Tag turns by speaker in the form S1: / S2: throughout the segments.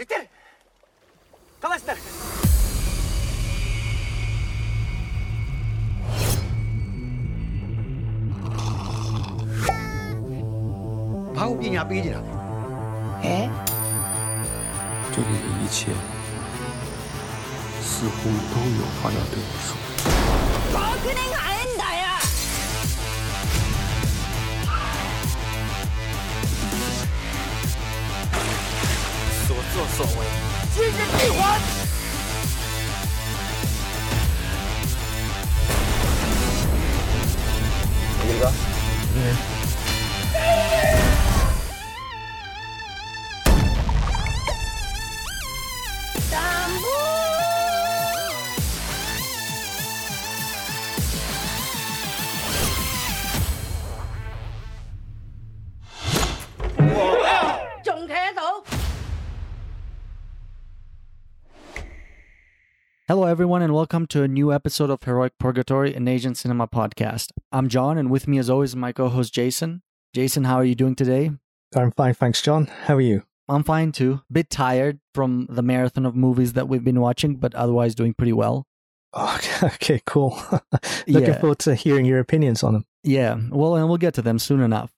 S1: 你听，他
S2: 来了。把我给你逼进来。哎？
S3: 这里的一切似乎都有话要对我说。
S1: 我不能爱。作所为，今日必还。李哥，
S4: 仲
S5: Hello, everyone, and welcome to a new episode of Heroic Purgatory, an Asian cinema podcast. I'm John, and with me, as always, is my co host Jason. Jason, how are you doing today?
S6: I'm fine, thanks, John. How are you?
S5: I'm fine too. Bit tired from the marathon of movies that we've been watching, but otherwise doing pretty well.
S6: Oh, okay, cool. Looking
S5: Yeah.
S6: forward to hearing your opinions on them.
S5: Yeah, well, and we'll get to them soon enough.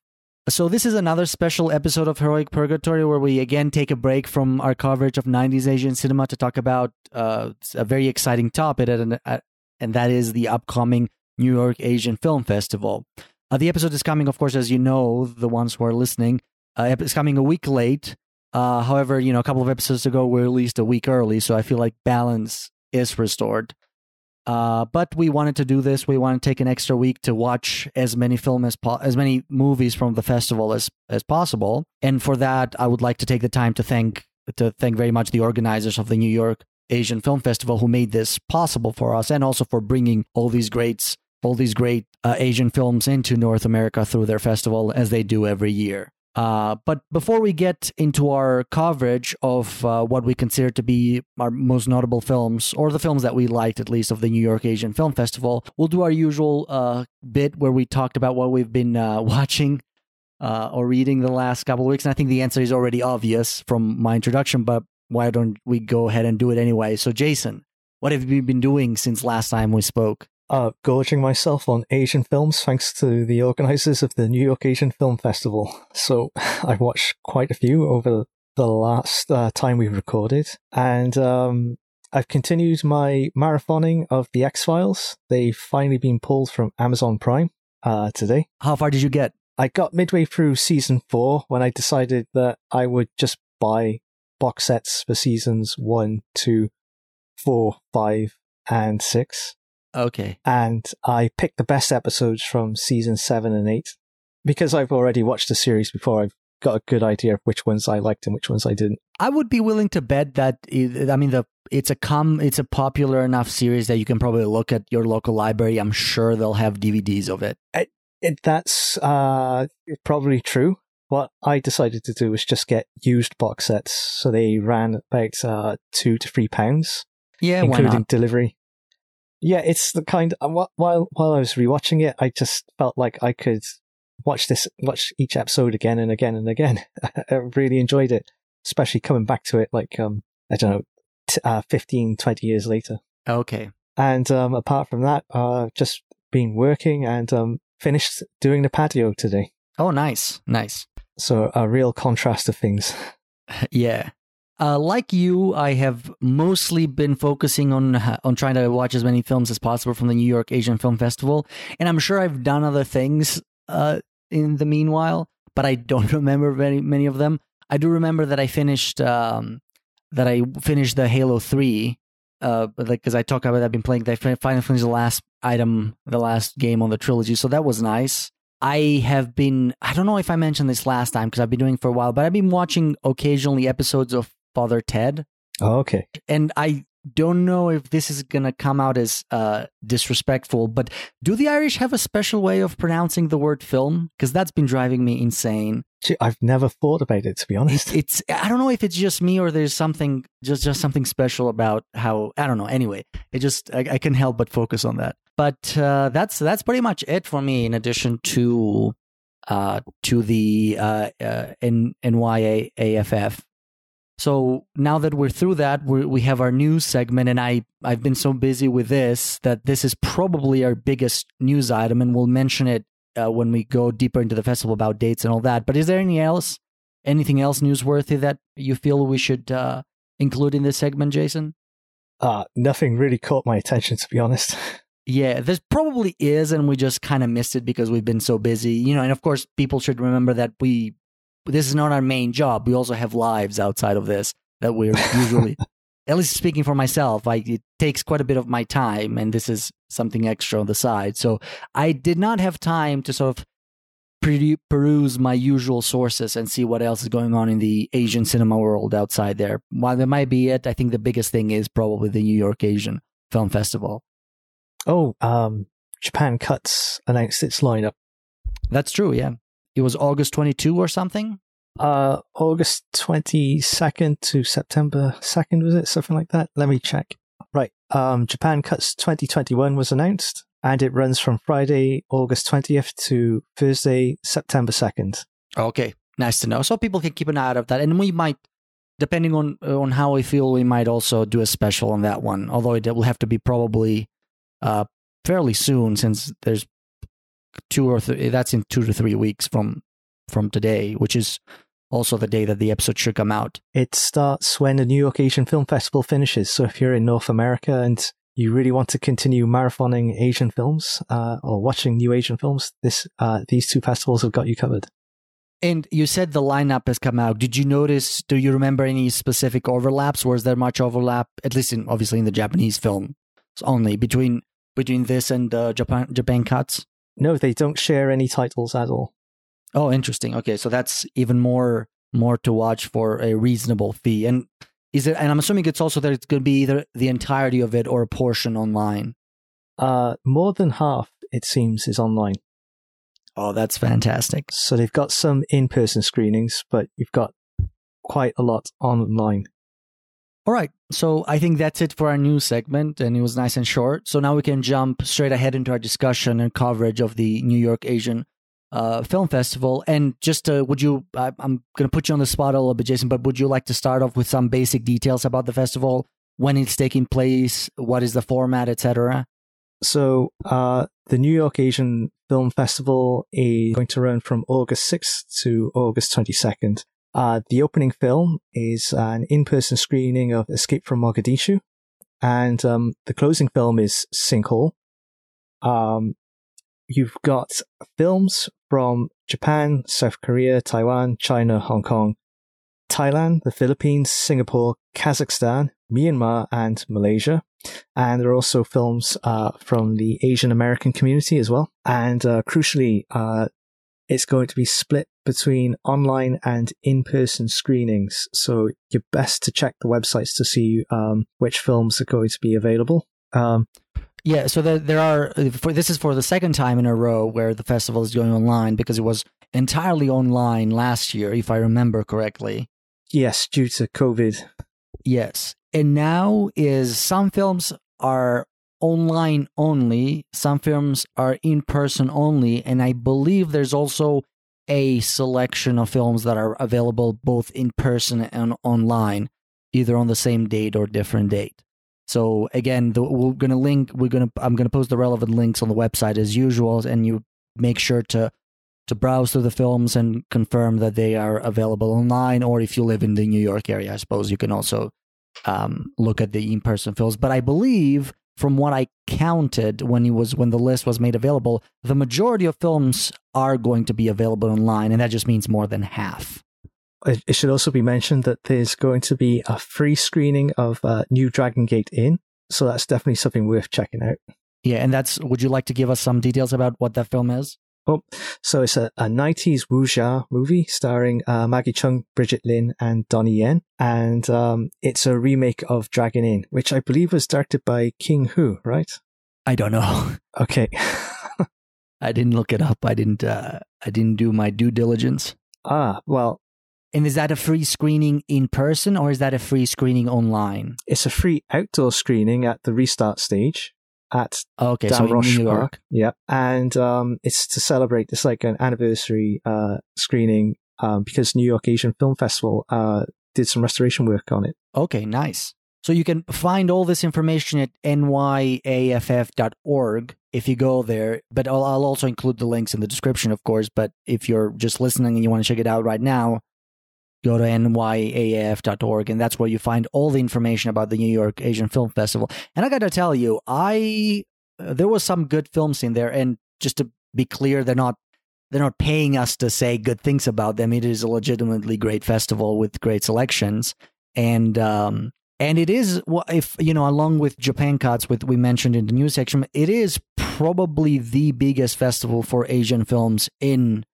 S5: So, this is another special episode of Heroic Purgatory where we again take a break from our coverage of 90s Asian cinema to talk about uh, a very exciting topic, and, and that is the upcoming New York Asian Film Festival. Uh, the episode is coming, of course, as you know, the ones who are listening, uh, it's coming a week late. Uh, however, you know, a couple of episodes ago, we released a week early, so I feel like balance is restored. Uh, but we wanted to do this. We want to take an extra week to watch as many film as po- as many movies from the festival as as possible. And for that, I would like to take the time to thank to thank very much the organizers of the New York Asian Film Festival who made this possible for us, and also for bringing all these greats, all these great uh, Asian films into North America through their festival as they do every year. Uh, but before we get into our coverage of uh, what we consider to be our most notable films, or the films that we liked at least of the New York Asian Film Festival, we'll do our usual uh, bit where we talked about what we've been uh, watching uh, or reading the last couple of weeks. And I think the answer is already obvious from my introduction, but why don't we go ahead and do it anyway? So, Jason, what have you been doing since last time we spoke?
S6: Uh, gorging myself on Asian films thanks to the organizers of the New York Asian Film Festival. So I watched quite a few over the last uh, time we recorded. And um, I've continued my marathoning of The X Files. They've finally been pulled from Amazon Prime uh, today.
S5: How far did you get?
S6: I got midway through season four when I decided that I would just buy box sets for seasons one, two, four, five, and six.
S5: Okay.
S6: And I picked the best episodes from season seven and eight. Because I've already watched the series before, I've got a good idea of which ones I liked and which ones I didn't.
S5: I would be willing to bet that it, I mean the it's a com it's a popular enough series that you can probably look at your local library. I'm sure they'll have DVDs of it.
S6: It, that's uh, probably true. What I decided to do was just get used box sets. So they ran about uh, two to three pounds.
S5: Yeah,
S6: including delivery. Yeah, it's the kind. uh, While while I was rewatching it, I just felt like I could watch this, watch each episode again and again and again. I really enjoyed it, especially coming back to it. Like um, I don't know, t- uh, 15, 20 years later.
S5: Okay.
S6: And um, apart from that, uh, just been working and um, finished doing the patio today.
S5: Oh, nice, nice.
S6: So a real contrast of things.
S5: yeah. Uh, like you, I have mostly been focusing on on trying to watch as many films as possible from the New York Asian Film Festival, and I'm sure I've done other things uh, in the meanwhile, but I don't remember very many of them. I do remember that I finished um, that I finished the Halo Three, uh, because I talked about I've been playing. I finally finished the last item, the last game on the trilogy, so that was nice. I have been, I don't know if I mentioned this last time because I've been doing it for a while, but I've been watching occasionally episodes of Father Ted.
S6: Oh, okay.
S5: And I don't know if this is going to come out as uh, disrespectful, but do the Irish have a special way of pronouncing the word film? Because that's been driving me insane.
S6: Gee, I've never thought about it to be honest.
S5: It's, I don't know if it's just me or there's something, just, just something special about how, I don't know. Anyway, it just, I, I can help but focus on that. But uh, that's, that's pretty much it for me in addition to, uh, to the uh, uh, N-. So now that we're through that, we we have our news segment, and I I've been so busy with this that this is probably our biggest news item, and we'll mention it uh, when we go deeper into the festival about dates and all that. But is there any else, anything else newsworthy that you feel we should uh, include in this segment, Jason?
S6: Uh, nothing really caught my attention, to be honest.
S5: Yeah, this probably is, and we just kind of missed it because we've been so busy, you know. And of course, people should remember that we this is not our main job. We also have lives outside of this that we're usually, at least speaking for myself, I, it takes quite a bit of my time, and this is something extra on the side. So I did not have time to sort of peruse my usual sources and see what else is going on in the Asian cinema world outside there. While there might be it, I think the biggest thing is probably the New York Asian Film Festival.
S6: Oh, um, Japan Cuts announced its lineup.
S5: That's true, yeah. It was August 22 or something?
S6: Uh, August 22nd to September 2nd, was it? Something like that? Let me check. Right. Um, Japan Cuts 2021 was announced and it runs from Friday, August 20th to Thursday, September 2nd.
S5: Okay, nice to know. So people can keep an eye out of that. And we might, depending on on how we feel, we might also do a special on that one. Although it will have to be probably uh, fairly soon since there's two or three, that's in two to three weeks from from today, which is also the day that the episode should come out.
S6: It starts when the New York Asian Film Festival finishes. So if you're in North America and you really want to continue marathoning Asian films uh, or watching new Asian films, this uh, these two festivals have got you covered.
S5: And you said the lineup has come out. Did you notice? Do you remember any specific overlaps? Was there much overlap, at least in obviously in the Japanese film only between between this and uh, Japan Japan cuts?
S6: No, they don't share any titles at all.
S5: Oh, interesting. Okay, so that's even more more to watch for a reasonable fee. And is it? And I'm assuming it's also that it's going to be either the entirety of it or a portion online.
S6: Uh, more than half, it seems, is online.
S5: Oh, that's fantastic.
S6: So they've got some in-person screenings, but you've got quite a lot online.
S5: All right. So I think that's it for our news segment, and it was nice and short. So now we can jump straight ahead into our discussion and coverage of the New York Asian uh, Film Festival. And just uh, would you, I, I'm going to put you on the spot a little bit, Jason, but would you like to start off with some basic details about the festival, when it's taking place, what is the format, etc.?
S6: So uh, the New York Asian Film Festival is going to run from August 6th to August 22nd. Uh, the opening film is an in-person screening of Escape from Mogadishu, and um, the closing film is Sinkhole. Um, you've got films from Japan, South Korea, Taiwan, China, Hong Kong, Thailand, the Philippines, Singapore, Kazakhstan, Myanmar, and Malaysia. And there are also films uh, from the Asian American community as well. And uh, crucially, uh, it's going to be split between online and in-person screenings. So you're best to check the websites to see um, which films are going to be available. Um,
S5: yeah, so there, there are. For, this is for the second time in a row where the festival is going online because it was entirely online last year, if I remember correctly.
S6: yes, due to COVID.
S5: Yes, and now is some films are online only, some films are in person only, and I believe there's also a selection of films that are available both in person and online, either on the same date or different date. So again, the, we're gonna link. We're gonna. I'm gonna post the relevant links on the website as usual, and you make sure to to browse through the films and confirm that they are available online. Or if you live in the New York area, I suppose you can also um, look at the in-person films. But I believe, from what I counted when it was when the list was made available, the majority of films are going to be available online, and that just means more than half.
S6: It, it should also be mentioned that there's going to be a free screening of uh, New Dragon Gate Inn. So that's definitely something worth checking out.
S5: Yeah, and that's. Would you like to give us some details about what that film is?
S6: Oh, so it's a, a 90s wuxia movie starring uh, Maggie Cheung, Brigitte Lin, and Donnie Yen. And um, it's a remake of Dragon Inn, which I believe was directed by King Hu, right?
S5: I don't know.
S6: Okay.
S5: I didn't look it up. I didn't. Uh, I didn't do my due diligence.
S6: ah, well,
S5: And is that a free screening in person or is that a free screening online?
S6: it's a free outdoor screening at the restart stage at
S5: Okay, so in
S6: Damrosch
S5: New York.
S6: Park. Yeah. And um, it's to celebrate, it's like an anniversary uh, screening um, because New York Asian Film Festival uh, did some restoration work on it.
S5: Okay, nice. So you can find all this information at nyaff.org if you go there. But I'll, I'll also include the links in the description, of course. But if you're just listening and you want to check it out right now, go to nyaff.org and that's where you find all the information about the New York Asian Film Festival. And I got to tell you, I uh, there was some good films in there and just to be clear, they're not they're not paying us to say good things about them. It is a legitimately great festival with great selections and um and it is if you know along with Japan Cuts with we mentioned in the news section, it is probably the biggest festival for Asian films in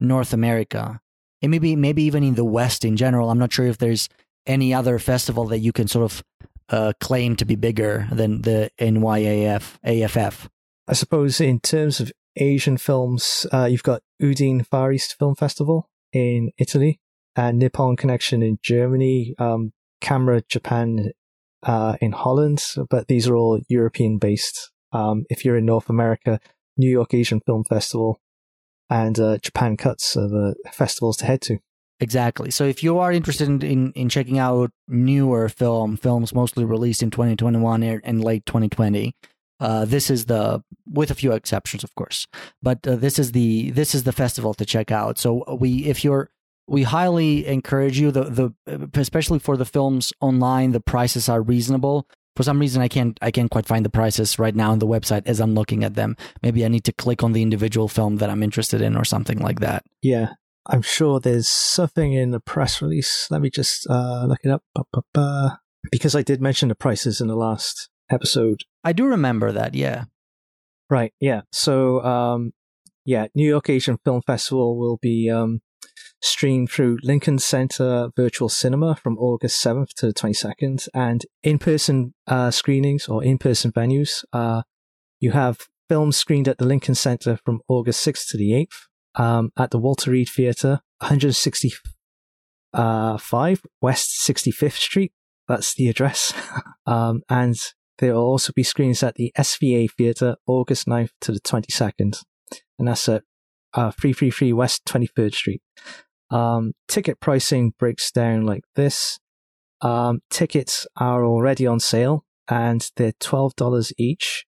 S5: North America and maybe maybe even in the West in general. I'm not sure if there's any other festival that you can sort of uh, claim to be bigger than the NYAF AFF.
S6: I suppose in terms of Asian films, uh, you've got Udine Far East Film Festival in Italy, and Nippon Connection in Germany, um, Camera Japan uh, in Holland, but these are all European based. Um, if you're in North America, New York Asian Film Festival and uh, Japan Cuts are the festivals to head to.
S5: Exactly. So if you are interested in, in, in, checking out newer film, films mostly released in 2021 and late 2020, uh, this is the with a few exceptions, of course. But uh, this is the this is the festival to check out. So we if you're we highly encourage you the the especially for the films online the prices are reasonable for some reason i can't i can't quite find the prices right now on the website as i'm looking at them. Maybe i need to click on the individual film that i'm interested in or something like that.
S6: Yeah i'm sure there's something in the press release. Let me just uh, look it up. Because i did mention the prices in the last episode.
S5: I do remember that yeah.
S6: Right yeah. So um yeah new york asian film festival will be um streamed through Lincoln Center Virtual Cinema from August 7th to the 22nd, and in person uh, screenings or in person venues. Uh, you have films screened at the Lincoln Center from August 6th to the 8th, um, at the Walter Reade Theater, 165 uh, West 65th Street. That's the address. um, and there will also be screenings at the SVA Theater August 9th to the 22nd. And that's at uh, 333 West 23rd Street. Um, ticket pricing breaks down like this. Um, tickets are already on sale and they're $12 each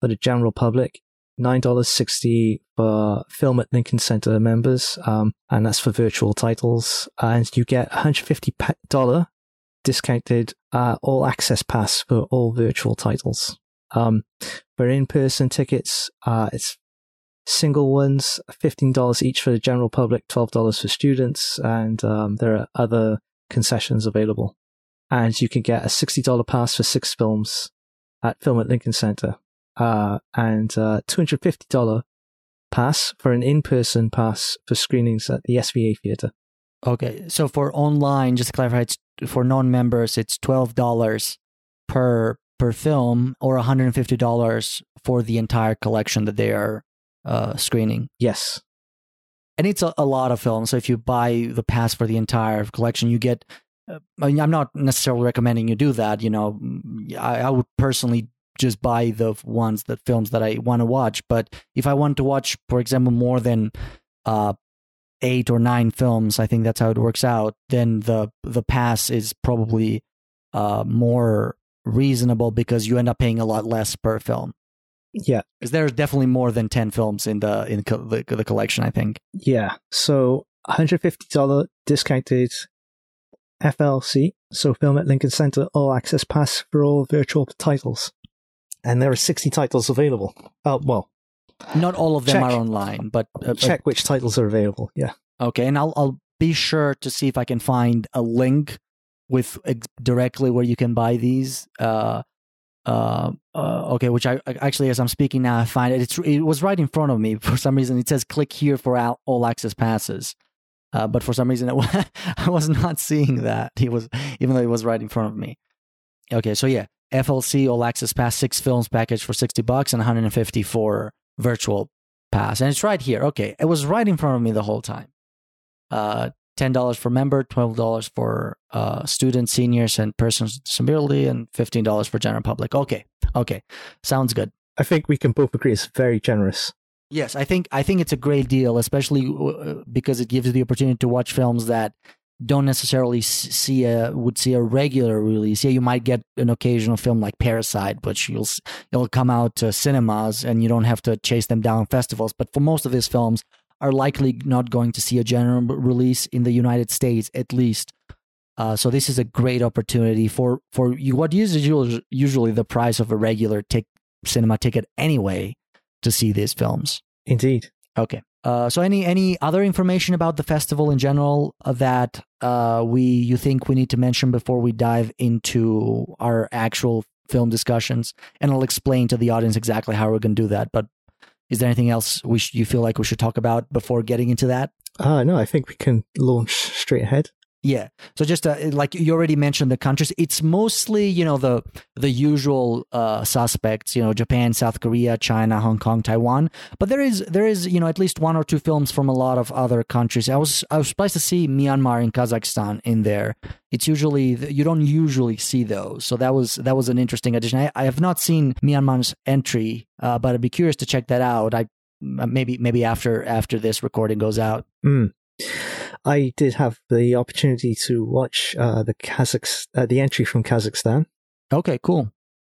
S6: for the general public, $9.60 for Film at Lincoln Center members, um, and that's for virtual titles. And you get $150 discounted uh, all access pass for all virtual titles. Um, for in person tickets, uh, it's single ones, $15 each for the general public, $12 for students, and um, there are other concessions available. And you can get a $60 pass for six films at Film at Lincoln Center, uh, and uh, $250 pass for an in-person pass for screenings at the SVA Theater.
S5: Okay, so for online, just to clarify, it's for non-members, it's twelve dollars per per film, or one hundred and fifty dollars for the entire collection that they are uh, screening.
S6: Yes.
S5: And it's a, a, lot of films. So if you buy the pass for the entire collection, you get. Uh, I mean, I'm not necessarily recommending you do that. You know, I, I would personally just buy the ones that films that I want to watch. But if I want to watch, for example, more than uh, eight or nine films, I think that's how it works out. Then the the pass is probably uh, more reasonable because you end up paying a lot less per film.
S6: Yeah,
S5: because there's definitely more than ten films in the in the, the collection. I think.
S6: Yeah, so $150 discounted FLC, so Film at Lincoln Center All Access Pass for all virtual titles, and there are 60 titles available. Oh well,
S5: not all of them check. are online, but
S6: uh, check which titles are available. Yeah.
S5: Okay, and I'll I'll be sure to see if I can find a link with directly where you can buy these. Uh, uh, uh, okay, which I actually, as I'm speaking now, I find it. It's it was right in front of me for some reason. It says click here for all, all access passes, uh, but for some reason it, I was not seeing that. He was even though it was right in front of me. Okay, so yeah, FLC all access pass six films package for sixty bucks and 150 for virtual pass, and it's right here. Okay, it was right in front of me the whole time. Uh, $10 for member, $12 for uh, students, seniors, and persons with disability, and $15 for general public. Okay. Okay. Sounds good.
S6: I think we can both agree it's very generous.
S5: Yes, I think I think it's a great deal, especially uh, because it gives you the opportunity to watch films that don't necessarily see a would see a regular release. Yeah, you might get an occasional film like Parasite, but you'll it'll come out to cinemas and you don't have to chase them down festivals. But for most of his films, are likely not going to see a general release in the United States, at least. Uh, so this is a great opportunity for for you. What is usually the price of a regular tic- cinema ticket anyway to see these films.
S6: Indeed.
S5: Okay. Uh, so any any other information about the festival in general that uh, we you think we need to mention before we dive into our actual film discussions? And I'll explain to the audience exactly how we're going to do that. But is there anything else we sh- you feel like we should talk about before getting into that?
S6: Uh, no, I think we can launch straight ahead.
S5: Yeah. So just uh, like you already mentioned the countries, it's mostly you know the the usual uh, suspects. You know, Japan, South Korea, China, Hong Kong, Taiwan. But there is there is you know at least one or two films from a lot of other countries. I was I was surprised to see Myanmar and Kazakhstan in there. It's usually you don't usually see those. So that was that was an interesting addition. I, I have not seen Myanmar's entry, uh, but I'd be curious to check that out. I maybe maybe after after this recording goes out.
S6: Mm. I did have the opportunity to watch uh, the Kazakhs, uh, the entry from Kazakhstan.
S5: Okay, cool.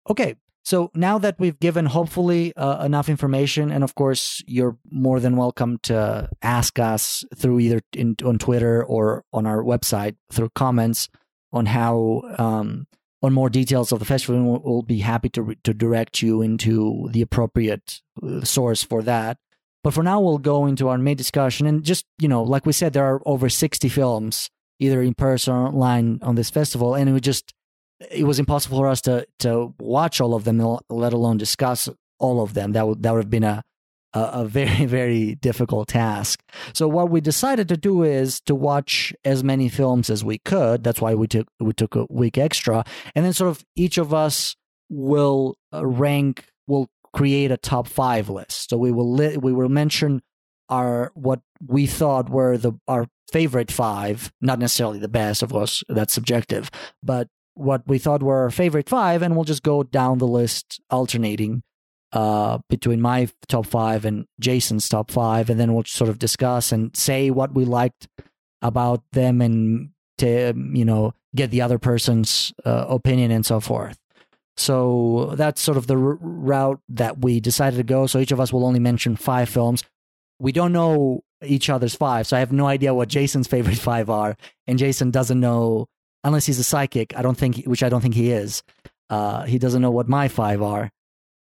S5: Okay, so now that we've given hopefully uh, enough information, and of course you're more than welcome to ask us through either in, on Twitter or on our website through comments on how um, on more details of the festival. We'll, we'll be happy to to direct you into the appropriate uh, source for that. But for now, we'll go into our main discussion. And just, you know, like we said, there are over 60 films, either in person or online on this festival. And it was just, it was impossible for us to, to watch all of them, let alone discuss all of them. That would, that would have been a, a, a very, very difficult task. So what we decided to do is to watch as many films as we could. That's why we took, we took a week extra. And then sort of each of us will uh, rank, will create a top five list. So we will li- we will mention our what we thought were the our favorite five, not necessarily the best, of course, that's subjective, but what we thought were our favorite five, and we'll just go down the list alternating uh, between my top five and Jason's top five, and then we'll sort of discuss and say what we liked about them and to you know get the other person's uh, opinion and so forth. So that's sort of the r- route that we decided to go. So each of us will only mention five films. We don't know each other's five, so I have no idea what Jason's favorite five are, and Jason doesn't know unless he's a psychic. I don't think, which I don't think he is. Uh, he doesn't know what my five are.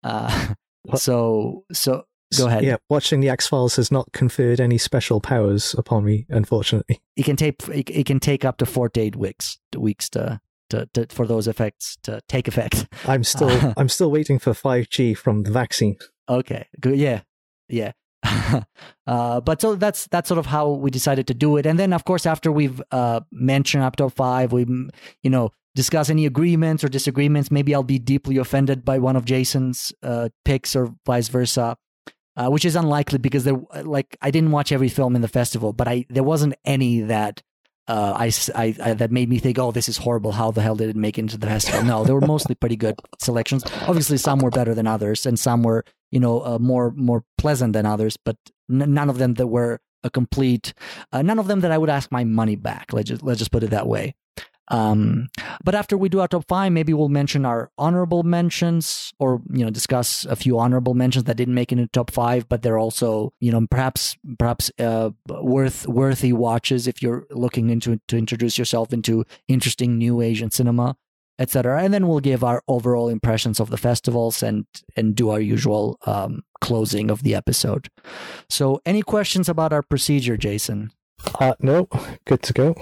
S5: Uh, so, so go ahead.
S6: Yeah, watching the X Files has not conferred any special powers upon me, unfortunately.
S5: It can take it, it can take up to four to eight weeks weeks to to, to, for those effects to take effect.
S6: I'm still I'm still waiting for 5G from the vaccine.
S5: Okay, good. Yeah, yeah. uh, but so that's that's sort of how we decided to do it. And then, of course, after we've uh, mentioned up to five, we you know discuss any agreements or disagreements. Maybe I'll be deeply offended by one of Jason's uh, picks or vice versa. Uh, which is unlikely because there, like, I didn't watch every film in the festival, but I there wasn't any that uh, I, I, I, that made me think, oh, this is horrible. How the hell did it make it into the festival? No, they were mostly pretty good selections. Obviously, some were better than others, and some were, you know, uh, more more pleasant than others. But n- none of them that were a complete, uh, none of them that I would ask my money back. Let's just let's just put it that way. Um, but after we do our top five, maybe we'll mention our honorable mentions, or you know, discuss a few honorable mentions that didn't make it into top five, but they're also you know perhaps perhaps uh, worth worthy watches if you're looking into to introduce yourself into interesting new Asian cinema, etc. And then we'll give our overall impressions of the festivals and and do our usual um, closing of the episode. So, any questions about our procedure, Jason?
S6: Uh, no, good to go.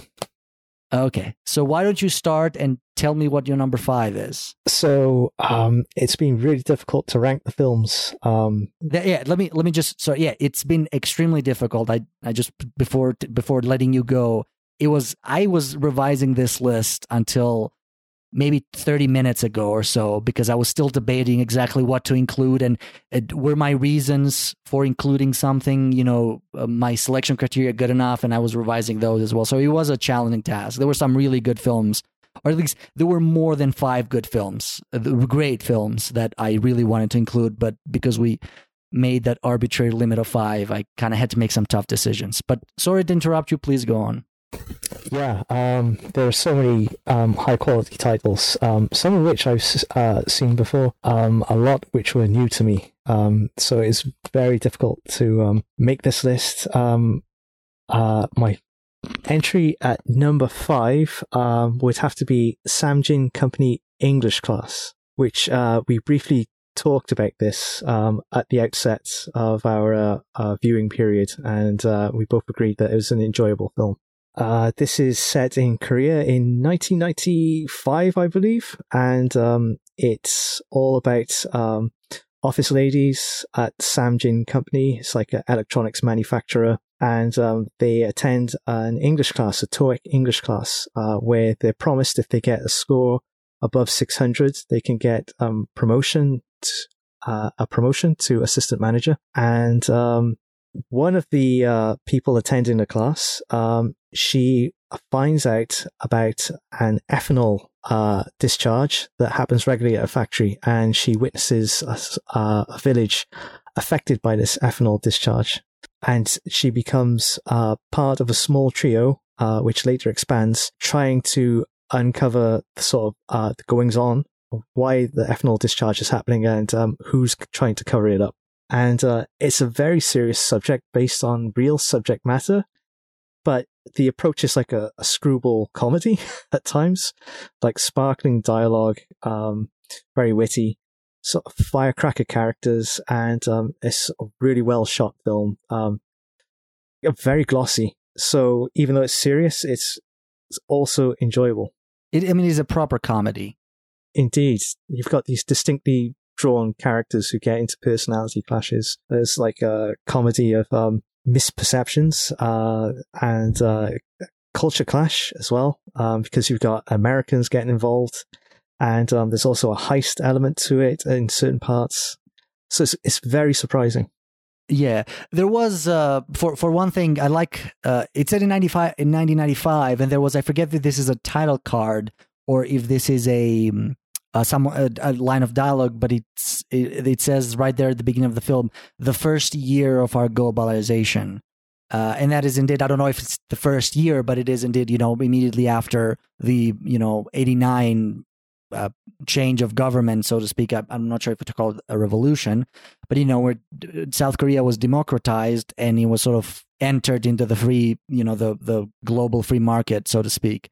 S5: Okay, so why don't you start and tell me what your number five is?
S6: So um, it's been really difficult to rank the films. Um,
S5: yeah, let me let me just so yeah, it's been extremely difficult. I I just before before letting you go, it was I was revising this list until maybe 30 minutes ago or so because I was still debating exactly what to include and were my reasons for including something, you know, uh, my selection criteria good enough and I was revising those as well. So it was a challenging task. There were some really good films or at least there were more than 5 good films, uh, great films that I really wanted to include but because we made that arbitrary limit of 5, I kind of had to make some tough decisions. But sorry to interrupt you, please go on.
S6: Yeah, um, there are so many um, high quality titles, um, some of which I've uh, seen before, um, a lot which were new to me. Um, so it's very difficult to um, make this list. Uh, my entry at number five would have to be Samjin Company English Class, which uh, we briefly talked about this um, at the outset of our uh, uh, viewing period, and uh, we both agreed that it was an enjoyable film. Uh, this is set in Korea in 1995, I believe, and um, it's all about um, office ladies at Samjin Company. It's like an electronics manufacturer, and um, they attend an English class, a TOEIC English class, uh, where they're promised if they get a score above 600, they can get um, promotion, uh, a promotion to assistant manager, and um, one of the uh, people attending the class, um, she finds out about an ethanol uh, discharge that happens regularly at a factory, and she witnesses a, a village affected by this ethanol discharge. And she becomes uh, part of a small trio, uh, which later expands, trying to uncover the sort of uh, the goings on, why the ethanol discharge is happening, and um, who's trying to cover it up and uh, it's a very serious subject based on real subject matter but the approach is like a, a screwball comedy at times like sparkling dialogue um, very witty sort of firecracker characters and um, it's a really well shot film um, very glossy so even though it's serious it's, it's also enjoyable
S5: It, I mean, it's a proper comedy.
S6: Indeed, you've got these distinctly drawn characters who get into personality clashes. There's like a comedy of um, misperceptions uh, and uh, culture clash as well, um, because you've got Americans getting involved, and um, there's also a heist element to it in certain parts. So it's, it's very surprising.
S5: Yeah, there was uh, for for one thing. I like uh, it said in ninety five in nineteen ninety five, and there was I forget if this is a title card or if this is a um, uh, some a, a line of dialogue, but it's it, it says right there at the beginning of the film, the first year of our globalization. Uh, and that is indeed, I don't know if it's the first year, but it is indeed, you know, immediately after the, you know, 89 uh, change of government, so to speak. I, I'm not sure if to call it a revolution, but, you know, where South Korea was democratized and it was sort of entered into the free, you know, the, the global free market, so to speak.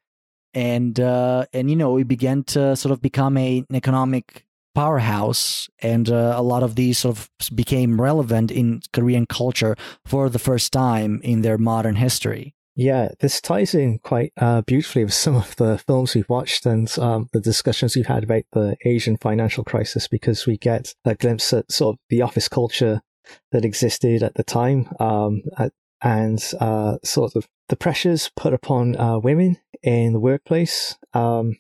S5: And, uh, and, you know, it began to sort of become a, an economic powerhouse. And uh, a lot of these sort of became relevant in korean culture for the first time in their modern history.
S6: Yeah, this ties in quite uh, beautifully with some of the films we've watched and um, the discussions we've had about the Asian financial crisis because we get a glimpse at sort of the office culture that existed at the time um, at, and uh, sort of the pressures put upon uh, women in the workplace. Um,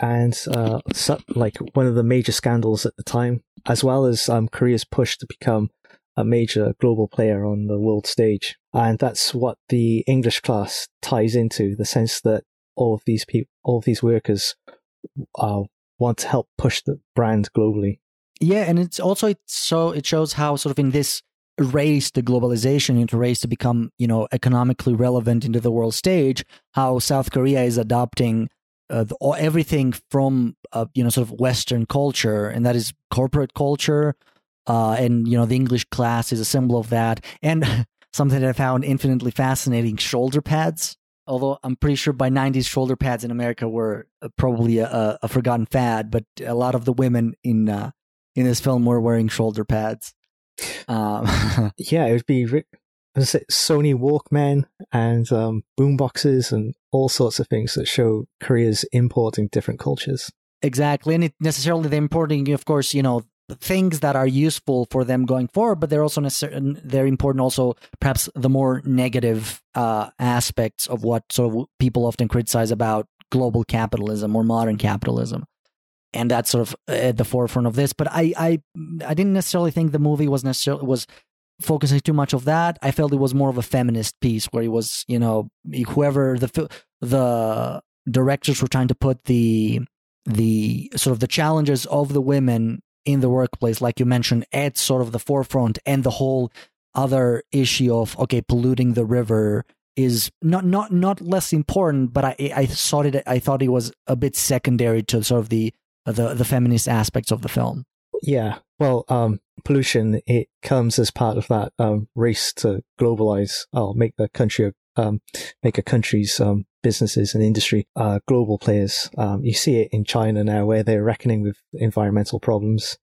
S6: and uh, like one of the major scandals at the time, as well as um, Korea's push to become a major global player on the world stage. And that's what the English class ties into the sense that all of these people, all of these workers uh, want to help push the brand globally.
S5: yeah and it's also it's so it shows how sort of in this race to globalization into race to become you know economically relevant into the world stage how south korea is adopting uh, the, everything from uh, you know sort of western culture and that is corporate culture uh, and you know the english class is a symbol of that and something that i found infinitely fascinating shoulder pads. Although i'm pretty sure by 90s shoulder pads in america were uh, probably a, a, a forgotten fad but a lot of the women in uh, in this film were wearing shoulder pads um,
S6: Yeah, it would be ri- as I say, Sony Walkman and um, boomboxes and all sorts of things that show Korea's importing different cultures.
S5: Exactly, and it necessarily they're importing, of course, you know, things that are useful for them going forward, but they're also necessar- they're important also perhaps the more negative uh, aspects of what sort of people often criticize about global capitalism or modern capitalism, and that's sort of uh, at the forefront of this. But I I I didn't necessarily think the movie was necessarily was focusing too much of that. I felt it was more of a feminist piece where it was, you know, whoever the the directors were trying to put the the sort of the challenges of the women in the workplace, like you mentioned, at sort of the forefront, and the whole other issue of okay, polluting the river is not not not less important, but I I thought it I thought it was a bit secondary to sort of the the the feminist aspects of the film.
S6: Yeah. Well, um, pollution it comes as part of that um, race to globalize or make the country um, make a country's um, businesses and industry uh, global players. Um, you see it in China now, where they're reckoning with environmental problems.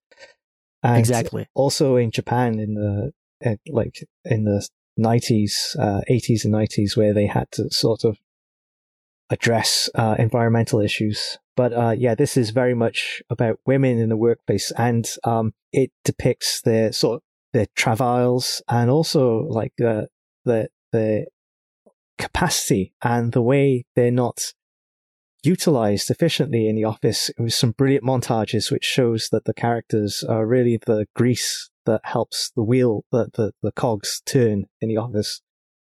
S6: And
S5: exactly.
S6: Also in Japan, in the uh, like in the nineties, uh, eighties, and nineties, where they had to sort of address uh, environmental issues. But uh, yeah, this is very much about women in the workplace, and um, it depicts their sort of their travails and also like the the the capacity and the way they're not utilized efficiently in the office. It was some brilliant montages which shows that the characters are really the grease that helps the wheel, that the, the cogs turn in the office.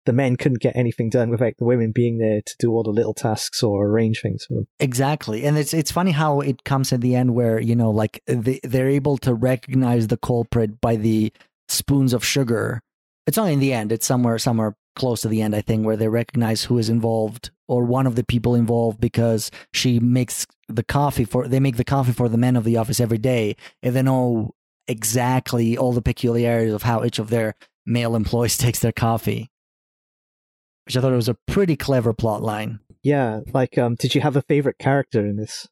S6: The men couldn't get anything done without the women being there to do all the little tasks or arrange things for them.
S5: Exactly, and it's it's funny how it comes at the end where you know like they they're able to recognize the culprit by the spoons of sugar. It's only in the end; it's somewhere somewhere close to the end, I think, where they recognize who is involved or one of the people involved because she makes the coffee for they make the coffee for the men of the office every day, and they know exactly all the peculiarities of how each of their male employees takes their coffee. Which I thought it was a pretty clever plot line.
S6: Yeah, like, um, did you have a favorite character in this?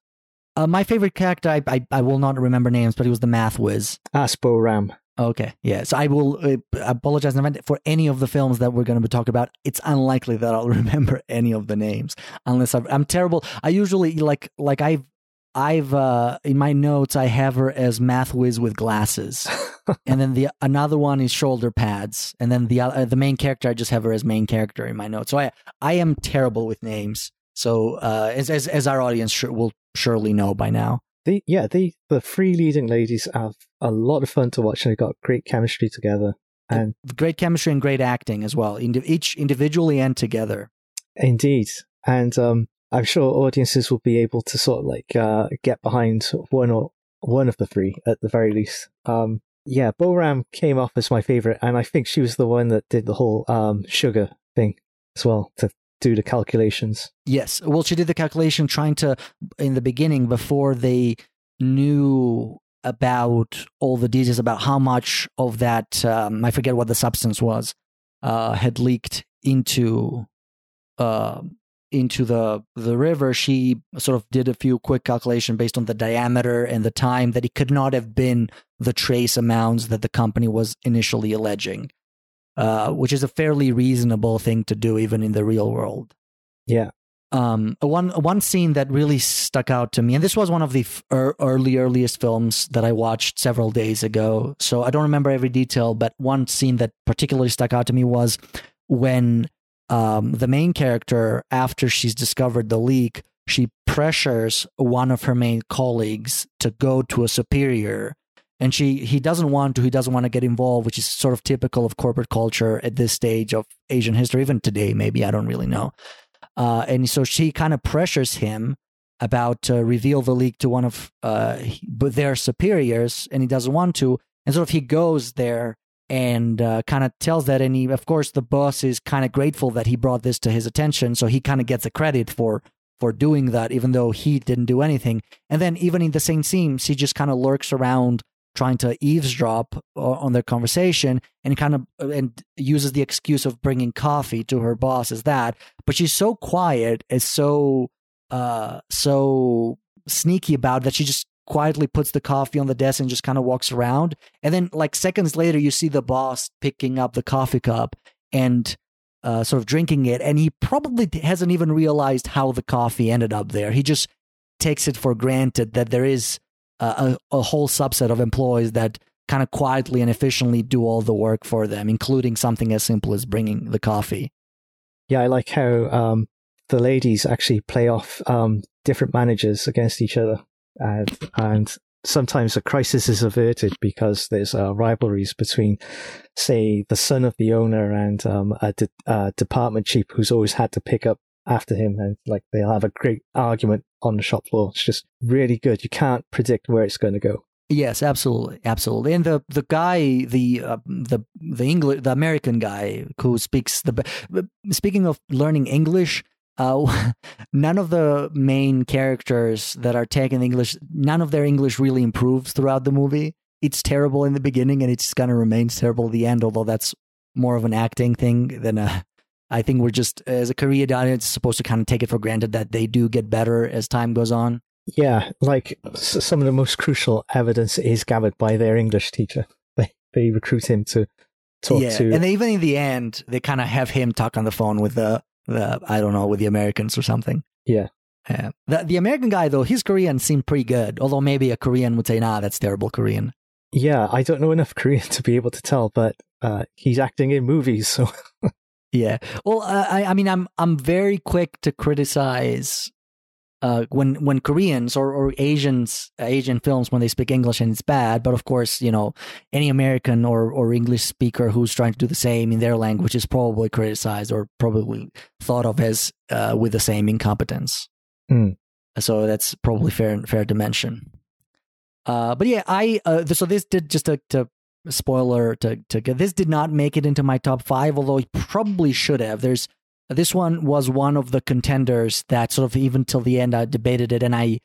S5: Uh, my favorite character, I, I, I will not remember names, but he was the math whiz.
S6: Aspo Ram.
S5: Okay, yeah. So I will uh, apologize for any of the films that we're going to be talking about. It's unlikely that I'll remember any of the names unless i am terrible. I usually like like I've I've uh, in my notes I have her as math whiz with glasses, and then the another one is shoulder pads, and then the uh, the main character I just have her as main character in my notes. So I I am terrible with names. So uh, as as as our audience sure, will surely know by now.
S6: The yeah the the three leading ladies have a lot of fun to watch and they've got great chemistry together. And
S5: great chemistry and great acting as well each individually and together.
S6: Indeed. And um, i'm sure audiences will be able to sort of like uh, get behind one or one of the three at the very least um, yeah boram came off as my favorite and i think she was the one that did the whole um, sugar thing as well to do the calculations.
S5: Yes. Well, she did the calculation trying to, in the beginning, before they knew about all the details about how much of that, um, I forget what the substance was, uh, had leaked into. Uh, into the the river, she sort of did a few quick calculation based on the diameter and the time that it could not have been the trace amounts that the company was initially alleging uh, which is a fairly reasonable thing to do even in the real world.
S6: Yeah.
S5: Um, one one scene that really stuck out to me, and this was one of the f- early earliest films that I watched several days ago. So I don't remember every detail, but one scene that particularly stuck out to me was when um, the main character, after she's discovered the leak, she pressures one of her main colleagues to go to a superior. And she he doesn't want to he doesn't want to get involved which is sort of typical of corporate culture at this stage of asian history even today maybe i don't really know. Uh, and so she kind of pressures him about to reveal the leak to one of uh, their superiors and he doesn't want to. And sort of he goes there and uh, kind of tells that and he of course the boss is kind of grateful that he brought this to his attention so he kind of gets the credit for for doing that even though he didn't do anything. And then even in the same scene she just kind of lurks around trying to eavesdrop on their conversation and kind of and uses the excuse of bringing coffee to her boss as that but she's so quiet is so uh so sneaky about that she just quietly puts the coffee on the desk and just kind of walks around. And then like seconds later you see the boss picking up the coffee cup and uh, sort of drinking it and he probably hasn't even realized how the coffee ended up there. He just takes it for granted that there is a, a whole subset of employees that kind of quietly and efficiently do all the work for them, including something as simple as bringing the coffee.
S6: Yeah, I like how um, the ladies actually play off um, different managers against each other, and and sometimes a crisis is averted because there's uh, rivalries between, say, the son of the owner and um, a, de- a department chief who's always had to pick up after him, and like they'll have a great argument on the shop floor. It's just really good. You can't predict where it's going to go.
S5: Yes, absolutely, absolutely. And the the guy, the uh, the the English, the American guy who speaks the. Speaking of learning English, uh, none of the main characters that are taking English, none of their English really improves throughout the movie. It's terrible in the beginning, and it just kind of remains terrible at the end. Although that's more of an acting thing than a. I think we're just as a Korean audience supposed to kind of take it for granted that they do get better as time goes on.
S6: Yeah, like some of the most crucial evidence is gathered by their English teacher. They they recruit him to talk
S5: yeah,
S6: to.
S5: and then even in the end, they kind of have him talk on the phone with the, the I don't know, with the Americans or something.
S6: Yeah.
S5: Yeah. The the American guy though, his Korean seemed pretty good. Although maybe a Korean would say, "Nah, that's terrible Korean."
S6: yeah, I don't know enough Korean to be able to tell, but uh, he's acting in movies, so
S5: Yeah. Well, uh, I I mean, I'm I'm very quick to criticize. Uh, when when Koreans or, or Asians Asian films when they speak English and it's bad, but of course you know any American or, or English speaker who's trying to do the same in their language is probably criticized or probably thought of as uh, with the same incompetence.
S6: Hmm.
S5: So that's probably fair fair to mention. Uh, but yeah, I uh, so this did just to, to spoiler to to get this did not make it into my top five, although it probably should have. There's this one was one of the contenders that sort of even till the end I debated it and I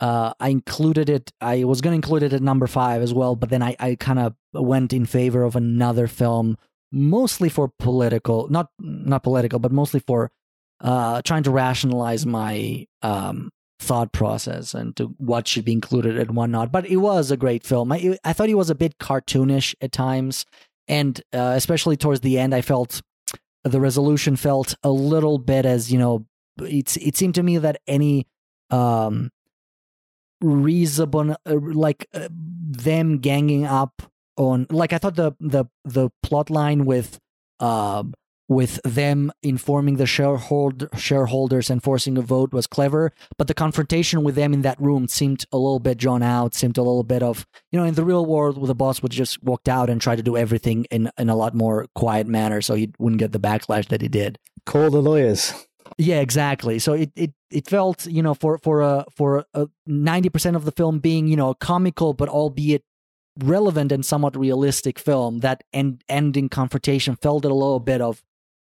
S5: uh, I included it. I was going to include it at number five as well, but then I, I kind of went in favor of another film, mostly for political, not not political, but mostly for uh, trying to rationalize my um, thought process and to what should be included and what not. But it was a great film. I I thought it was a bit cartoonish at times, and uh, especially towards the end, I felt the resolution felt a little bit as you know. It's it seemed to me that any um reasonable uh, like uh, them ganging up on like i thought the the the plot line with um with them informing the shareholder shareholders and forcing a vote was clever but the confrontation with them in that room seemed a little bit drawn out seemed a little bit of you know in the real world the boss would just walked out and try to do everything in in a lot more quiet manner so he wouldn't get the backlash that he did
S6: call the lawyers.
S5: yeah, exactly. So it, it, it felt, you know, for for a for a ninety percent of the film being, you know, comical but albeit relevant and somewhat realistic film, that end ending confrontation felt a little bit of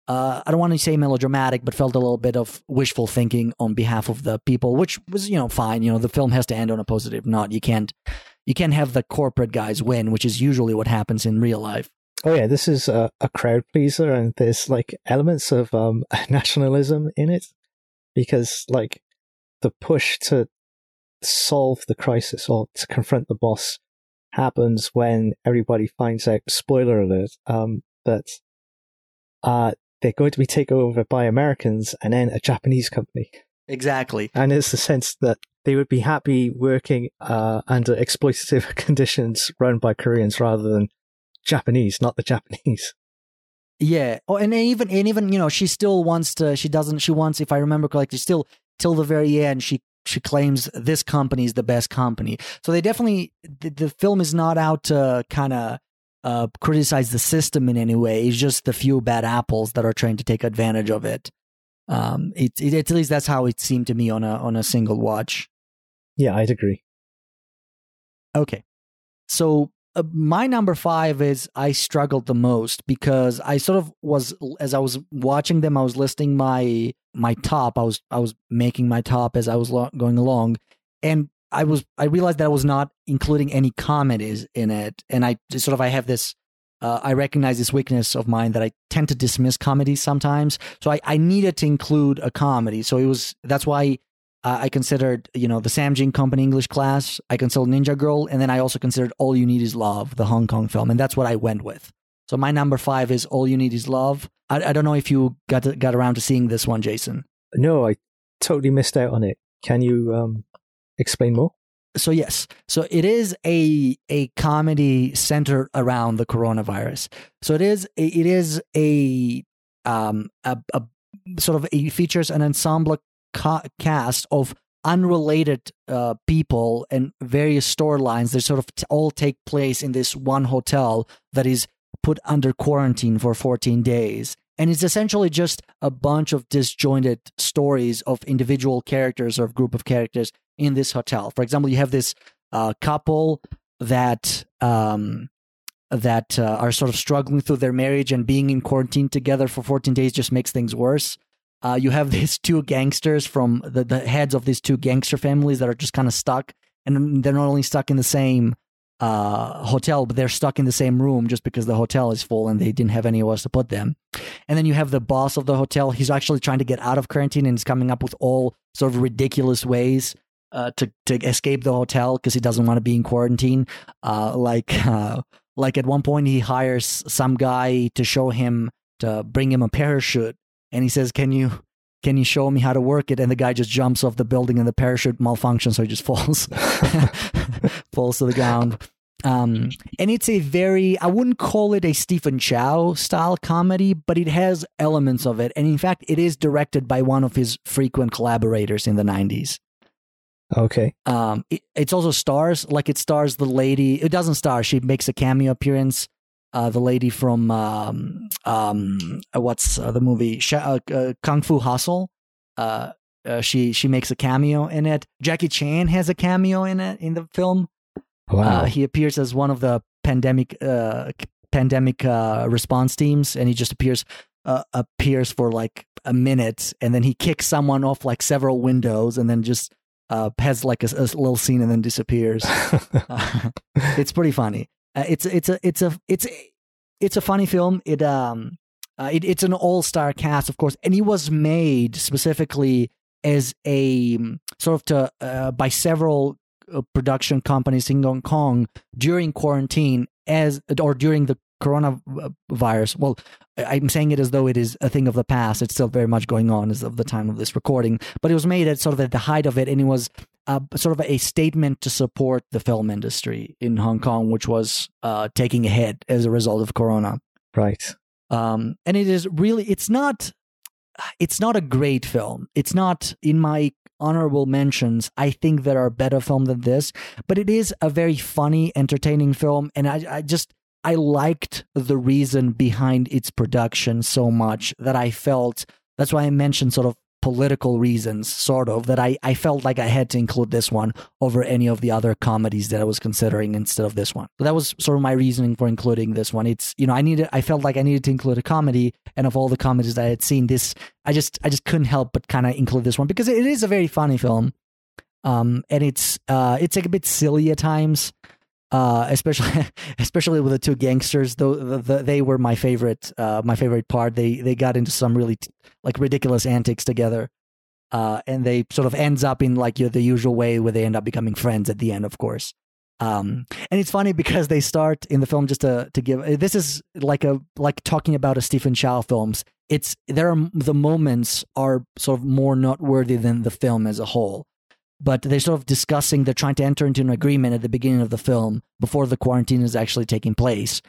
S5: uh, I don't want to say melodramatic, but felt a little bit of wishful thinking on behalf of the people, which was, you know, fine. You know, the film has to end on a positive note. You can't you can't have the corporate guys win, which is usually what happens in real life.
S6: Oh yeah, this is a, a crowd pleaser, and there's like elements of um, nationalism in it because like the push to solve the crisis or to confront the boss happens when everybody finds out. Spoiler alert! Um, that uh, they're going to be taken over by Americans and then a Japanese company,
S5: Exactly.
S6: and it's the sense that they would be happy working uh, under exploitative conditions run by Koreans rather than Japanese, not the Japanese.
S5: Yeah. Oh, and even and even you know she still wants to. She doesn't. She wants, if I remember correctly, still till the very end. She she claims this company is the best company. So they definitely the, the film is not out to kind of uh, criticize the system in any way. It's just the few bad apples that are trying to take advantage of it. Um, it, it at least that's how it seemed to me on a on a single watch.
S6: Yeah, I'd agree.
S5: Okay. So uh, my number five is I struggled the most because I sort of was as I was watching them, I was listing my my top. I was I was making my top as I was lo- going along, and I was I realized that I was not including any comedies in it, and I sort of I have this. Uh, I recognize this weakness of mine that I tend to dismiss comedies sometimes. So I, I needed to include a comedy. So it was that's why uh, I considered, you know, the Samjin Company English class. I considered Ninja Girl, and then I also considered All You Need Is Love, the Hong Kong film, and that's what I went with. So my number five is All You Need Is Love. I, I don't know if you got to, got around to seeing this one, Jason.
S6: No, I totally missed out on it. Can you um, explain more?
S5: So yes, so it is a a comedy centered around the coronavirus. So it is it is a um a, a sort of features an ensemble ca- cast of unrelated uh, people and various storylines that sort of t- all take place in this one hotel that is put under quarantine for 14 days. And it's essentially just a bunch of disjointed stories of individual characters or group of characters in this hotel. For example, you have this uh, couple that um, that uh, are sort of struggling through their marriage and being in quarantine together for 14 days just makes things worse. Uh, you have these two gangsters from the, the heads of these two gangster families that are just kind of stuck, and they're not only stuck in the same uh, hotel, but they're stuck in the same room just because the hotel is full and they didn't have anywhere else to put them. And then you have the boss of the hotel. He's actually trying to get out of quarantine and he's coming up with all sort of ridiculous ways uh, to to escape the hotel because he doesn't want to be in quarantine. Uh, like uh, like at one point he hires some guy to show him to bring him a parachute, and he says, "Can you?" Can you show me how to work it? And the guy just jumps off the building, and the parachute malfunctions, so he just falls, falls to the ground. Um, and it's a very, I wouldn't call it a Stephen Chow style comedy, but it has elements of it. And in fact, it is directed by one of his frequent collaborators in the 90s.
S6: Okay.
S5: Um, it, it's also stars, like it stars the lady, it doesn't star, she makes a cameo appearance. Uh, the lady from, um, um, what's uh, the movie? Sh- uh, uh, Kung Fu Hustle. Uh, uh, she she makes a cameo in it. Jackie Chan has a cameo in it in the film.
S6: Wow.
S5: Uh, he appears as one of the pandemic uh, pandemic uh, response teams, and he just appears uh, appears for like a minute, and then he kicks someone off like several windows, and then just uh, has like a, a little scene, and then disappears. Uh, it's pretty funny. Uh, it's it's a it's a it's a, it's a funny film. It um uh, it, it's an all star cast, of course, and it was made specifically as a um, sort of to uh, by several uh, production companies in Hong Kong during quarantine as or during the coronavirus. Well, I'm saying it as though it is a thing of the past. It's still very much going on as of the time of this recording, but it was made at sort of at the height of it, and it was uh, sort of a statement to support the film industry in Hong Kong, which was uh, taking a hit as a result of Corona.
S6: right.
S5: Um, and it is really, it's not, it's not a great film. It's not in my honorable mentions. I think there are better film than this, but it is a very funny, entertaining film, and I, I just. I liked the reason behind its production so much that I felt that's why I mentioned sort of political reasons, sort of, that I, I felt like I had to include this one over any of the other comedies that I was considering instead of this one. That was sort of my reasoning for including this one. It's you know, I needed I felt like I needed to include a comedy, and of all the comedies that I had seen, this I just I just couldn't help but kind of include this one because it is a very funny film. Um, and it's uh it's like a bit silly at times uh, especially especially with the two gangsters. Though the, the, they were my favorite, uh, my favorite part. They they got into some really like ridiculous antics together, uh, and they sort of ends up in like you know, the usual way where they end up becoming friends at the end, of course. Um, and it's funny because they start in the film just to to give this is like a like talking about a Stephen Chow films. It's there are the moments are sort of more noteworthy than the film as a whole but they're sort of discussing they're trying to enter into an agreement at the beginning of the film before the quarantine is actually taking place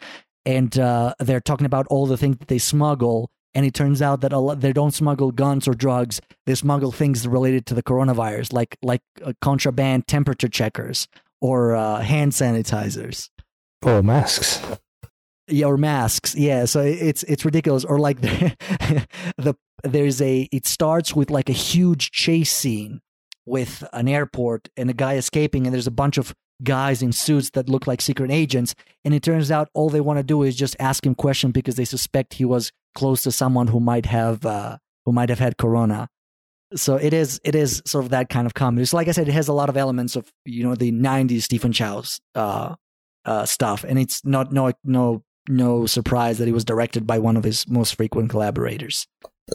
S5: and uh, they're talking about all the things that they smuggle and it turns out that a lot, they don't smuggle guns or drugs they smuggle things related to the coronavirus like like uh, contraband temperature checkers or uh, hand sanitizers
S6: Or masks.
S5: yeah, or masks. Yeah, so it's it's ridiculous. Or like the, the there's a it starts with like a huge chase scene with an airport and a guy escaping, and there's a bunch of guys in suits that look like secret agents, and it turns out all they want to do is just ask him questions because they suspect he was close to someone who might have uh, who might have had corona. So it is it is sort of that kind of comedy. So like I said, it has a lot of elements of you know the '90s Stephen Chow's uh, uh, stuff, and it's not no no no surprise that it was directed by one of his most frequent collaborators.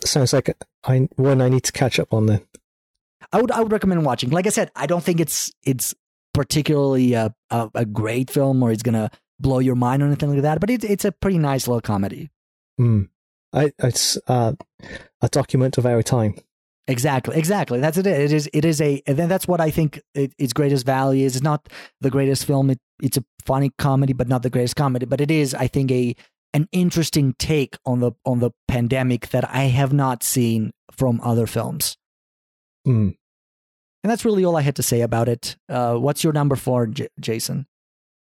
S6: Sounds like I one I need to catch up on then.
S5: I would I would recommend watching. Like I said, I don't think it's it's particularly a a, a great film or it's gonna blow your mind or anything like that. But it's it's a pretty nice little comedy.
S6: Hmm. I, it's uh, a document of our time.
S5: Exactly, exactly. That's it. It is. It is a. And then that's what I think it, its greatest value is. It's not the greatest film. It, it's a funny comedy, but not the greatest comedy. But it is, I think, a an interesting take on the on the pandemic that I have not seen from other films.
S6: Hmm.
S5: And that's really all I had to say about it. Uh, what's your number four, J- Jason?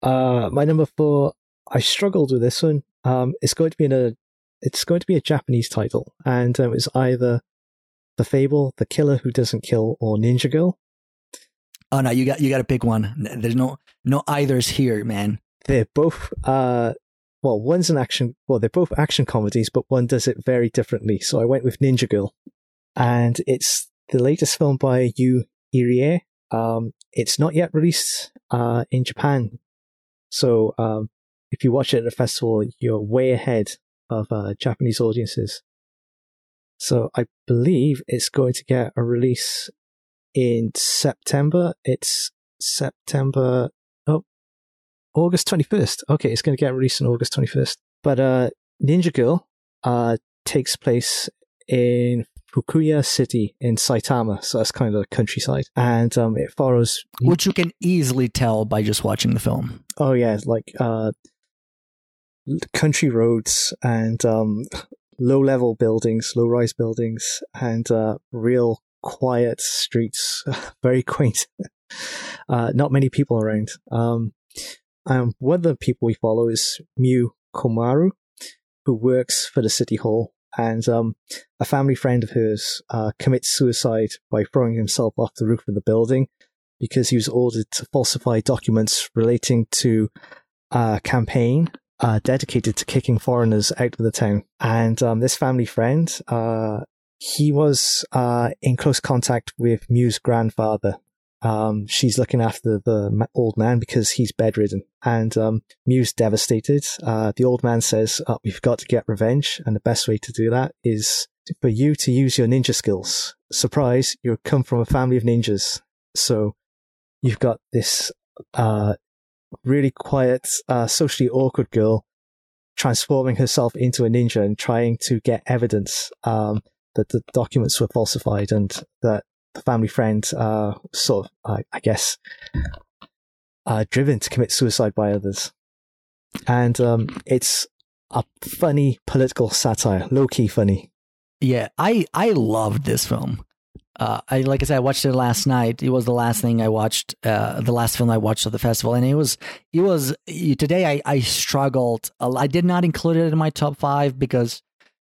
S6: Uh, my number four. I struggled with this one. Um, it's going to be in a. It's going to be a Japanese title, and um, it's either the Fable, the Killer Who Doesn't Kill, or Ninja Girl.
S5: Oh no, you got you got to pick one. There's no no either's here, man.
S6: They're both, uh, well, one's an action, well, they're both action comedies, but one does it very differently. So I went with Ninja Girl. And it's the latest film by Yu Irie. Um, it's not yet released uh, in Japan. So um, if you watch it at a festival, you're way ahead of uh, Japanese audiences. So I believe it's going to get a release in September. It's September, oh, August 21st. Okay, it's going to get released on August 21st. But uh, Ninja Girl uh, takes place in Fukaya City in Saitama. So that's kind of the countryside. And um, it follows.
S5: Which you can easily tell by just watching the film.
S6: Oh, yeah, like uh, country roads and um, low level buildings, low rise buildings, and uh, real quiet streets. Very quaint. uh, not many people around. Um, and one of the people we follow is Miu Komaru, who works for the city hall. And um, a family friend of hers uh, commits suicide by throwing himself off the roof of the building because he was ordered to falsify documents relating to a campaign uh, dedicated to kicking foreigners out of the town. And um, this family friend, uh, he was uh, in close contact with Miu's grandfather. Um, she's looking after the old man because he's bedridden, and um, Miu's devastated. Uh, the old man says, oh, "We've got to get revenge, and the best way to do that is for you to use your ninja skills." Surprise! You come from a family of ninjas, so you've got this uh, really quiet, uh, socially awkward girl transforming herself into a ninja and trying to get evidence um, that the documents were falsified and that the family friend, uh, sort of, uh, I guess, uh, driven to commit suicide by others. And um, it's a funny political satire, low key funny.
S5: Yeah, I I loved this film uh, I like I said, I watched it last night. It was the last thing I watched, uh, the last film I watched at the festival, and it was it was today. I I struggled. I did not include it in my top five because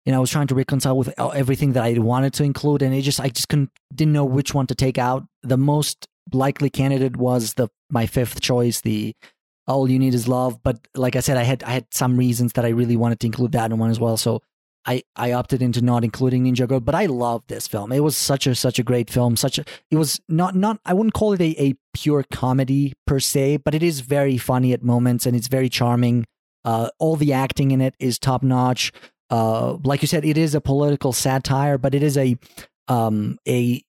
S5: know I was trying to reconcile with everything that I wanted to include, and it just I just couldn't didn't know which one to take out. The most likely candidate was the my fifth choice, the all you need is love. But like I said, I had I had some reasons that I really wanted to include that in one as well. So I, I opted into not including Ninja Girl, but I love this film. It was such a such a great film. Such a it was not not I wouldn't call it a, a pure comedy per se, but it is very funny at moments and it's very charming. Uh, all the acting in it is top notch. Uh, like you said, it is a political satire, but it is a um a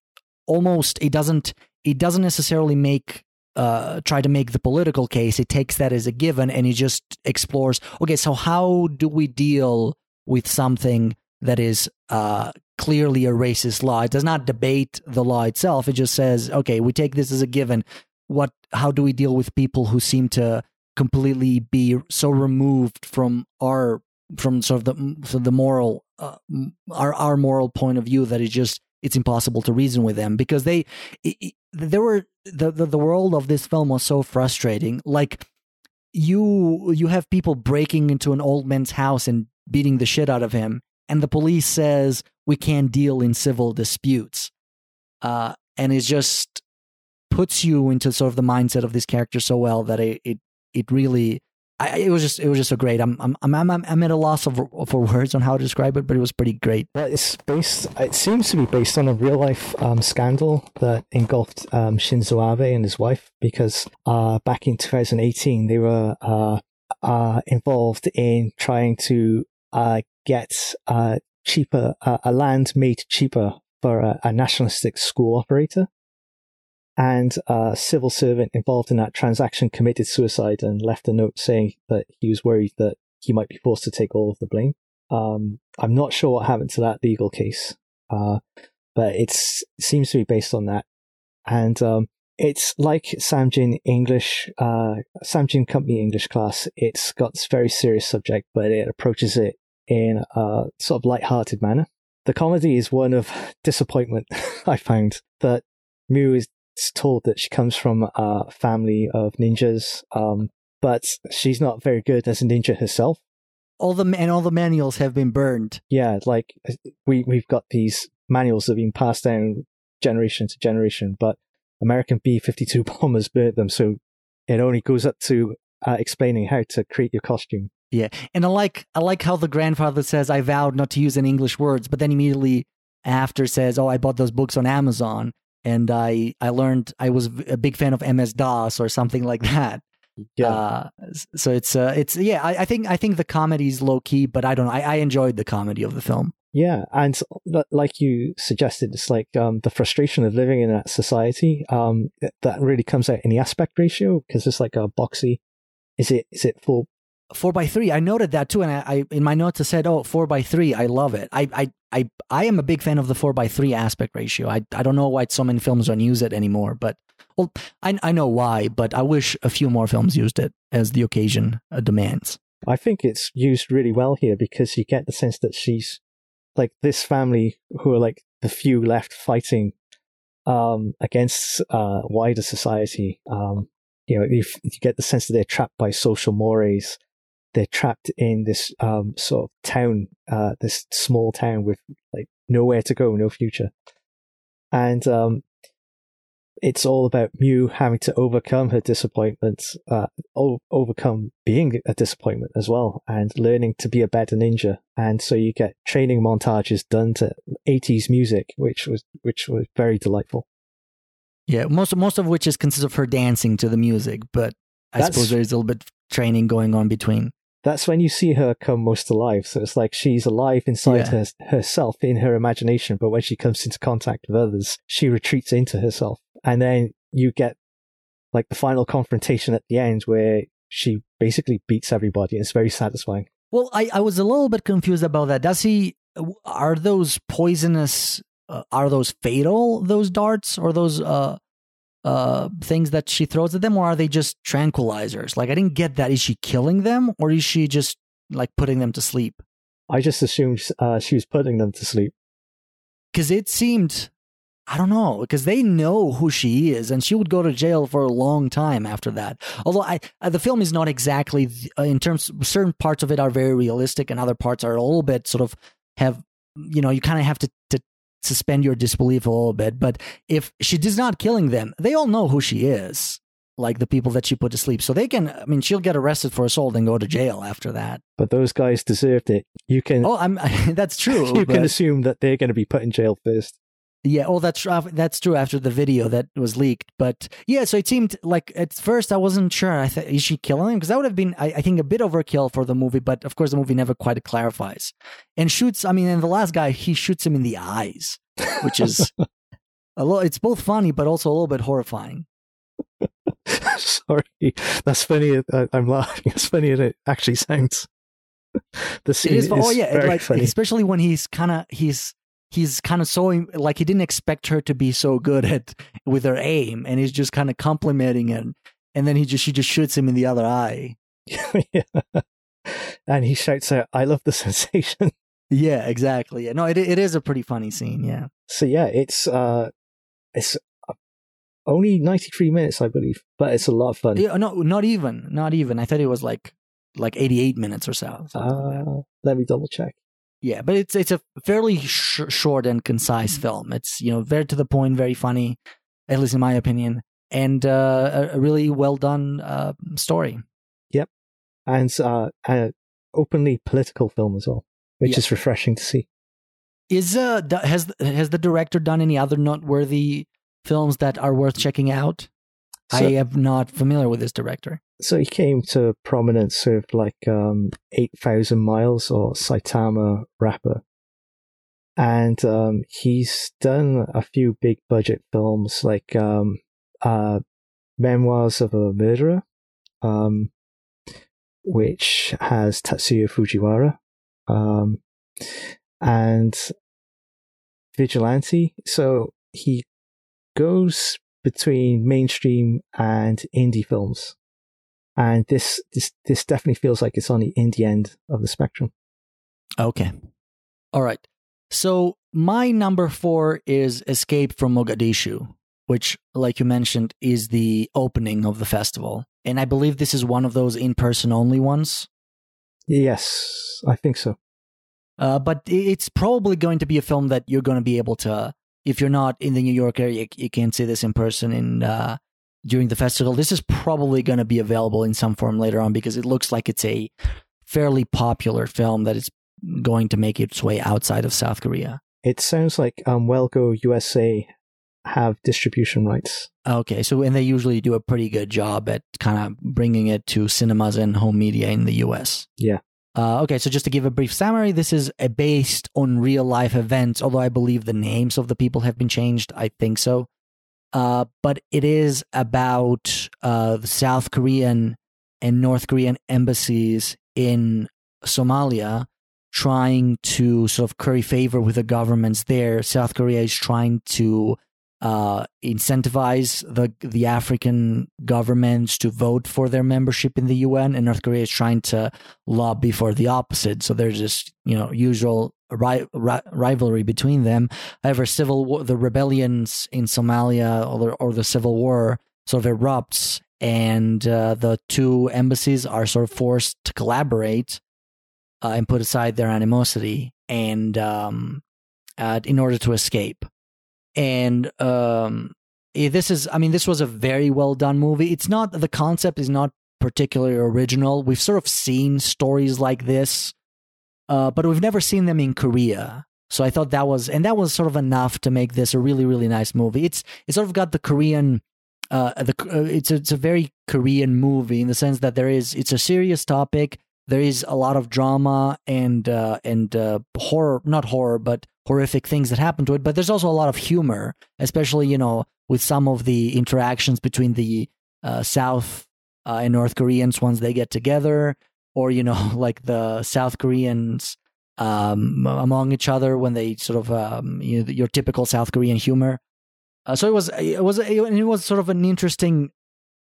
S5: almost it doesn't it doesn't necessarily make uh, try to make the political case. It takes that as a given and it just explores. Okay, so how do we deal with something that is uh, clearly a racist law. It does not debate the law itself. It just says, okay, we take this as a given. What? How do we deal with people who seem to completely be so removed from our from sort of the so the moral uh, our our moral point of view that it's just it's impossible to reason with them because they there were the, the the world of this film was so frustrating like you you have people breaking into an old man's house and beating the shit out of him, and the police says we can't deal in civil disputes, uh, and it just puts you into sort of the mindset of this character so well that it it, it really. I, it was just it was just so great. I'm I'm I'm I'm at a loss of, for words on how to describe it, but it was pretty great.
S6: It's based. It seems to be based on a real life um, scandal that engulfed um, Shinzo Abe and his wife because uh, back in 2018 they were uh, uh, involved in trying to uh, get uh, cheaper uh, a land made cheaper for a, a, nationalistic school operator, and a civil servant involved in that transaction committed suicide and left a note saying that he was worried that he might be forced to take all of the blame. Um, I'm not sure what happened to that legal case, uh, but it seems to be based on that, and um, it's like Samjin English, uh, Samjin Company English class. It's got this very serious subject, but it approaches it in a sort of light-hearted manner. The comedy is one of disappointment. I found that Miu is told that she comes from a family of ninjas, um, but she's not very good as a ninja herself.
S5: All the and all the manuals have been burned.
S6: Yeah, like we we've got these manuals that have been passed down generation to generation, but American B 52 bombers burnt them. So it only goes up to uh, explaining how to create your costume.
S5: Yeah, and I like I like how the grandfather says, "I vowed not to use any English words," but then immediately after says, "Oh, I bought those books on Amazon, and I I learned I was a big fan of MS DOS or something like that."
S6: Yeah.
S5: Uh, so it's uh, it's yeah. I, I think I think the comedy's low key, but I don't know. I, I enjoyed the comedy of the film.
S6: Yeah, and li- like you suggested, it's like um, the frustration of living in that society. Um, that- that really comes out in the aspect ratio because it's like a boxy. Is it? Is it full?
S5: Four by three. I noted that too, and I, I in my notes I said, "Oh, four by three. I love it. I I I I am a big fan of the four by three aspect ratio. I I don't know why so many films don't use it anymore, but well, I I know why, but I wish a few more films used it as the occasion uh, demands.
S6: I think it's used really well here because you get the sense that she's like this family who are like the few left fighting um, against uh, wider society. Um, you know, you, you get the sense that they're trapped by social mores. They're trapped in this um, sort of town, uh, this small town with like nowhere to go, no future, and um, it's all about Miu having to overcome her disappointments, uh, overcome being a disappointment as well, and learning to be a better ninja. And so you get training montages done to 80s music, which was which was very delightful.
S5: Yeah, most most of which is consists of her dancing to the music, but I
S6: That's-
S5: suppose there is a little bit of training going on between.
S6: That's when you see her come most alive. So it's like she's alive inside
S5: Yeah.
S6: her, herself in her imagination, but when she comes into contact with others, she retreats into herself. And then you get like the final confrontation at the end where she basically beats everybody. It's very satisfying.
S5: Well, I, I was a little bit confused about that. Does he? Are those poisonous? Uh, are those fatal? Those darts or those uh uh things that she throws at them, or are they just tranquilizers? Like I didn't get that. Is she killing them, or is she just like putting them to sleep?
S6: I just assumed uh, she was putting them to sleep.
S5: Because it seemed. I don't know because they know who she is, and she would go to jail for a long time after that. Although I, uh, the film is not exactly uh, in terms. Certain parts of it are very realistic, and other parts are a little bit sort of have you know you kind of have to, to suspend your disbelief a little bit. But if she is not killing them, they all know who she is, like the people that she put to sleep. So they can. I mean, she'll get arrested for assault and go to jail after that.
S6: But those guys deserved it. You can
S5: Oh, I'm. that's true.
S6: you can assume that they're going to be put in jail first.
S5: Yeah, oh, that's that's true. After the video that was leaked, but yeah, so it seemed like at first I wasn't sure. I thought, is she killing him? Because that would have been, I, I think, a bit overkill for the movie. But of course, the movie never quite clarifies. And shoots. I mean, and the last guy, he shoots him in the eyes, which is a little. It's both funny, but also a little bit horrifying.
S6: Sorry, that's funny. uh, I'm laughing. It's funny as it actually sounds. The scene
S5: It
S6: is,
S5: is. oh yeah,
S6: very
S5: like
S6: funny.
S5: especially when he's kind of he's he's kind of so like he didn't expect her to be so good at with her aim, and he's just kind of complimenting it, and then he just she just shoots him in the other eye.
S6: Yeah. And he shouts out, "I love the sensation."
S5: Yeah, exactly. Yeah, no, it it is a pretty funny scene. Yeah,
S6: So yeah, it's uh, it's uh, only 93 minutes, I believe, but it's a lot of fun.
S5: yeah no, not even, not even. I thought it was like like eighty eight minutes or so. something like.
S6: Uh, let me double check.
S5: Yeah, but it's it's a fairly sh- short and concise film. It's you know very to the point, very funny, at least in my opinion, and uh, a, really well done uh, story.
S6: Yep, and uh, an openly political film as well, which
S5: Yeah.
S6: is refreshing to see.
S5: Is uh has has the director done any other noteworthy films that are worth checking out?
S6: So,
S5: I am not familiar with this director.
S6: so he came to prominence with like um, 8,000 Miles or Saitama Rapper. And um, he's done a few big budget films like um, uh, Memoirs of a Murderer, um, which has Tatsuya Fujiwara, um, and Vigilante. So he goes between mainstream and indie films. And this, this, this definitely feels like it's on the indie end of the spectrum.
S5: Okay. All right. So my number four is Escape from Mogadishu, which, like you mentioned, is the opening of the festival. And I believe this is one of those in person only ones.
S6: Yes, I think so.
S5: Uh, but it's probably going to be a film that you're going to be able to if you're not in the New York area, you, you can't see this in person in uh, during the festival. This is probably going to be available in some form later on because it looks like it's a fairly popular film that is going to make its way outside of South Korea.
S6: It sounds like um, Well Go USA have distribution rights.
S5: Okay, so and they usually do a pretty good job at kind of bringing it to cinemas and home media in the US.
S6: Yeah.
S5: Uh, okay, so just to give a brief summary, this is based on real life events, although I believe the names of the people have been changed. I think so. Uh, but it is about uh, the South Korean and North Korean embassies in Somalia trying to sort of curry favor with the governments there. South Korea is trying to uh, incentivize the the African governments to vote for their membership in the UN, and North Korea is trying to lobby for the opposite. So there's this you know usual ri- ri- rivalry between them. However, civil war, the rebellions in Somalia or the, or the civil war sort of erupts, and uh, the two embassies are sort of forced to collaborate uh, and put aside their animosity and um, uh, in order to escape and um eh, this is i mean this was a very well done movie. It's not the concept is not particularly original. We've sort of seen stories like this uh but we've never seen them in korea. So i thought that was and that was sort of enough to make this a really really nice movie. It's it's sort of got the korean uh the uh, it's a, it's a very korean movie in the sense that there is it's a serious topic. There is a lot of drama and uh and uh horror not horror but horrific things that happen to it, but there's also a lot of humor, especially you know with some of the interactions between the uh, South uh, and North Koreans once they get together, or you know like the South Koreans um, among each other when they sort of um, you know, your typical South Korean humor. Uh, so it was it was it was sort of an interesting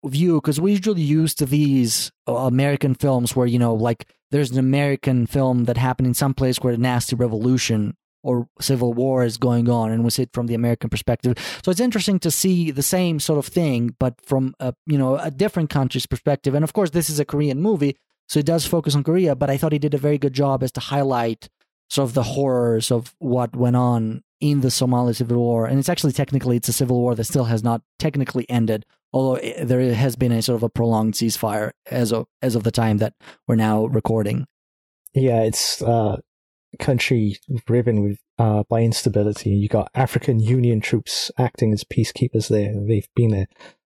S5: view because we usually used to these uh, American films where you know like there's an American film that happened in some place where a nasty revolution or civil war is going on and we see it from the american perspective. So it's interesting to see the same sort of thing but from a you know a different country's perspective. And of course this is a korean movie so it does focus on korea but i thought he did a very good job as to highlight sort of the horrors of what went on in the somali civil war. And it's actually technically it's a civil war that still has not technically ended although there has been a sort of a prolonged ceasefire as of as of the time that we're now recording.
S6: Yeah it's uh country riven with uh, by instability. You got African Union troops acting as peacekeepers there. They've been there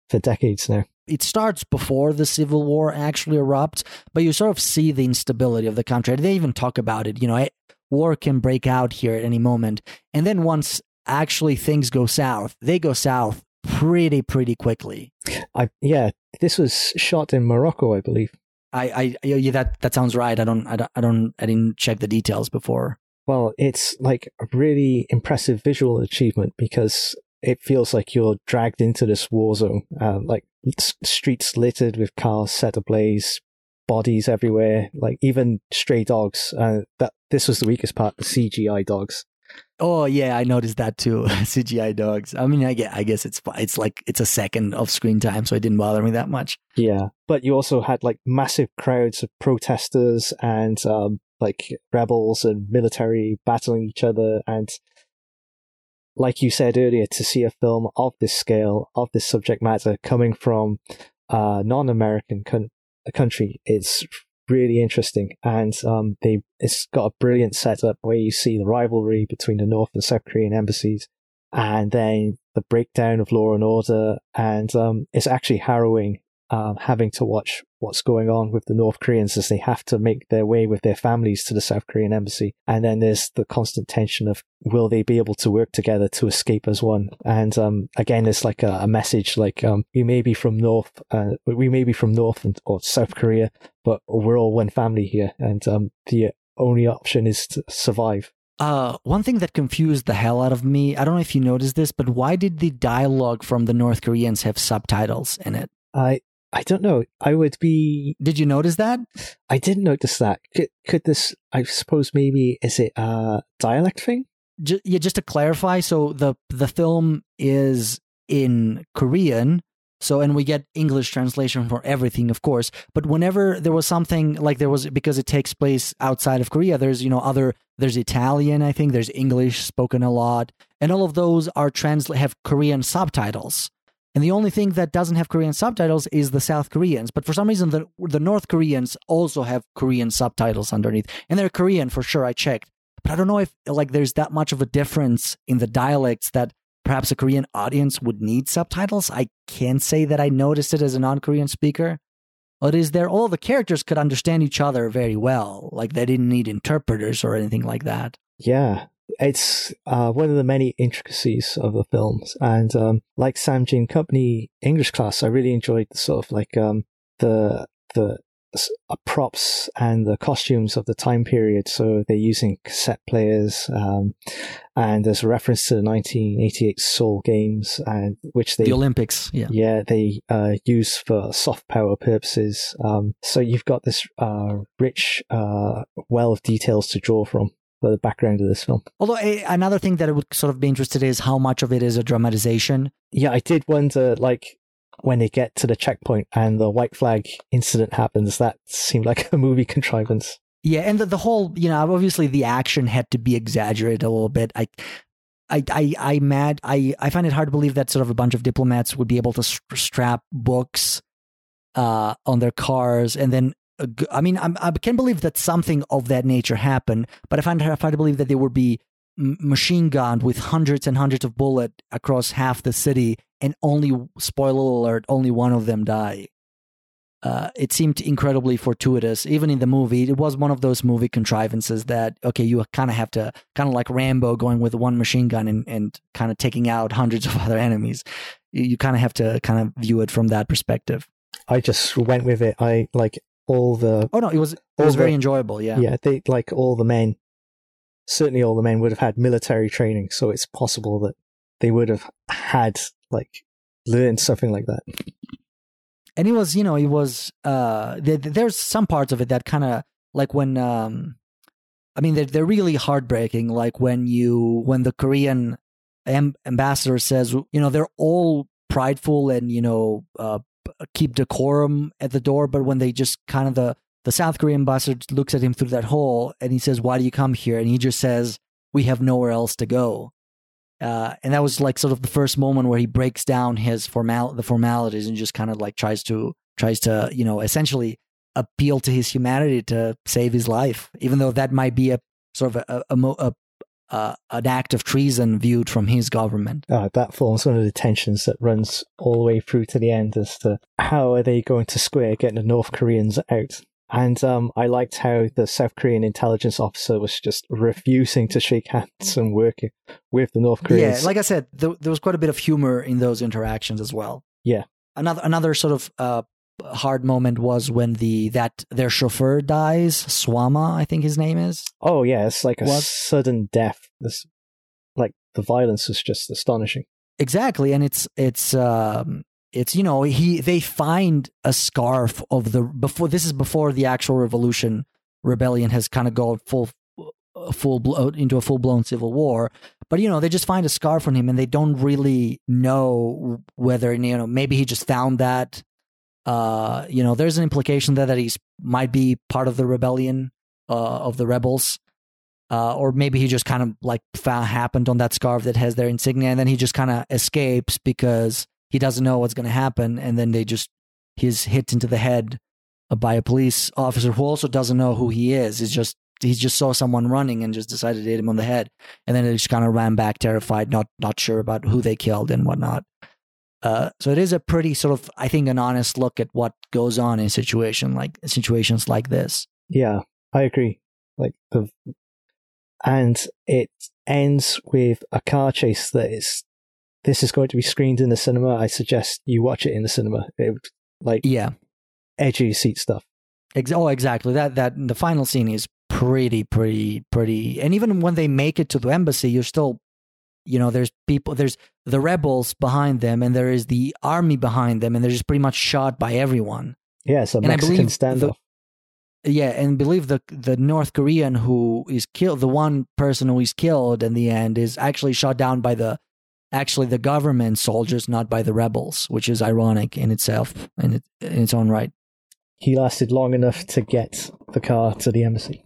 S6: for decades now.
S5: It starts before the civil war actually erupts, but you sort of see the instability of the country. They even talk about it. You know, war can break out here at any moment, and then once actually things go south, they go south pretty pretty quickly.
S6: I yeah, this was shot in Morocco, I believe.
S5: I, I, yeah, that that sounds right. I don't, I don't, I don't, I didn't check the details before.
S6: Well, it's like a really impressive visual achievement because it feels like you're dragged into this war zone, uh, like streets littered with cars set ablaze, bodies everywhere, like even stray dogs. Uh, that this was the weakest part, the CGI dogs.
S5: Oh yeah, I noticed that too. CGI dogs. I mean, I guess, I guess it's it's like it's a second of screen time, so it didn't bother me that much.
S6: Yeah, but you also had like massive crowds of protesters and um, like rebels and military battling each other, and like you said earlier, to see a film of this scale, of this subject matter, coming from a non-American con- country, it's really interesting, and um, they it's got a brilliant setup where you see the rivalry between the North and South Korean embassies, and then the breakdown of law and order, and um, it's actually harrowing um, having to watch what's going on with the North Koreans as they have to make their way with their families to the South Korean embassy. And then there's the constant tension of will they be able to work together to escape as one? And um, again, it's like a, a message like um, we may be from North, uh, we may be from North and, or South Korea, but we're all one family here, and um, the only option is to survive.
S5: Uh, one thing that confused the hell out of me, I don't know if you noticed this, but why did the dialogue from the North Koreans have subtitles in it?
S6: I I don't know. I would be.
S5: Did you notice that?
S6: I didn't notice that. Could, could this? I suppose maybe is it a dialect thing?
S5: Just, yeah, just to clarify. So the the film is in Korean. So and we get English translation for everything, of course. But whenever there was something like there was because it takes place outside of Korea, there's you know other there's Italian, I think there's English spoken a lot, and all of those are translate have Korean subtitles. And the only thing that doesn't have Korean subtitles is the South Koreans. But for some reason, the the North Koreans also have Korean subtitles underneath, and they're Korean for sure. I checked, but I don't know if like there's that much of a difference in the dialects that perhaps a Korean audience would need subtitles. I can't say that I noticed it as a non-Korean speaker. But is there all the characters could understand each other very well, like they didn't need interpreters or anything like that.
S6: Yeah, it's uh, one of the many intricacies of the films, and um, like Samjin Company English class, I really enjoyed the sort of like um, the the uh, props and the costumes of the time period. So they're using cassette players, um, and there's a reference to the 1988 Seoul Games, and which they
S5: the Olympics, yeah,
S6: yeah, they uh, use for soft power purposes. Um, so you've got this uh, rich uh, well of details to draw from for the background of this film.
S5: Although a, another thing that I would sort of be interested in is how much of it is a dramatization.
S6: Yeah, I did wonder, like when they get to the checkpoint and the white flag incident happens, that seemed like a movie contrivance.
S5: Yeah, and the, the whole, you know, obviously the action had to be exaggerated a little bit. I, I, I, I mad. I, I find it hard to believe that sort of a bunch of diplomats would be able to strap books, uh, on their cars, and then, I mean, I'm, I can believe that something of that nature happened, but I find it hard to believe that they would be machine gunned with hundreds and hundreds of bullets across half the city and only spoiler alert only one of them die. Uh, it seemed incredibly fortuitous. Even in the movie it was one of those movie contrivances that okay you kind of have to kind of like rambo going with one machine gun and, and kind of taking out hundreds of other enemies. You, you kind of have to kind of view it from that perspective.
S6: I just went with it. I like all the
S5: oh no it was it was very enjoyable yeah
S6: yeah they like all the men certainly all the men would have had military training, so it's possible that they would have had like learned something like that.
S5: And it was, you know, it was. Uh, there, there's some parts of it that kind of like when. Um, I mean, they're they're really heartbreaking. Like when you when the Korean am- ambassador says, you know, they're all prideful and you know uh, keep decorum at the door, but when they just kind of the the South Korean ambassador looks at him through that hole and he says, Why do you come here? And he just says, We have nowhere else to go. Uh, and that was like sort of the first moment where he breaks down his formal the formalities and just kind of like tries to tries to you know essentially appeal to his humanity to save his life, even though that might be a sort of a, a, a, a an act of treason viewed from his government.
S6: Uh, that forms one of the tensions that runs all the way through to the end as to how are they going to square getting the North Koreans out. And um, I liked how the South Korean intelligence officer was just refusing to shake hands and work with the North Koreans.
S5: Yeah, like I said, th- there was quite a bit of humor in those interactions as well.
S6: Yeah.
S5: Another another sort of uh, hard moment was when the that their chauffeur dies, Swama, I think his name is.
S6: Oh yeah, it's like a was. sudden death. This, like the violence is just astonishing.
S5: Exactly, and it's it's um, it's you know he they find a scarf of the before this is before the actual revolution rebellion has kind of gone full full into a full blown civil war but you know they just find a scarf on him and they don't really know whether you know maybe he just found that uh you know there's an implication there that he's might be part of the rebellion uh of the rebels uh, or maybe he just kind of like found, happened on that scarf that has their insignia and then he just kind of escapes because he doesn't know what's going to happen, and then they just he's hit into the head by a police officer who also doesn't know who he is. He's just he just saw someone running and just decided to hit him on the head, and then he just kind of ran back, terrified, not not sure about who they killed and whatnot. Uh, so it is a pretty sort of, I think, an honest look at what goes on in situation like situations like this.
S6: Yeah, I agree. Like the, and it ends with a car chase that is this is going to be screened in the cinema, I suggest you watch it in the cinema. It, would like
S5: yeah,
S6: edgy seat stuff.
S5: Ex- oh, exactly. That that the final scene is pretty, pretty, pretty. And even when they make it to the embassy, you're still, you know, there's people, there's the rebels behind them, and there is the army behind them, and they're just pretty much shot by everyone.
S6: Yeah, so Mexican standoff.
S5: Yeah, and believe the the North Korean who is killed, the one person who is killed in the end is actually shot down by the actually the government soldiers, not by the rebels, which is ironic in itself in, it, in its own right.
S6: He lasted long enough to get the car to the embassy.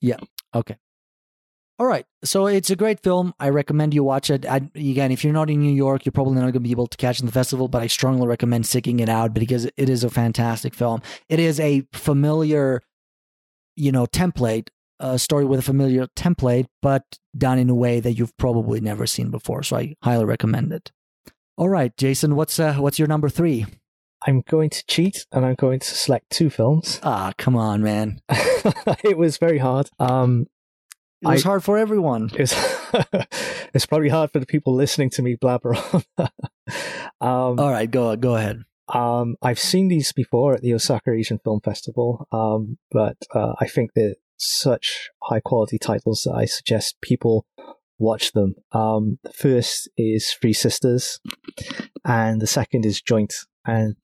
S5: Yeah. Okay. All right. So it's a great film. I recommend you watch it. I, again, if you're not in New York, you're probably not going to be able to catch it in the festival, but I strongly recommend seeking it out because it is a fantastic film. It is a familiar, you know, template, a story with a familiar template, but done in a way that you've probably never seen before. So I highly recommend it. All right, Jason, what's uh, what's your number three?
S6: I'm going to cheat and I'm going to select two films.
S5: Ah, come on, man.
S6: it was very hard. Um,
S5: It was
S6: I-
S5: hard for everyone.
S6: it's, it's probably hard for the people listening to me blabber on. um,
S5: All right, go go ahead.
S6: um, I've seen these before at the Osaka Asian Film Festival, um, but uh, I think they're such high quality titles that I suggest people watch them. Um, the first is Three Sisters, and the second is Joint. And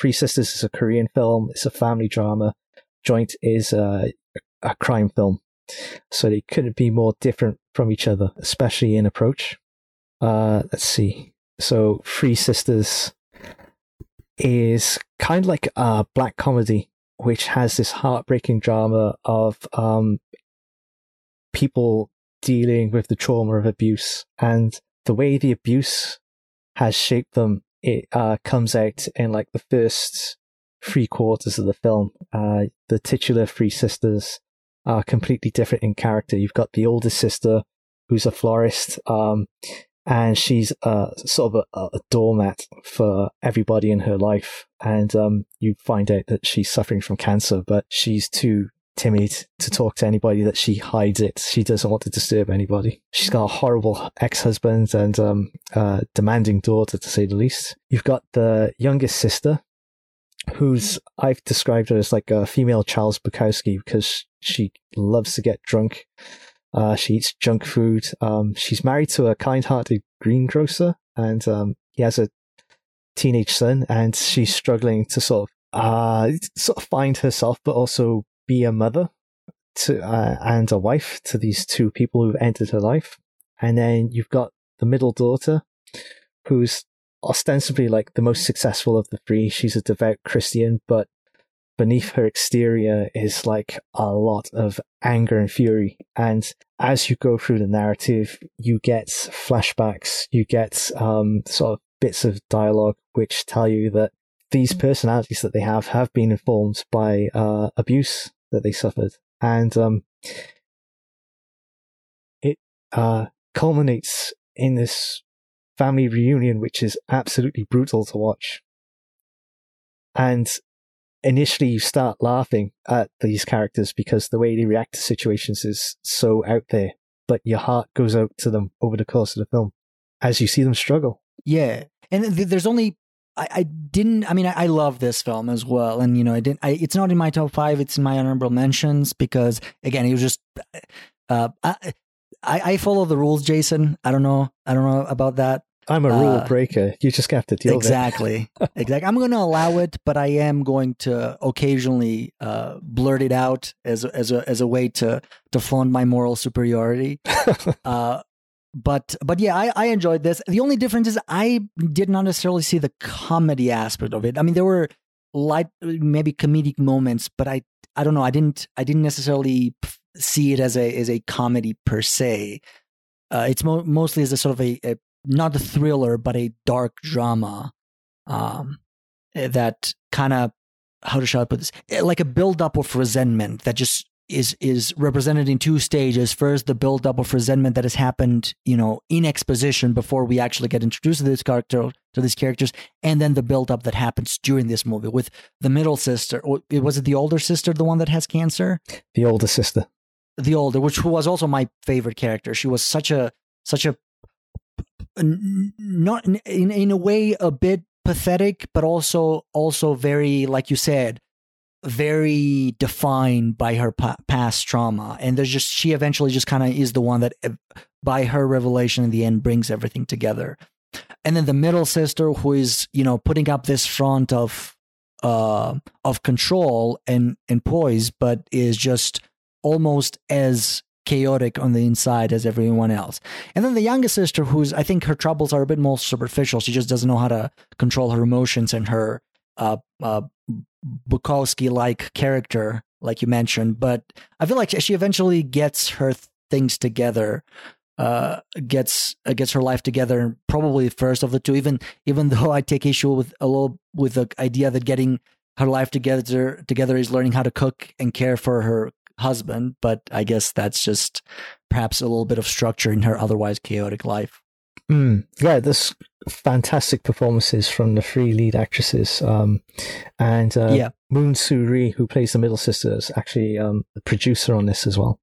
S6: Three Sisters is a Korean film. It's a family drama. Joint is a, a crime film. So they couldn't be more different from each other, especially in approach. Uh, let's see. So Three Sisters is kind of like a black comedy, which has this heartbreaking drama of um, people dealing with the trauma of abuse and the way the abuse has shaped them. It uh, comes out in like the first three quarters of the film. Uh, the titular Three sisters are completely different in character. You've got the oldest sister, who's a florist, um, and she's sort of a, a doormat for everybody in her life. And um, you find out that she's suffering from cancer, but she's too timid to talk to anybody. That she hides it. She doesn't want to disturb anybody. She's got a horrible ex-husband and um, demanding daughter, to say the least. You've got the youngest sister, who's I've described her as like a female Charles Bukowski because she loves to get drunk. Uh, she eats junk food. Um, she's married to a kind-hearted greengrocer, and um, he has a teenage son, and she's struggling to sort of uh, sort of find herself, but also be a mother to uh, and a wife to these two people who've entered her life. And then you've got the middle daughter, who's ostensibly like the most successful of the three. She's a devout Christian, but beneath her exterior is like a lot of anger and fury. And as you go through the narrative, you get flashbacks, you get um, sort of bits of dialogue which tell you that these personalities that they have have been informed by uh, abuse that they suffered. And um, it uh, culminates in this family reunion, which is absolutely brutal to watch. And initially, you start laughing at these characters because the way they react to situations is so out there, but your heart goes out to them over the course of the film as you see them struggle.
S5: Yeah, and th- there's only I, I didn't. I mean, I, I love this film as well, and you know, I didn't. I, it's not in my top five. It's in my honorable mentions because again, it was just. Uh, I, I I follow the rules, Jason. I don't know. I don't know about that.
S6: I'm a rule
S5: Uh,
S6: breaker. You just have to deal
S5: exactly. Exactly i'm going to allow it but i am going to occasionally uh, blurt it out as as a as a way to to flaunt my moral superiority. Uh but but yeah I, I enjoyed this. The only difference is i did not necessarily see the comedy aspect of it. I mean there were light maybe comedic moments but i i don't know. I didn't i didn't necessarily see it as a as a comedy per se. Uh, it's mo- mostly as a sort of a, a not a thriller but a dark drama um that kind of how shall I put this Eh, like a build up of resentment that just is is represented in two stages first the build up of resentment that has happened you know in exposition before we actually get introduced to this character to these characters and then the build up that happens during this movie with the middle sister was it the older sister the one that has cancer
S6: the older sister.
S5: the older, which was also my favorite character. She was such a such a not in in a way a bit pathetic, but also also very like you said, very defined by her pa- past trauma. And there's just she eventually just kind of is the one that, eh, by her revelation in the end, brings everything together. And then the middle sister, who is you know putting up this front of uh of control and and poise, but is just almost as chaotic on the inside as everyone else. And then the younger sister, who's I think her troubles are a bit more superficial. She just doesn't know how to control her emotions and her uh, uh, Bukowski like character, like you mentioned. But I feel like she eventually gets her things together uh gets uh, gets her life together probably first of the two even even though i take issue with a little with the idea that getting her life together together is learning how to cook and care for her husband but i guess that's just perhaps a little bit of structure in her otherwise chaotic life
S6: Mm, yeah, there's fantastic performances from the three lead actresses. Um, and uh,
S5: Yeah.
S6: Moon Soo Ri, who plays the middle sister, is actually um, the producer on this as well.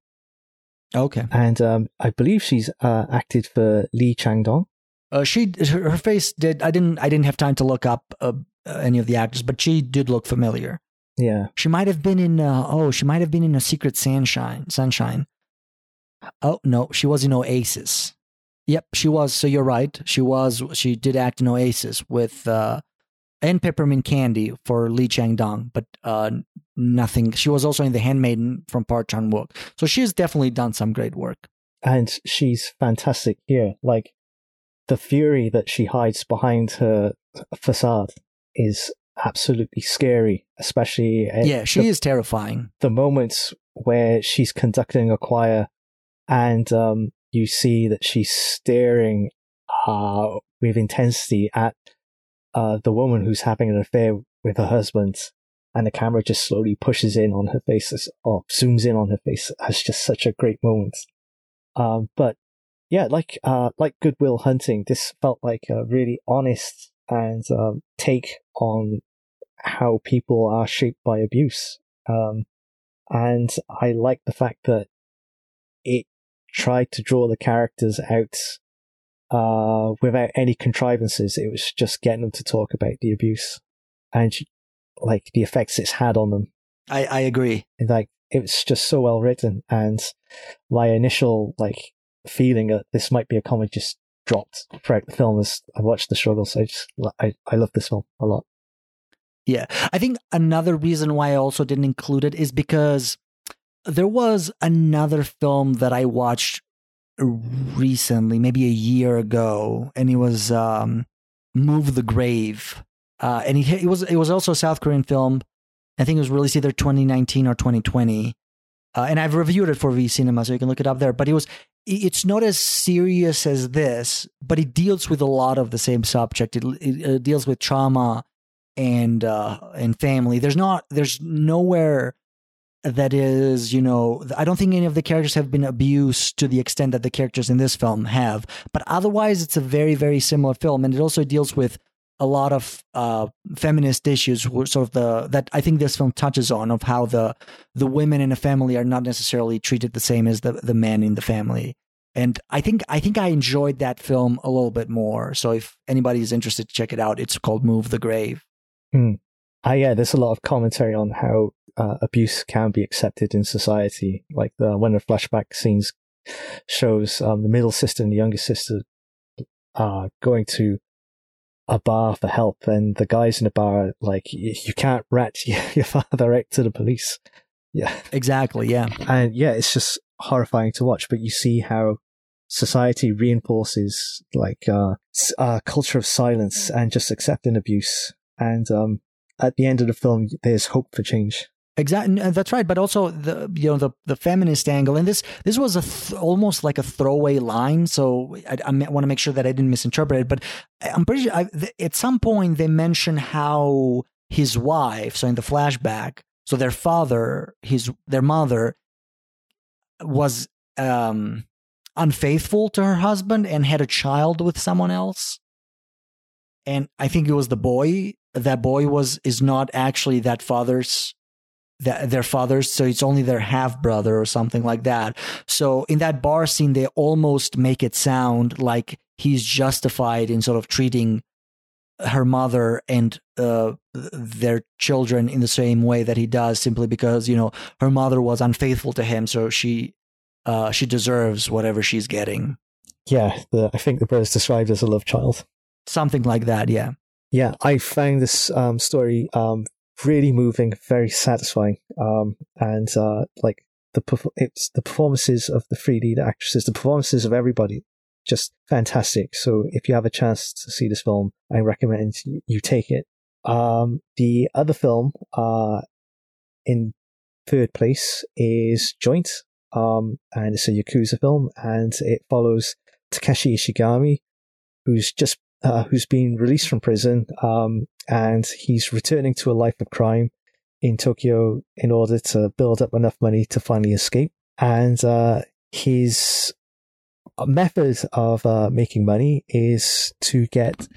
S5: okay
S6: And um, I believe she's uh, acted for Lee Chang Dong.
S5: uh she her, her face did i didn't i didn't have time to look up uh, any of the actors but she did look familiar
S6: Yeah.
S5: She might have been in. Uh, oh, she might have been in a Secret Sunshine. Sunshine. Oh no, she was in Oasis. Yep, she was. So you're right. She was. She did act in Oasis with uh, and Peppermint Candy for Lee Chang Dong, but uh, nothing. She was also in The Handmaiden from Park Chan Wook. So she's definitely done some great work.
S6: And she's fantastic here. Like, the fury that she hides behind her facade is absolutely scary, especially
S5: yeah, she
S6: the,
S5: is terrifying.
S6: the moments where she's conducting a choir and um, you see that she's staring uh, with intensity at uh, the woman who's having an affair with her husband, and the camera just slowly pushes in on her face or zooms in on her face. That's just such a great moment. Um, but yeah, like uh, like Good Will Hunting, this felt like a really honest and um, take on how people are shaped by abuse. Um, and I like the fact that it tried to draw the characters out uh, without any contrivances. It was just getting them to talk about the abuse and like the effects it's had on them.
S5: I, I agree.
S6: And, like it was just so well written, and my initial like feeling that this might be a comic just dropped throughout the film as I watched the struggle. So I just I I love this film a lot.
S5: Yeah. I think another reason why I also didn't include it is because there was another film that I watched recently, maybe a year ago, and it was um, Move the Grave. Uh, and it, it was it was also a South Korean film. I think it was released either 2019 or 2020. Uh, and I've reviewed it for V Cinema, so you can look it up there. But it was it's not as serious as this, but it deals with a lot of the same subject. It, it, uh deals with trauma and uh and family there's not there's nowhere that is you know i don't think any of the characters have been abused to the extent that the characters in this film have but otherwise it's a very very similar film and it also deals with a lot of uh feminist issues sort of the that i think this film touches on of how the the women in a family are not necessarily treated the same as the the men in the family and I think I think I enjoyed that film a little bit more. So if anybody is interested to check it out, it's called Move the Grave.
S6: Ah, yeah, there's a lot of commentary on how uh, abuse can be accepted in society. Like the the flashback scenes shows um, the middle sister and the younger sister uh, going to a bar for help, and the guys in the bar are like, "You can't rat your father out to the police." Yeah,
S5: Exactly. Yeah.
S6: and yeah, it's just horrifying to watch. But you see how society reinforces like uh, uh culture of silence and just accepting abuse. And um, at the end of the film, there's hope for change.
S5: Exactly. That's right. But also the you know the the feminist angle, and this this was a th- almost like a throwaway line. So I, I want to make sure that I didn't misinterpret it. But I'm pretty sure I, th- at some point they mention how his wife, so in the flashback, so their father, his their mother, was um unfaithful to her husband and had a child with someone else. And I think it was the boy. That boy was is not actually that father's that their fathers, so it's only their half brother or something like that. So in that bar scene, they almost make it sound like he's justified in sort of treating her mother and uh, their children in the same way that he does, simply because you know her mother was unfaithful to him, so she uh, she deserves whatever she's getting,
S6: Yeah, the, I think the brother's described as a love child.
S5: something like that. Yeah.
S6: Yeah, I found this um, story um, really moving, very satisfying, um, and uh, like the it's the performances of the three lead actresses, the performances of everybody, just fantastic. So if you have a chance to see this film, I recommend you, you take it. Um, the other film, uh, in third place is Joint, um, and it's a Yakuza film, and it follows Takeshi Ishigami, who's just uh, who's been released from prison, um, and he's returning to a life of crime in Tokyo in order to build up enough money to finally escape. And uh, his method of uh, making money is to get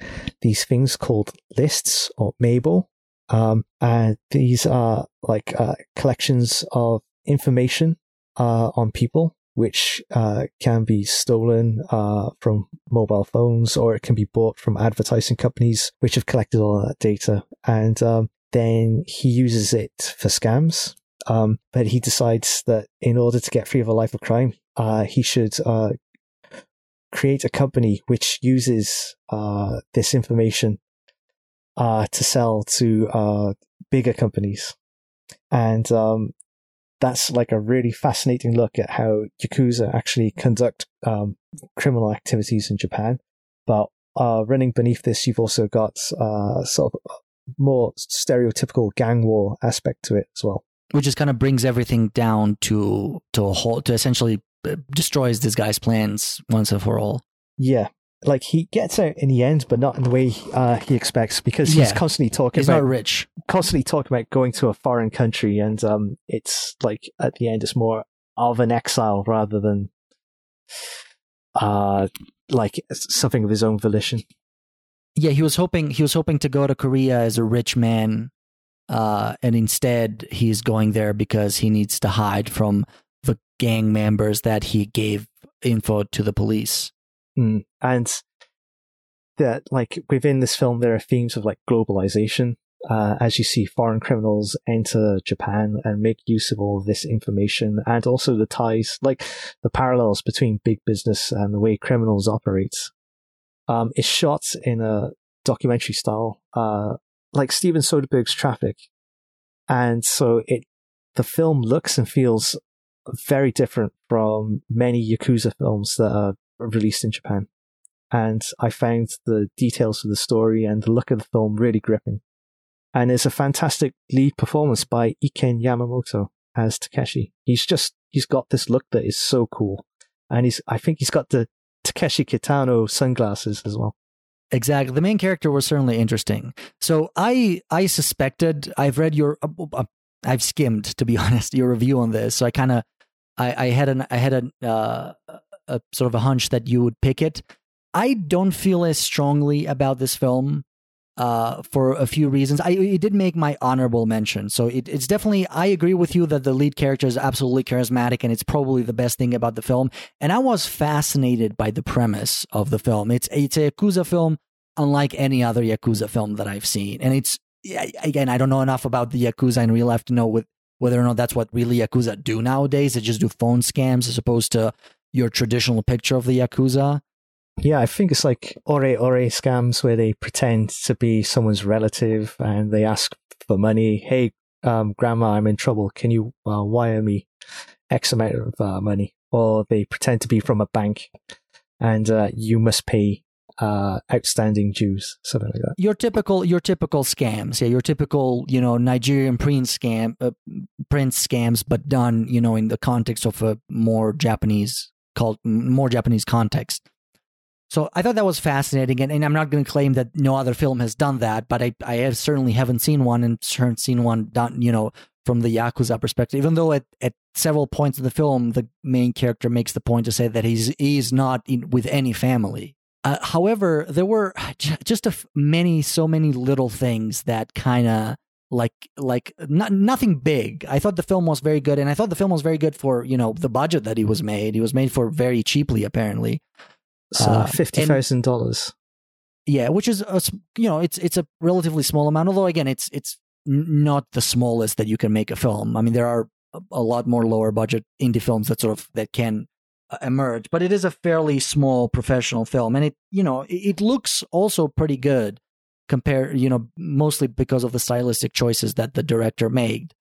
S6: these things called lists or meibo. Um, and these are like uh, collections of information uh, on people, which uh, can be stolen uh, from mobile phones or it can be bought from advertising companies which have collected all that data. And um, then he uses it for scams. Um, but he decides that in order to get free of a life of crime, uh, he should uh, create a company which uses uh, this information uh, to sell to bigger companies. And um, that's like a really fascinating look at how Yakuza actually conduct um, criminal activities in Japan. But uh, running beneath this, you've also got sort of more stereotypical gang war aspect to it as well.
S5: Which just kind of brings everything down to to a whole to essentially uh, destroys this guy's plans once and for all.
S6: Yeah, like he gets out in the end, but not in the way uh, he expects because he's
S5: Yeah.
S6: constantly talking
S5: He's
S6: about
S5: not rich.
S6: constantly talking about going to a foreign country, and um, it's like at the end, it's more of an exile rather than uh, like something of his own volition.
S5: Yeah, he was hoping he was hoping to go to Korea as a rich man, uh, and instead he's going there because he needs to hide from the gang members that he gave info to the police.
S6: Mm. And that, like, within this film, there are themes of like globalization. Uh, as you see foreign criminals enter Japan and make use of all of this information, and also the ties, like the parallels between big business and the way criminals operate. Um, it's shot in a documentary style, uh, like Steven Soderbergh's Traffic, and so it the film looks and feels very different from many Yakuza films that are released in Japan. And I found the details of the story and the look of the film really gripping. And there's a fantastic lead performance by Iken Yamamoto as Takeshi. He's just, he's got this look that is so cool. And he's, I think he's got the Takeshi Kitano sunglasses as well.
S5: Exactly. The main character was certainly interesting. So I I suspected I've read your uh, uh, I've skimmed to be honest your review on this. So I kind of I, I had an I had an uh, a sort of a hunch that you would pick it. I don't feel as strongly about this film uh, for a few reasons. I it did make my honorable mention. So it, it's definitely I agree with you that the lead character is absolutely charismatic and it's probably the best thing about the film. And I was fascinated by the premise of the film. It's it's a Yakuza film unlike any other Yakuza film that I've seen. And it's again, I don't know enough about the Yakuza in real life to know with, whether or not that's what really Yakuza do nowadays. They just do phone scams as opposed to your traditional picture of the Yakuza.
S6: Yeah, I think it's like ore ore scams where they pretend to be someone's relative and they ask for money. Hey, um, grandma, I'm in trouble. Can you uh, wire me X amount of uh, money? Or they pretend to be from a bank and uh, you must pay uh, outstanding dues, something like that.
S5: Your typical, your typical scams, yeah, your typical, you know, Nigerian prince scam, uh, prince scams, but done, you know, in the context of a more Japanese, called more Japanese context. So I thought that was fascinating, and, and I'm not going to claim that no other film has done that, but I, I have certainly haven't seen one, and haven't seen one done, you know, from the yakuza perspective. Even though at, at several points in the film, the main character makes the point to say that he's he's not in, with any family. Uh, however, there were just a f- many, so many little things that kind of like like not, nothing big. I thought the film was very good, and I thought the film was very good for you know the budget that he was made. He was made for very cheaply, apparently.
S6: So
S5: Uh,
S6: fifty thousand dollars.
S5: Yeah, which is a, you know it's it's a relatively small amount. Although again, it's it's not the smallest that you can make a film. I mean, there are a, lot more lower budget indie films that sort of that can uh, emerge, but it is a fairly small professional film, and it you know it looks also pretty good compared you know mostly because of the stylistic choices that the director made.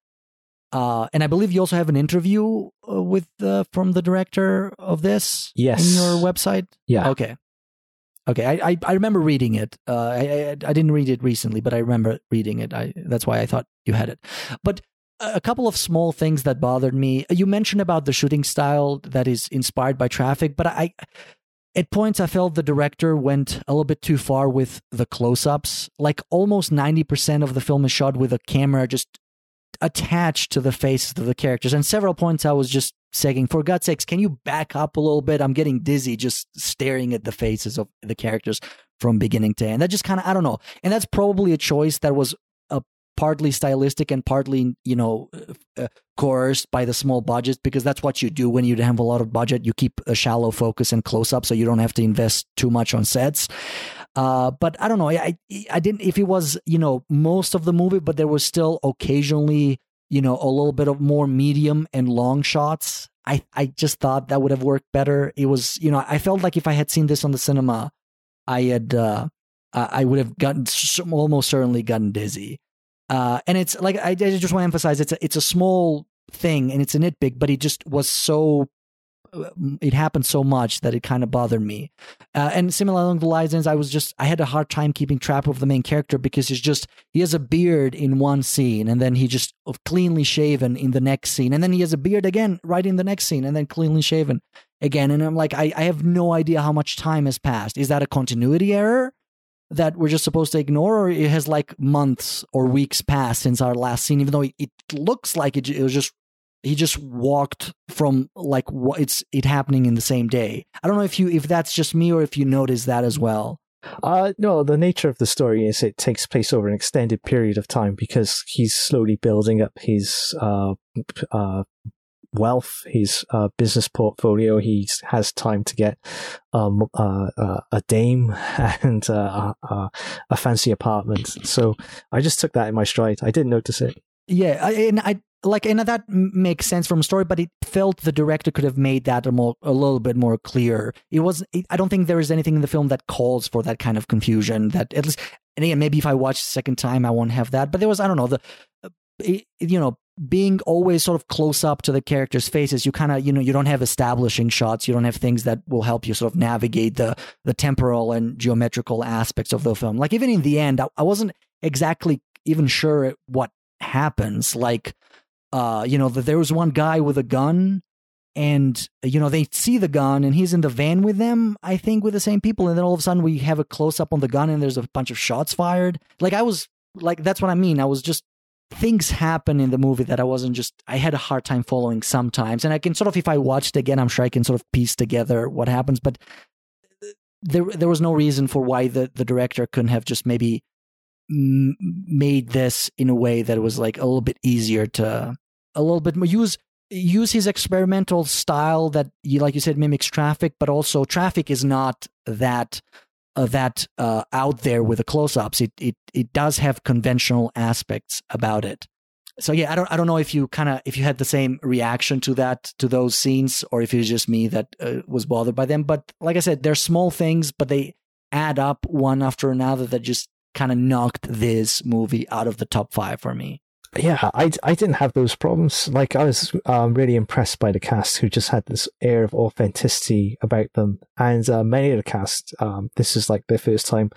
S5: Uh, and I believe you also have an interview uh, with uh, from the director of this
S6: Yes.
S5: in your website.
S6: Yeah.
S5: Okay. Okay. I, I, I remember reading it. Uh, I, I I didn't read it recently, but I remember reading it. I that's why I thought you had it. But a couple of small things that bothered me. You mentioned about the shooting style that is inspired by traffic, but I at points I felt the director went a little bit too far with the close-ups. Like almost 90% of the film is shot with a camera just attached to the faces of the characters. And several points I was just saying, for God's sakes, can you back up a little bit? I'm getting dizzy just staring at the faces of the characters from beginning to end. That just kind of, I don't know. And that's probably a choice that was partly stylistic and partly, you know, uh, coerced by the small budget because that's what you do when you have a lot of budget. You keep a shallow focus and close up so you don't have to invest too much on sets. Uh, but I don't know. I I didn't. If it was you know most of the movie, but there was still occasionally you know a little bit of more medium and long shots. I I just thought that would have worked better. It was you know I felt like if I had seen this on the cinema, I had uh, I would have gotten almost certainly gotten dizzy. Uh, and it's like I, I just want to emphasize it's a it's a small thing and it's a nitpick, but it just was so it happened so much that it kind of bothered me. Uh, and similar along the lines, I was just I had a hard time keeping track of the main character because he's just he has a beard in one scene and then he just cleanly shaven in the next scene and then he has a beard again right in the next scene and then cleanly shaven again. And I'm like I, I have no idea how much time has passed. Is that a continuity error? That we're just supposed to ignore, or it has like months or weeks passed since our last scene, even though it, looks like it, it was just he just walked from like what it's it happening in the same day. I don't know if you if that's just me or if you notice that as well.
S6: Uh, no, the nature of the story is it takes place over an extended period of time because he's slowly building up his uh, uh, wealth, his uh, business portfolio. He has time to get um, uh, uh, a dame and a fancy apartment. So I just took that in my stride. I didn't notice it.
S5: Yeah, and I like and that makes sense from a story but it felt the director could have made that a more a little bit more clear it was i don't think there is anything in the film that calls for that kind of confusion that at least and again maybe if i watch the second time i won't have that but there was i don't know the uh, you know being always sort of close up to the characters faces you kind of you know you don't have establishing shots you don't have things that will help you sort of navigate the the temporal and geometrical aspects of the film. Like even in the end i, I wasn't exactly even sure what happens. Like uh, you know, that there was one guy with a gun and you know they see the gun and he's in the van with them i think with the same people and then all of a sudden we have a close up on the gun and there's a bunch of shots fired. Like i was like that's what i mean. I was just things happen in the movie that i wasn't just i had a hard time following sometimes. And i can sort of if i watched again i'm sure i can sort of piece together what happens but there there was no reason for why the the director couldn't have just maybe made this in a way that was like a little bit easier to a little bit more use use his experimental style that you like you said mimics traffic but also traffic is not that uh, that uh, out there with the close-ups it, it it does have conventional aspects about it. So yeah i don't i don't know if you kind of if you had the same reaction to that to those scenes or if it was just me that uh, was bothered by them. But like i said they're small things but they add up one after another that just kind of knocked this movie out of the top 5 for me
S6: yeah, I, I didn't have those problems. Like, I was um, really impressed by the cast who just had this air of authenticity about them. And uh, many of the cast, um, this is like their first time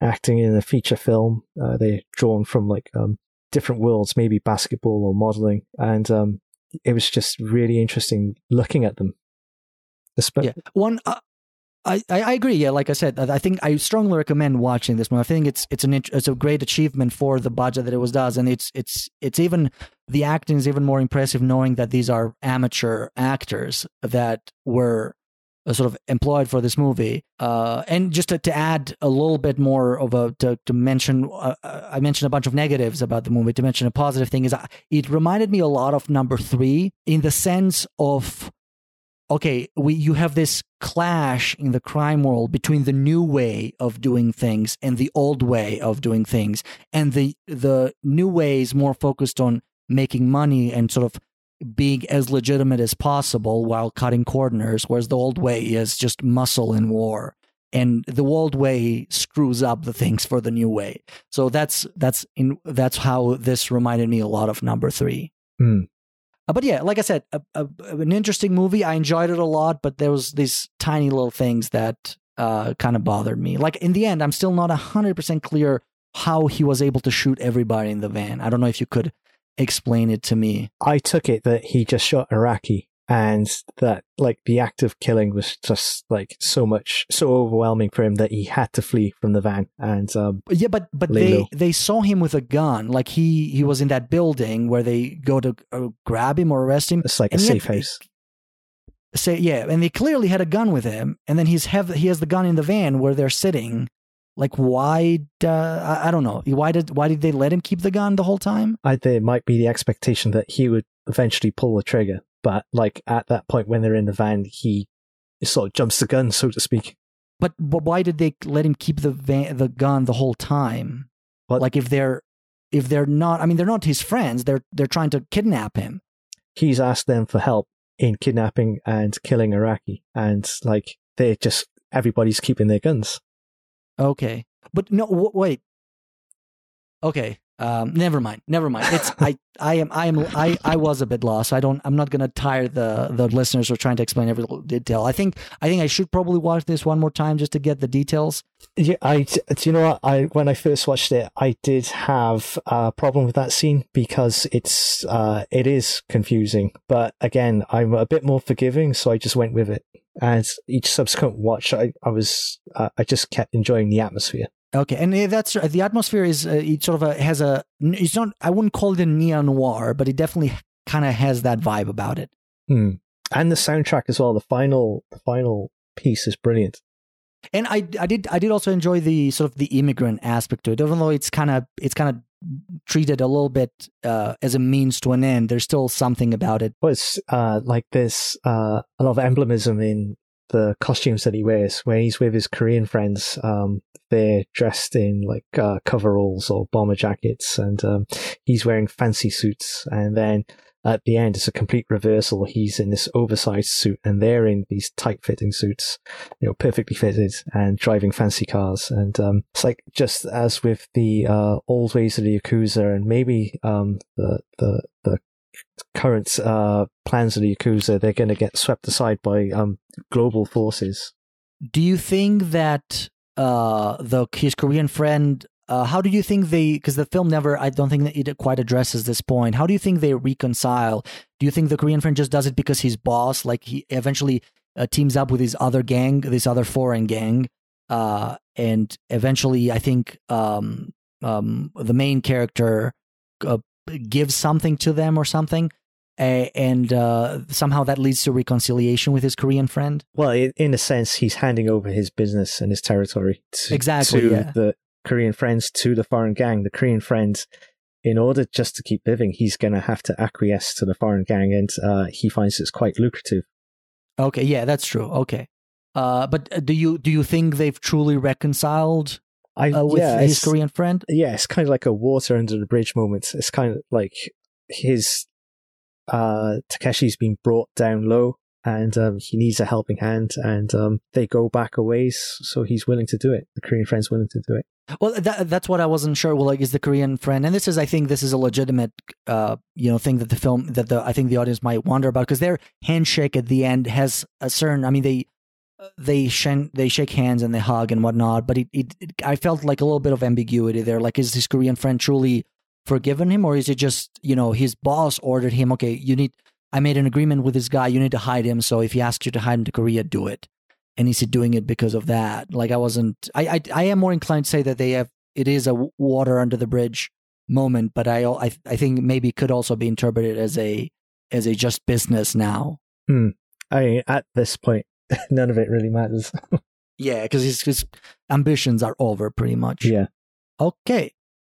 S6: acting in a feature film. Uh, they're drawn from like um, different worlds, maybe basketball or modeling. And um, it was just really interesting looking at them.
S5: yeah. One, uh, I, I agree. Yeah, like I said, I think I strongly recommend watching this movie. I think it's it's an it's a great achievement for the budget that it was does, and it's it's it's even the acting is even more impressive knowing that these are amateur actors that were uh, sort of employed for this movie. Uh, and just to, to add a little bit more of a to to mention, uh, uh I mentioned a bunch of negatives about the movie. To mention a positive thing is, uh, it reminded me a lot of Number Three in the sense of okay, we you have this clash in the crime world between the new way of doing things and the old way of doing things, and the the new way is more focused on making money and sort of being as legitimate as possible while cutting corners, whereas the old way is just muscle and war. And the old way screws up the things for the new way. So that's that's in that's how this reminded me a lot of number three.
S6: Mm.
S5: Uh, but yeah, like I said, a, a, an interesting movie. I enjoyed it a lot, but there was these tiny little things that uh, kind of bothered me. Like in the end, I'm still not hundred percent clear how he was able to shoot everybody in the van. I don't know if you could explain it to me.
S6: I took it that he just shot Iraqi and that like the act of killing was just like so much so overwhelming for him that he had to flee from the van and um
S5: Yeah, but but they
S6: low.
S5: they saw him with a gun. Like he he was in that building where they go to uh, grab him or arrest him.
S6: it's like a
S5: And yet-
S6: safe house
S5: Say yeah, and they clearly had a gun with him, and then he's have he has the gun in the van where they're sitting. Like why? Uh, I, I don't know. Why did why did they let him keep the gun the whole time?
S6: I there might be the expectation that he would eventually pull the trigger but like at that point when they're in the van he sort of jumps the gun so to speak
S5: But but why did they let him keep the van, the gun the whole time?
S6: What-
S5: Like if they're if they're not, I mean, they're not his friends. They're they're trying to kidnap him.
S6: he's asked them for help in kidnapping and killing Iraqi and like they're just everybody's keeping their guns
S5: Okay, but no, w- wait. Okay, um, never mind. Never mind. It's I, I am, I am, I, I was a bit lost. I don't. I'm not gonna tire the the listeners for trying to explain every little detail. I think, I think I should probably watch this one more time just to get the details.
S6: Yeah, I do you know what I when I first watched it, I did have a problem with that scene because it's uh it is confusing. But again, I'm a bit more forgiving, so I just went with it. And each subsequent watch, I I was uh, I just kept enjoying the atmosphere.
S5: Okay, and uh, that's uh, the atmosphere is uh, it sort of a, has a. It's not. I wouldn't call it a neo noir, but it definitely kind of has that vibe about it.
S6: Hmm. And the soundtrack as well. The final the final piece is brilliant.
S5: And I, I did, I did also enjoy the sort of the immigrant aspect to it, even though it's kind of, it's kind of treated a little bit uh, as a means to an end. There's still something about it.
S6: Well, it's uh, like this uh, a lot of emblemism in the costumes that he wears. When he's with his Korean friends, um, they're dressed in like uh, coveralls or bomber jackets, and um, he's wearing fancy suits. And then at the end, it's a complete reversal. He's in this oversized suit, and they're in these tight-fitting suits, you know, perfectly fitted, and driving fancy cars. And um, it's like just as with the uh, old ways of the Yakuza, and maybe um, the the the current uh, plans of the Yakuza, they're going to get swept aside by um, global forces.
S5: Do you think that uh, the his Korean friend? Uh, how do you think they? Because the film never, I don't think it quite addresses this point. How do you think they reconcile? Do you think the Korean friend just does it because his boss, like he eventually uh, teams up with his other gang, this other foreign gang, uh, and eventually, I think um, um, the main character uh, gives something to them or something, and uh, somehow that leads to reconciliation with his Korean friend.
S6: Well, in, in a sense, he's handing over his business and his territory to,
S5: Exactly,
S6: to
S5: yeah.
S6: the Korean friends, to the foreign gang. The Korean friends, in order just to keep living, he's going to have to acquiesce to the foreign gang, and uh, he finds it's quite lucrative.
S5: Okay, yeah, that's true. Okay, uh, but uh, do you do you think they've truly reconciled
S6: I
S5: uh, with
S6: yeah,
S5: his Korean friend?
S6: yeah, it's kind of like a water under the bridge moment. It's kind of like his uh Takeshi's been brought down low and um, he needs a helping hand and um, they go back a ways so he's willing to do it the korean friend's willing to do it
S5: Well, that, that's what I wasn't sure. Well, like, is the Korean friend, and this is, I think, this is a legitimate, uh, you know, thing that the film that the I think the audience might wonder about because their handshake at the end has a certain. I mean, they they shen, they shake hands and they hug and whatnot, but it, it, it I felt like a little bit of ambiguity there. Like, is his Korean friend truly forgiven him, or is it just you know his boss ordered him? Okay, you need. I made an agreement with this guy. You need to hide him. So if he asks you to hide him to Korea, do it. And is he doing it because of that? Like I wasn't. I I, I am more inclined to say that they have. It is a water under the bridge moment, but I I I think maybe it could also be interpreted as a as a just business now.
S6: Hmm. i at this point none of it really matters
S5: Yeah, because his his ambitions are over pretty much.
S6: yeah
S5: Okay.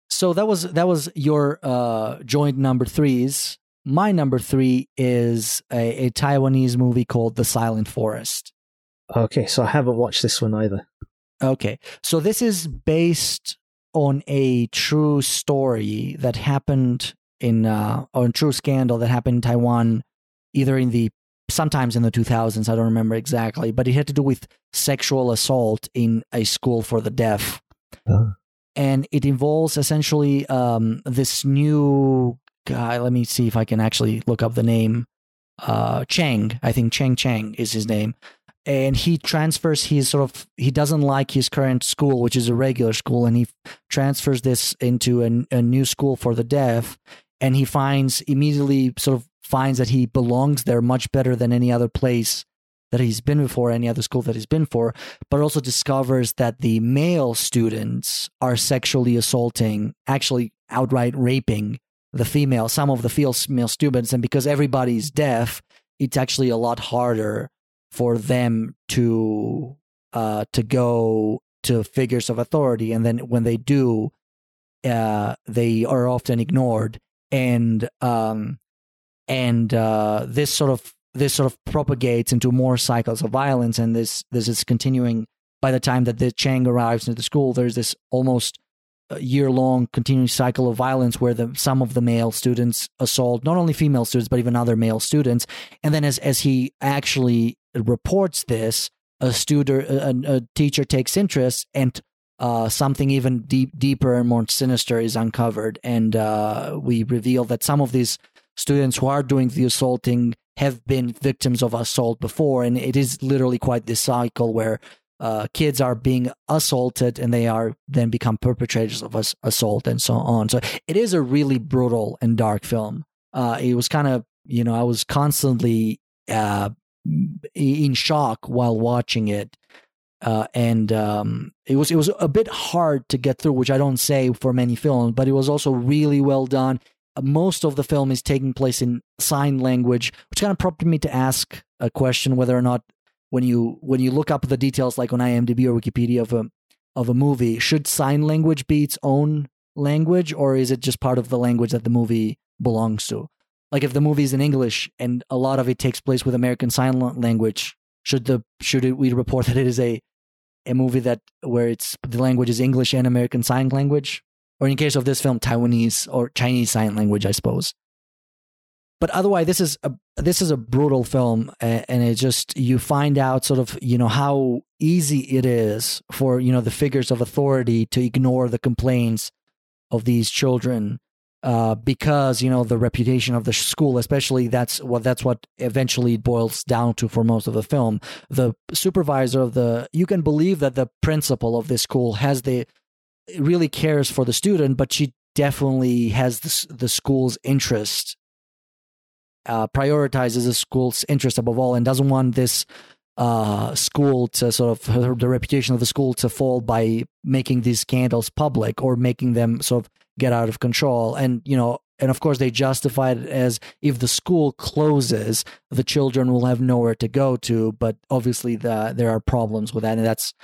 S5: So that was that was your uh joint number threes. My number three is a, a Taiwanese movie called The Silent Forest.
S6: okay so i haven't watched this one either
S5: Okay. So this is based on a true story that happened in uh or a true scandal that happened in Taiwan either in the sometimes in the 2000s I don't remember exactly but it had to do with sexual assault in a school for the deaf.
S6: Oh.
S5: And it involves essentially um this new guy let me see if I can actually look up the name uh Chang I think Chang Chang is his name and he transfers his sort of he doesn't like his current school which is a regular school and he transfers this into a, a new school for the deaf and he finds immediately sort of finds that he belongs there much better than any other place that he's been before, any other school that he's been for, but also discovers that the male students are sexually assaulting, actually outright raping the female, some of the female students, and because everybody's deaf, it's actually a lot harder for them to uh, to go to figures of authority, and then when they do, uh, they are often ignored, and um, and uh, this sort of this sort of propagates into more cycles of violence, and this this is continuing. By the time that the Chang arrives into the school, there's this almost year long continuing cycle of violence where the some of the male students assault not only female students but even other male students and then as as he actually reports this a student a, a teacher takes interest and uh, something even deep deeper and more sinister is uncovered and uh, we reveal that some of these students who are doing the assaulting have been victims of assault before and it is literally quite this cycle where uh, kids are being assaulted and they are then become perpetrators of assault and so on. So it is a really brutal and dark film. Uh, it was kind of, you know, I was constantly uh, in shock while watching it. Uh, and um, it was it was a bit hard to get through, which I don't say for many films, but it was also really well done. Most of the film is taking place in sign language, which kind of prompted me to ask a question whether or not when you when you look up the details like on IMDb or Wikipedia of a of a movie, should sign language be its own language or is it just part of the language that the movie belongs to? Like if the movie is in English and a lot of it takes place with American Sign Language, should the should it, we report that it is a a movie that where it's the language is English and American Sign Language, or in case of this film, Taiwanese or Chinese Sign Language, I suppose. But otherwise this is a this is a brutal film and it just you find out sort of you know how easy it is for you know the figures of authority to ignore the complaints of these children uh, because you know the reputation of the school especially that's what that's what eventually boils down to for most of the film. The supervisor of the you can believe that the principal of this school has the really cares for the student but she definitely has the, school's interest uh, prioritizes the school's interest above all and doesn't want this uh, school to sort of the reputation of the school to fall by making these scandals public or making them sort of get out of control. And you know, and of course they justify it as if the school closes, the children will have nowhere to go to. But obviously, the, there are problems with that, and that's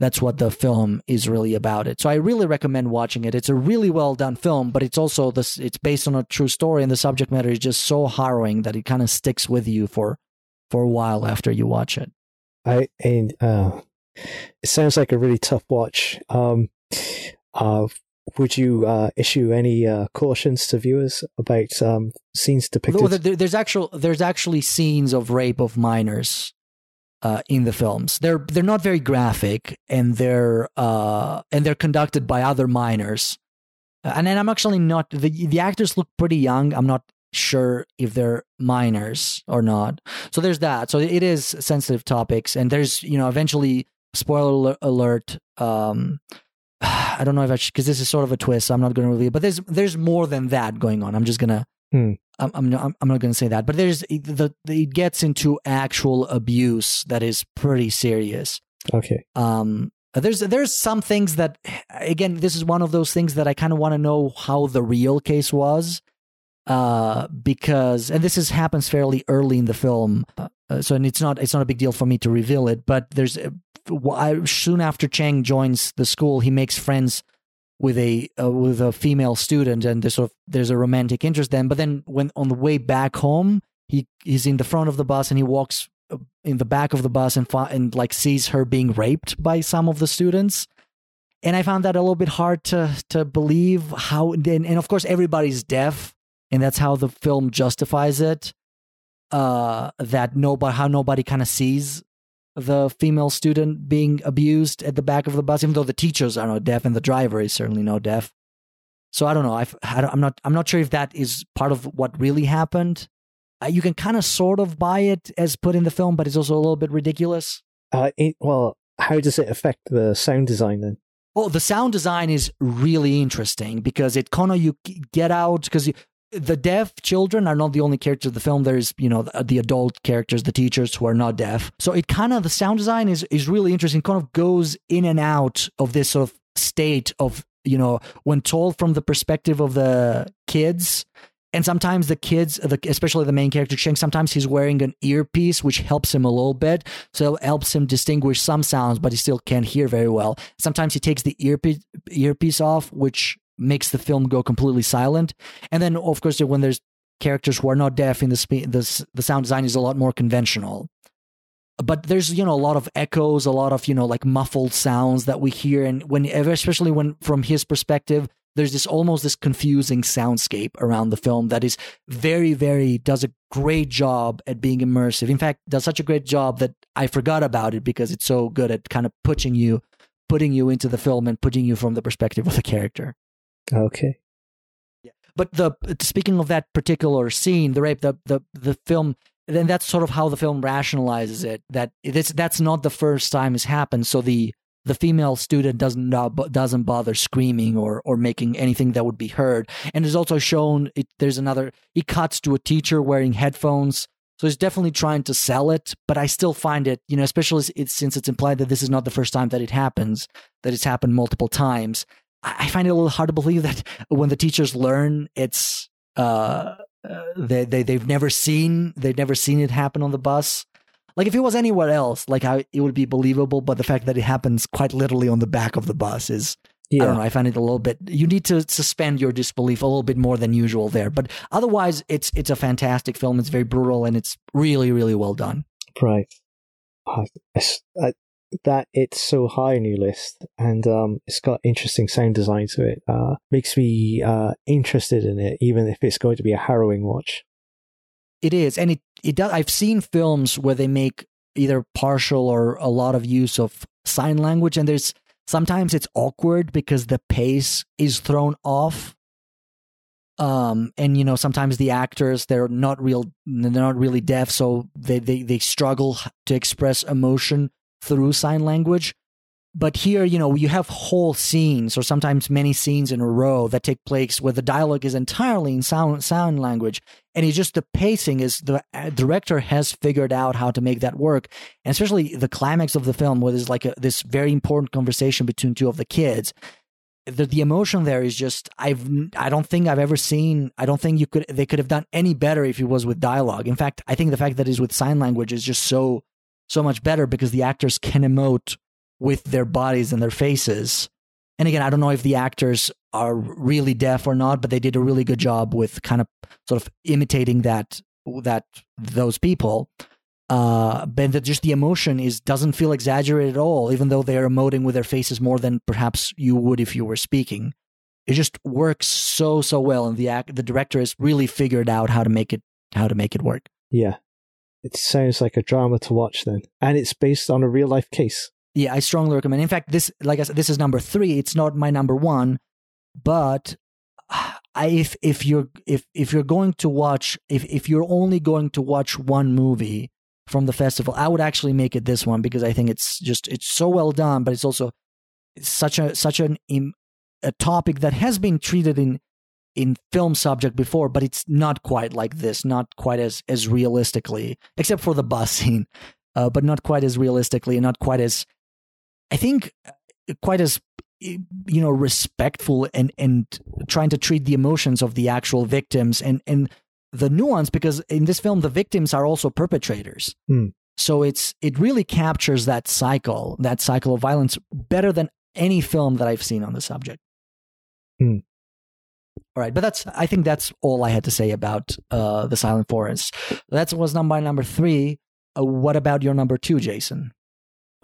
S5: that's what the film is really about it. So I really recommend watching it. It's a really well done film, but it's also this it's based on a true story and the subject matter is just so harrowing that it kind of sticks with you for for a while after you watch it.
S6: I and uh it sounds like a really tough watch. Um uh would you uh, issue any uh, cautions to viewers about um, scenes depicted?
S5: There's actual there's actually scenes of rape of minors uh, in the films. They're they're not very graphic, and they're uh, and they're conducted by other minors. Uh, and then I'm actually not the the actors look pretty young. I'm not sure if they're minors or not. So there's that. So it is sensitive topics, and there's you know eventually spoiler alert. Um, I don't know if I because this is sort of a twist. So I'm not going to reveal, but there's there's more than that going on. I'm just gonna
S6: Hmm.
S5: I'm I'm not, I'm not going to say that, but there's the, the it gets into actual abuse that is pretty serious.
S6: Okay.
S5: Um, there's there's some things that again this is one of those things that I kind of want to know how the real case was, uh, because and this is happens fairly early in the film, uh, so and it's not it's not a big deal for me to reveal it, but there's I, soon after Chang joins the school, he makes friends with a uh, with a female student and there's sort of there's a romantic interest then but then when on the way back home he he's in the front of the bus and he walks uh, in the back of the bus and and like sees her being raped by some of the students. And i found that a little bit hard to to believe how and, and of course everybody's deaf and that's how the film justifies it uh that nobody how nobody kind of sees the female student being abused at the back of the bus, even though the teachers are not deaf and the driver is certainly not deaf. So I don't know. I've, I am not. I'm not sure if that is part of what really happened. Uh, you can kind of sort of buy it as put in the film, but it's also a little bit ridiculous.
S6: Uh, it, well, how does it affect the sound design then?
S5: Well, the sound design is really interesting because it kind of you get out because the deaf children are not the only characters of the film. There's, you know, the, the adult characters, the teachers who are not deaf. So it kind of the sound design is is really interesting. Kind of goes in and out of this sort of state of, you know, when told from the perspective of the kids. And sometimes the kids, the, especially the main character Cheng, sometimes he's wearing an earpiece, which helps him a little bit. So it helps him distinguish some sounds, but he still can't hear very well. Sometimes he takes the earpiece earpiece off, which makes the film go completely silent. And then, of course, when there's characters who are not deaf, in the spe- the the sound design is a lot more conventional. But there's you know a lot of echoes, a lot of you know like muffled sounds that we hear, and when especially when from his perspective, there's this almost this confusing soundscape around the film that is very very does a great job at being immersive. In fact, does such a great job that I forgot about it because it's so good at kind of pushing you, putting you into the film and putting you from the perspective of the character.
S6: Okay. Yeah.
S5: But the speaking of that particular scene, the rape, the the the film, then that's sort of how the film rationalizes it. That it's that's not the first time it's happened. So the the female student doesn't uh, doesn't bother screaming or or making anything that would be heard. And it's also shown it, there's another. He cuts to a teacher wearing headphones. So he's definitely trying to sell it, but I still find it, you know, especially since it's implied that this is not the first time that it happens, that it's happened multiple times. I find it a little hard to believe that when the teachers learn, it's uh, uh, they they they've never seen they've never seen it happen on the bus. Like if it was anywhere else, like I, it would be believable. But the fact that it happens quite literally on the back of the bus is yeah. I don't know. I find it a little bit. You need to suspend your disbelief a little bit more than usual there. But otherwise, it's it's a fantastic film. It's very brutal and it's really really well done.
S6: Right. I, I, that it's so high on your list and um, it's got interesting sound design to it uh, makes me uh, interested in it, even if it's going to be a harrowing watch.
S5: It is, and it it does. I've seen films where they make either partial or a lot of use of sign language, and there's sometimes it's awkward because the pace is thrown off. Um, and you know sometimes the actors they're not real, they're not really deaf, so they they they struggle to express emotion through sign language. But here, you know, you have whole scenes or sometimes many scenes in a row that take place where the dialogue is entirely in sound, sound language. And it's just the pacing is the uh, director has figured out how to make that work. And especially the climax of the film, where there's like a, this very important conversation between two of the kids. The, the emotion there is just I've I don't think I've ever seen I don't think you could they could have done any better if it was with dialogue. In fact, I think the fact that it's with sign language is just so so much better because the actors can emote with their bodies and their faces. And again, I don't know if the actors are really deaf or not, but they did a really good job with kind of sort of imitating that that those people. Uh, but just the emotion is doesn't feel exaggerated at all, even though they are emoting with their faces more than perhaps you would if you were speaking. It just works so so well, and the act the director has really figured out how to make it how to make it work.
S6: Yeah, it sounds like a drama to watch then. And it's based on a real life case.
S5: Yeah, I strongly recommend. In fact, this, like I said, this is number three. It's not my number one, but I, if if you're if if you're going to watch if if you're only going to watch one movie from the festival, I would actually make it this one because I think it's just it's so well done, but it's also such a such an a topic that has been treated in in film subject before, but it's not quite like this, not quite as as realistically, except for the bus scene, uh, but not quite as realistically, and not quite as, I think, uh, quite as you know respectful and and trying to treat the emotions of the actual victims and and the nuance because in this film the victims are also perpetrators.
S6: Hmm.
S5: So it's it really captures that cycle, that cycle of violence better than any film that I've seen on the subject.
S6: Hmm.
S5: All right, but that's I think that's all I had to say about uh, the Silent Forest. That was number number three. Uh, what about your number two, Jason?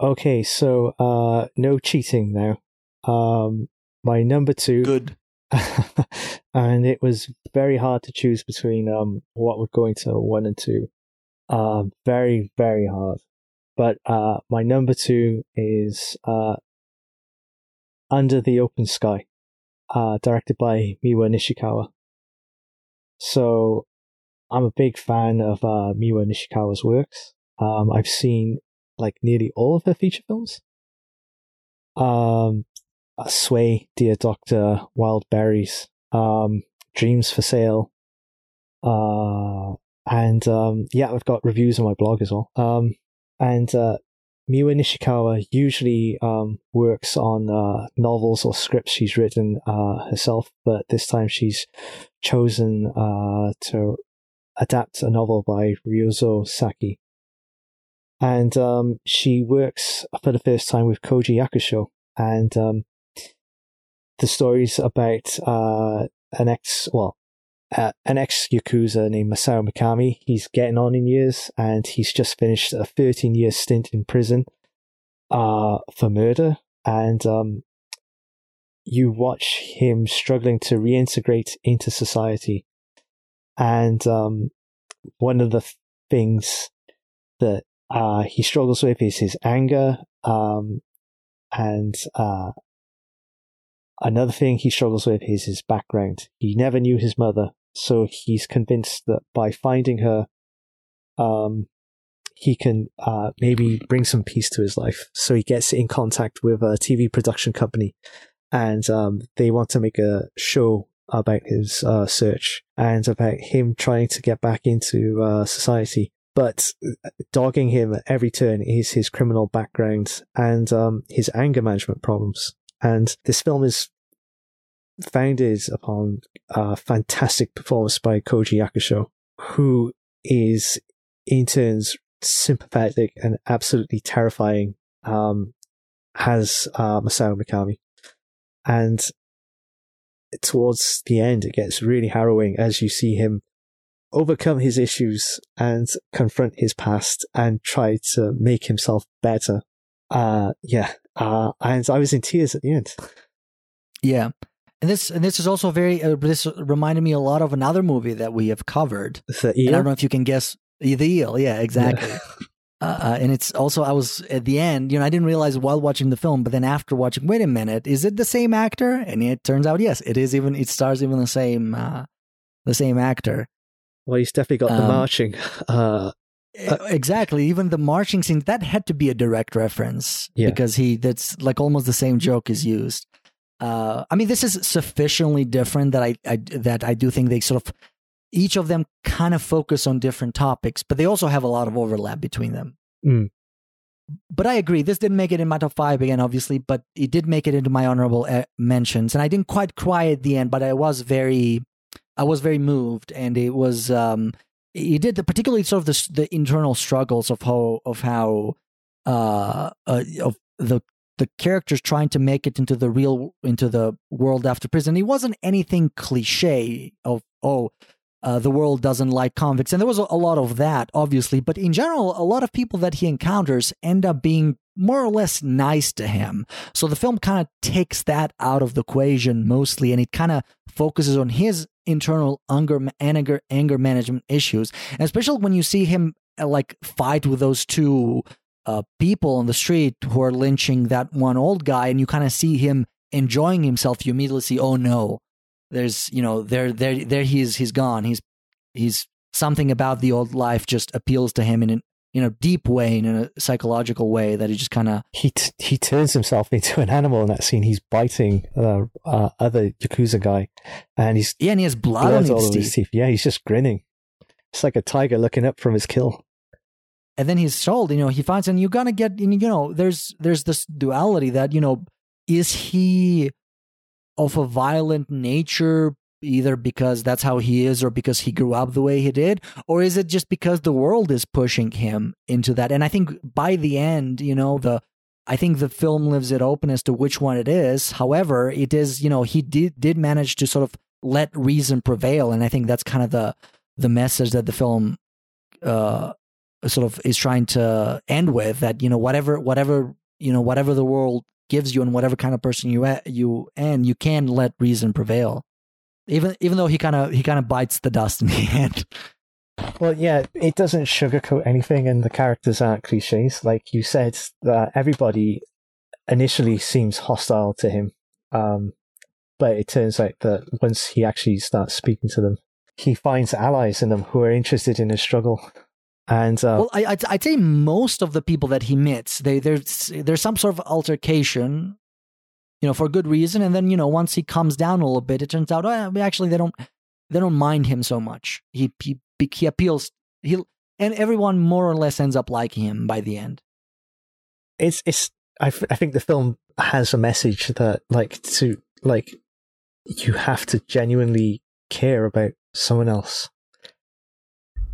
S6: Okay, so uh, no cheating now. Um, my number two.
S5: Good.
S6: and it was very hard to choose between um what we're going to one and two. Uh, very very hard. But uh, my number two is uh, Under the Open Sky uh, directed by Miwa Nishikawa. So I'm a big fan of uh, Miwa Nishikawa's works. Um, I've seen like nearly all of her feature films. Um, Sway, Dear Doctor, Wild Berries, um, Dreams for Sale, Uh, and um, yeah, I've got reviews on my blog as well. Um, and uh, Miwa Nishikawa usually um, works on uh, novels or scripts she's written uh, herself, but this time she's chosen uh, to adapt a novel by Ryozo Saki. And um, she works for the first time with Koji Yakusho. And um, the story's about uh, an ex, well, uh, an ex Yakuza named Masao Mikami. He's getting on in years and he's just finished a 13 year stint in prison uh, for murder. And um, you watch him struggling to reintegrate into society. And um, one of the things that uh, he struggles with is his anger. Um, and uh, another thing he struggles with is his background. He never knew his mother, so he's convinced that by finding her, um, he can uh, maybe bring some peace to his life. So he gets in contact with a TV production company, and um, they want to make a show about his uh, search and about him trying to get back into uh, society. But dogging him at every turn is his criminal background and um, his anger management problems. And this film is founded upon a fantastic performance by Koji Yakusho, who is in turns sympathetic and absolutely terrifying um, uh, Masao Mikami. And towards the end, it gets really harrowing as you see him overcome his issues and confront his past and try to make himself better. Uh, yeah. Uh, and I was in tears at the end.
S5: Yeah. And this and this is also very uh, this reminded me a lot of another movie that we have covered.
S6: The
S5: And I don't know if you can guess the eel. Yeah, exactly. Uh, uh, and it's also I was at the end, you know, I didn't realize while watching the film, but then after watching, wait a minute, is it the same actor? And it turns out, yes, it is. Even it stars even the same, uh, the same actor.
S6: Well, he's definitely got the
S5: Um,
S6: marching. Uh,
S5: Uh, exactly. Even the marching scene that had to be a direct reference
S6: Yeah.
S5: because he that's like almost the same joke is used. Uh, I mean, this is sufficiently different that I, I that I do think they sort of each of them kind of focus on different topics, but they also have a lot of overlap between them.
S6: Mm.
S5: But I agree, this didn't make it in my top five again, obviously, but it did make it into my honorable uh, mentions, and I didn't quite cry at the end, but I was very, I was very moved, and it was um, he did the particularly sort of the the internal struggles of how of how uh, uh of the the characters trying to make it into the real into the world after prison. It wasn't anything cliche of oh uh, the world doesn't like convicts, and there was a, lot of that, obviously. But in general, a lot of people that he encounters end up being more or less nice to him. So the film kind of takes that out of the equation mostly, and it kind of focuses on his internal anger, anger, anger management issues, and especially when you see him uh, like fight with those two uh, people on the street who are lynching that one old guy, and you kind of see him enjoying himself. You immediately see, oh no, there's you know there there there he's he's gone. He's he's something about the old life just appeals to him in an in a deep way, in a psychological way that he just kind of
S6: he t- he turns himself into an animal in that scene. He's biting uh, uh, other yakuza guy, and he's
S5: yeah, and he has blood,
S6: blood
S5: on
S6: all
S5: his
S6: over his
S5: teeth.
S6: teeth. Yeah, he's just grinning. It's like a tiger looking up from his kill.
S5: And then he's sold you know, he finds, and you're gonna get, you know, there's there's this duality that you know, is he of a violent nature, either because that's how he is, or because he grew up the way he did, or is it just because the world is pushing him into that? And I think by the end, you know, the I think the film leaves it open as to which one it is. However, it is, you know, he did did manage to sort of let reason prevail, and I think that's kind of the the message that the film uh sort of is trying to end with that you know whatever whatever you know whatever the world gives you and whatever kind of person you you and you can let reason prevail even even though he kind of he kind of bites the dust in the end
S6: Well, yeah, it doesn't sugarcoat anything, and the characters aren't cliches. Like you said, that everybody initially seems hostile to him, um, but it turns out that once he actually starts speaking to them, he finds allies in them who are interested in his struggle. And uh,
S5: well I, I'd, I'd say most of the people that he meets they there's there's some sort of altercation you know for good reason and then you know once he comes down a little bit it turns out oh, actually they don't they don't mind him so much. He he he appeals he and everyone more or less ends up liking him by the end.
S6: It's it's I, f- I think the film has a message that like to like you have to genuinely care about someone else.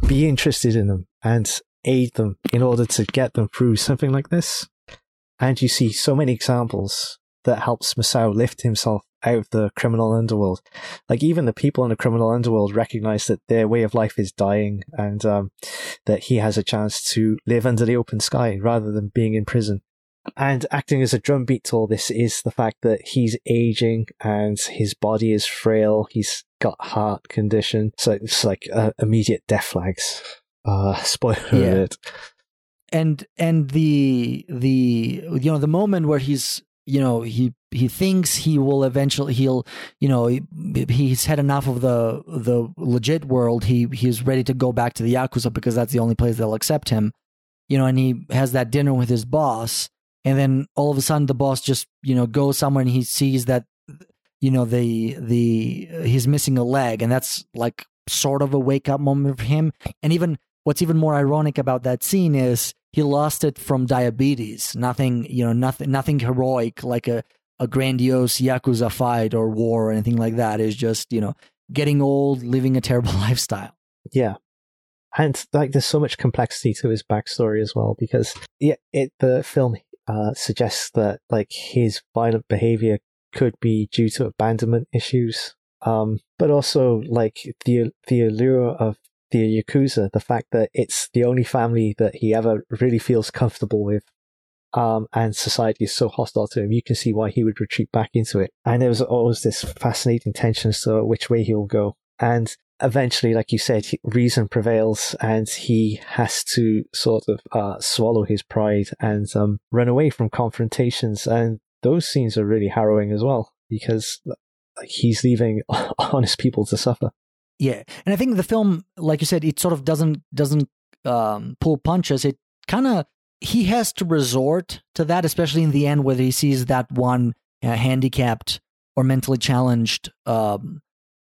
S6: Be interested in them and aid them in order to get them through something like this. And you see so many examples that helps Masao lift himself out of the criminal underworld. Like even the people in the criminal underworld recognize that their way of life is dying and um, that he has a chance to live under the open sky rather than being in prison. And acting as a drumbeat to all this is the fact that he's aging and his body is frail. He's got heart condition, so it's like uh, immediate death flags. Uh, spoiler
S5: Yeah.
S6: alert.
S5: and and the the you know the moment where he's you know he he thinks he will eventually he'll you know he, he's had enough of the the legit world. He he's ready to go back to the yakuza because that's the only place they'll accept him. You know and he has that dinner with his boss. And then all of a sudden the boss just you know goes somewhere and he sees that you know the the he's missing a leg. And that's like sort of a wake up moment for him. And even what's even more ironic about that scene is he lost it from diabetes. Nothing, you know, nothing, nothing heroic like a, a grandiose yakuza fight or war or anything like that. Is just you know getting old, living a terrible lifestyle.
S6: Yeah. And like there's so much complexity to his backstory as well because yeah, it the film uh, suggests that like his violent behavior could be due to abandonment issues. Um, but also like the the allure of the yakuza, the fact that it's the only family that he ever really feels comfortable with, um, and society is so hostile to him, you can see why he would retreat back into it. And there was always this fascinating tension as to which way he'll go. And eventually, like you said, reason prevails, and he has to sort of uh, swallow his pride and um, run away from confrontations. And those scenes are really harrowing as well because he's leaving honest people to suffer.
S5: Yeah, and I think the film, like you said, it sort of doesn't doesn't um, pull punches. It kind of he has to resort to that, especially in the end, where he sees that one uh, handicapped or mentally challenged um,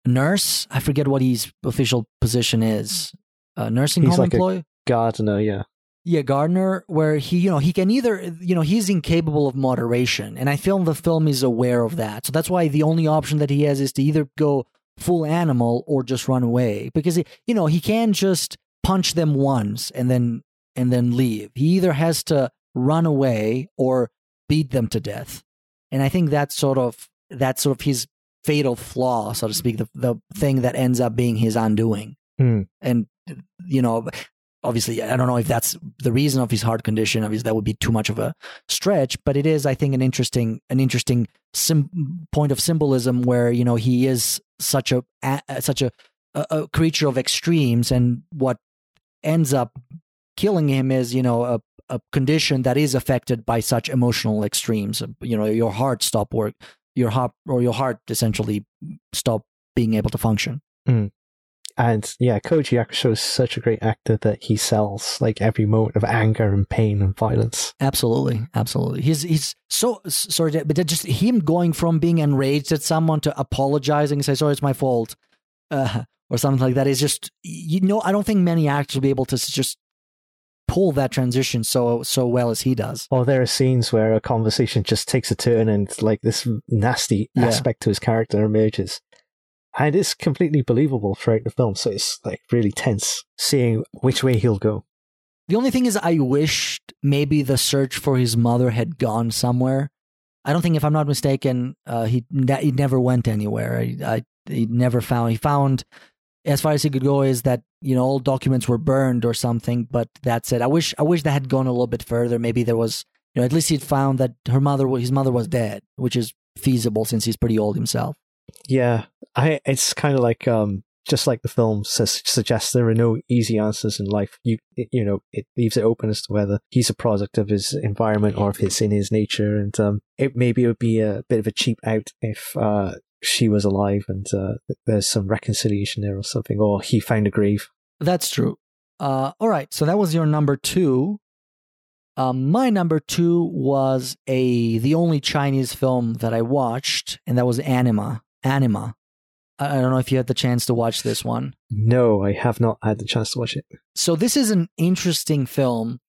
S5: nurse. I forget what his official position is. A nursing
S6: He's
S5: home
S6: like
S5: employee.
S6: Gardener, yeah.
S5: Yeah, Gardner, where he, you know, he can either, you know, he's incapable of moderation, and I feel the film is aware of that. So that's why the only option that he has is to either go full animal or just run away, because he, you know he can just punch them once and then and then leave. He either has to run away or beat them to death, and I think that's sort of that's sort of his fatal flaw, so to speak, the the thing that ends up being his undoing.
S6: Hmm.
S5: And you know, obviously i don't know if that's the reason of his heart condition obviously that would be too much of a stretch but it is i think an interesting an interesting sim- point of symbolism where you know he is such a, a such a, a a creature of extremes and what ends up killing him is you know a a condition that is affected by such emotional extremes. You know your heart stop work your heart or your heart essentially stop being able to function mm.
S6: And yeah, Koji Yakusho is such a great actor that he sells like every moment of anger and pain and violence.
S5: Absolutely, absolutely. He's he's so sorry, but just him going from being enraged at someone to apologizing and say sorry, it's my fault, uh, or something like that is just you know I don't think many actors will be able to just pull that transition so so well as he does.
S6: Or there are scenes where a conversation just takes a turn and like this nasty
S5: Yeah.
S6: aspect to his character emerges. And it's completely believable throughout the film, so it's like really tense seeing which way he'll go.
S5: The only thing is, I wished maybe the search for his mother had gone somewhere. I don't think, if I'm not mistaken, uh, he he never went anywhere. I, I he never found. He found, as far as he could go, is that you know all documents were burned or something. But that's it. I wish I wish that had gone a little bit further. Maybe there was, you know, at least he'd found that her mother, his mother, was dead, which is feasible since he's pretty old himself.
S6: Yeah, I it's kind of like um just like the film says, suggests there are no easy answers in life. You you know it leaves it open as to whether he's a product of his environment or if it's in his nature, and um it maybe it would be a bit of a cheap out if uh she was alive and uh there's some reconciliation there or something, or he found a grave.
S5: That's true. Uh, all right, so that was your number two. Um, my number two was a the only Chinese film that I watched, and that was Anima. Anima. I don't know if you had the chance to watch this one.
S6: No, I have not had the chance to watch it.
S5: So this is an interesting film.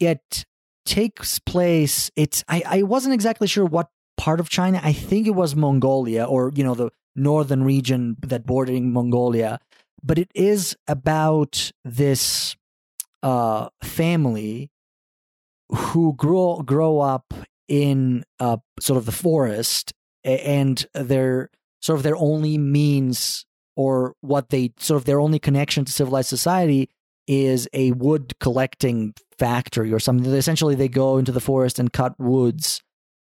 S5: It takes place. It's I I wasn't exactly sure what part of China. I think it was Mongolia or you know the northern region that bordering Mongolia, but it is about this uh family who grow grow up in uh sort of the forest and their sort of their only means or what they sort of their only connection to civilized society is a wood collecting factory or something. Essentially, they go into the forest and cut woods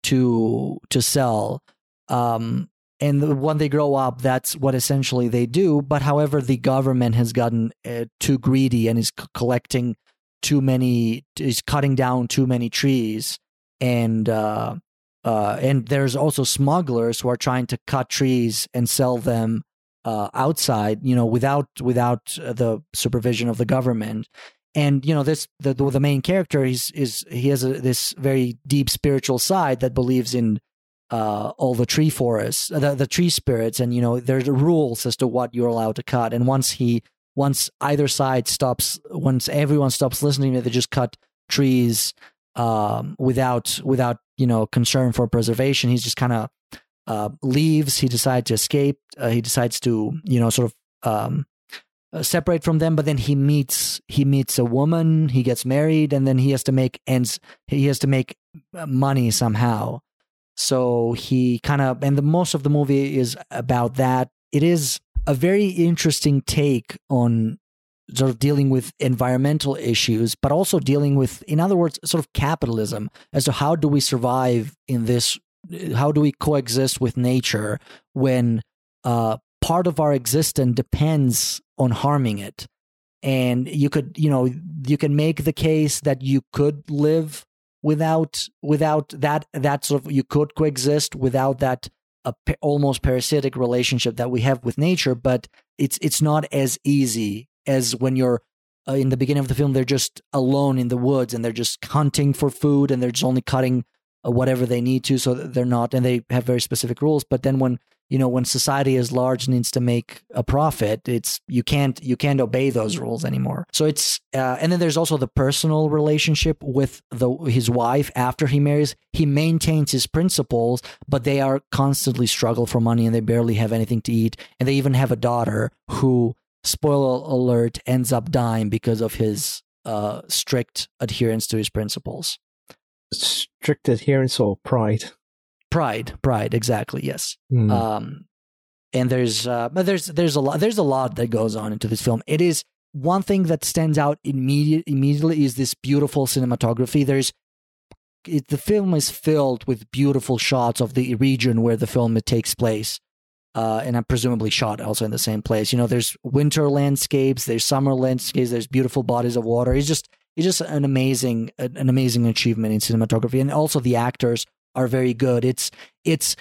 S5: to to sell. Um, and the, when they grow up, that's what essentially they do. But however, the government has gotten uh, too greedy and is c- collecting too many, is cutting down too many trees, and uh, uh, and there's also smugglers who are trying to cut trees and sell them uh, outside, you know, without without uh, the supervision of the government. And you know, this the the main character is is he has a, this very deep spiritual side that believes in uh, all the tree forests, the the tree spirits, and you know, there's rules as to what you're allowed to cut. And once he once either side stops, once everyone stops listening, they just cut trees um, without without you know concern for preservation. He's just kind of uh, leaves. He decides to escape. Uh, he decides to you know sort of um, uh, separate from them. But then he meets he meets a woman. He gets married, and then he has to make ends. He has to make uh, money somehow. So he kind of and the most of the movie is about that. It is a very interesting take on sort of dealing with environmental issues, but also dealing with, in other words, sort of capitalism as to how do we survive in this, how do we coexist with nature when uh, part of our existence depends on harming it. And you could, you know, you can make the case that you could live without without that that sort of you could coexist without that a almost parasitic relationship that we have with nature, but it's it's not as easy as when you're uh, in the beginning of the film. They're just alone in the woods and they're just hunting for food and they're just only cutting uh, whatever they need to, so they're not and they have very specific rules. But then when you know when society is large needs to make a profit, it's you can't you can't obey those rules anymore. So it's uh, and then there's also the personal relationship with the his wife after he marries. He maintains his principles, but they are constantly struggle for money and they barely have anything to eat. And they even have a daughter who, spoiler alert, ends up dying because of his uh, strict adherence to his principles.
S6: Strict adherence or pride?
S5: Pride, pride, exactly. Yes.
S6: Hmm.
S5: Um, and there's uh, but there's there's a lot there's a lot that goes on into this film. It is one thing that stands out immediate immediately is this beautiful cinematography. There's it, the film is filled with beautiful shots of the region where the film takes place. Uh, and I'm presumably shot also in the same place. You know, there's winter landscapes, there's summer landscapes, there's beautiful bodies of water. It's just it's just an amazing an amazing achievement in cinematography, and also the actors are very good. It's it's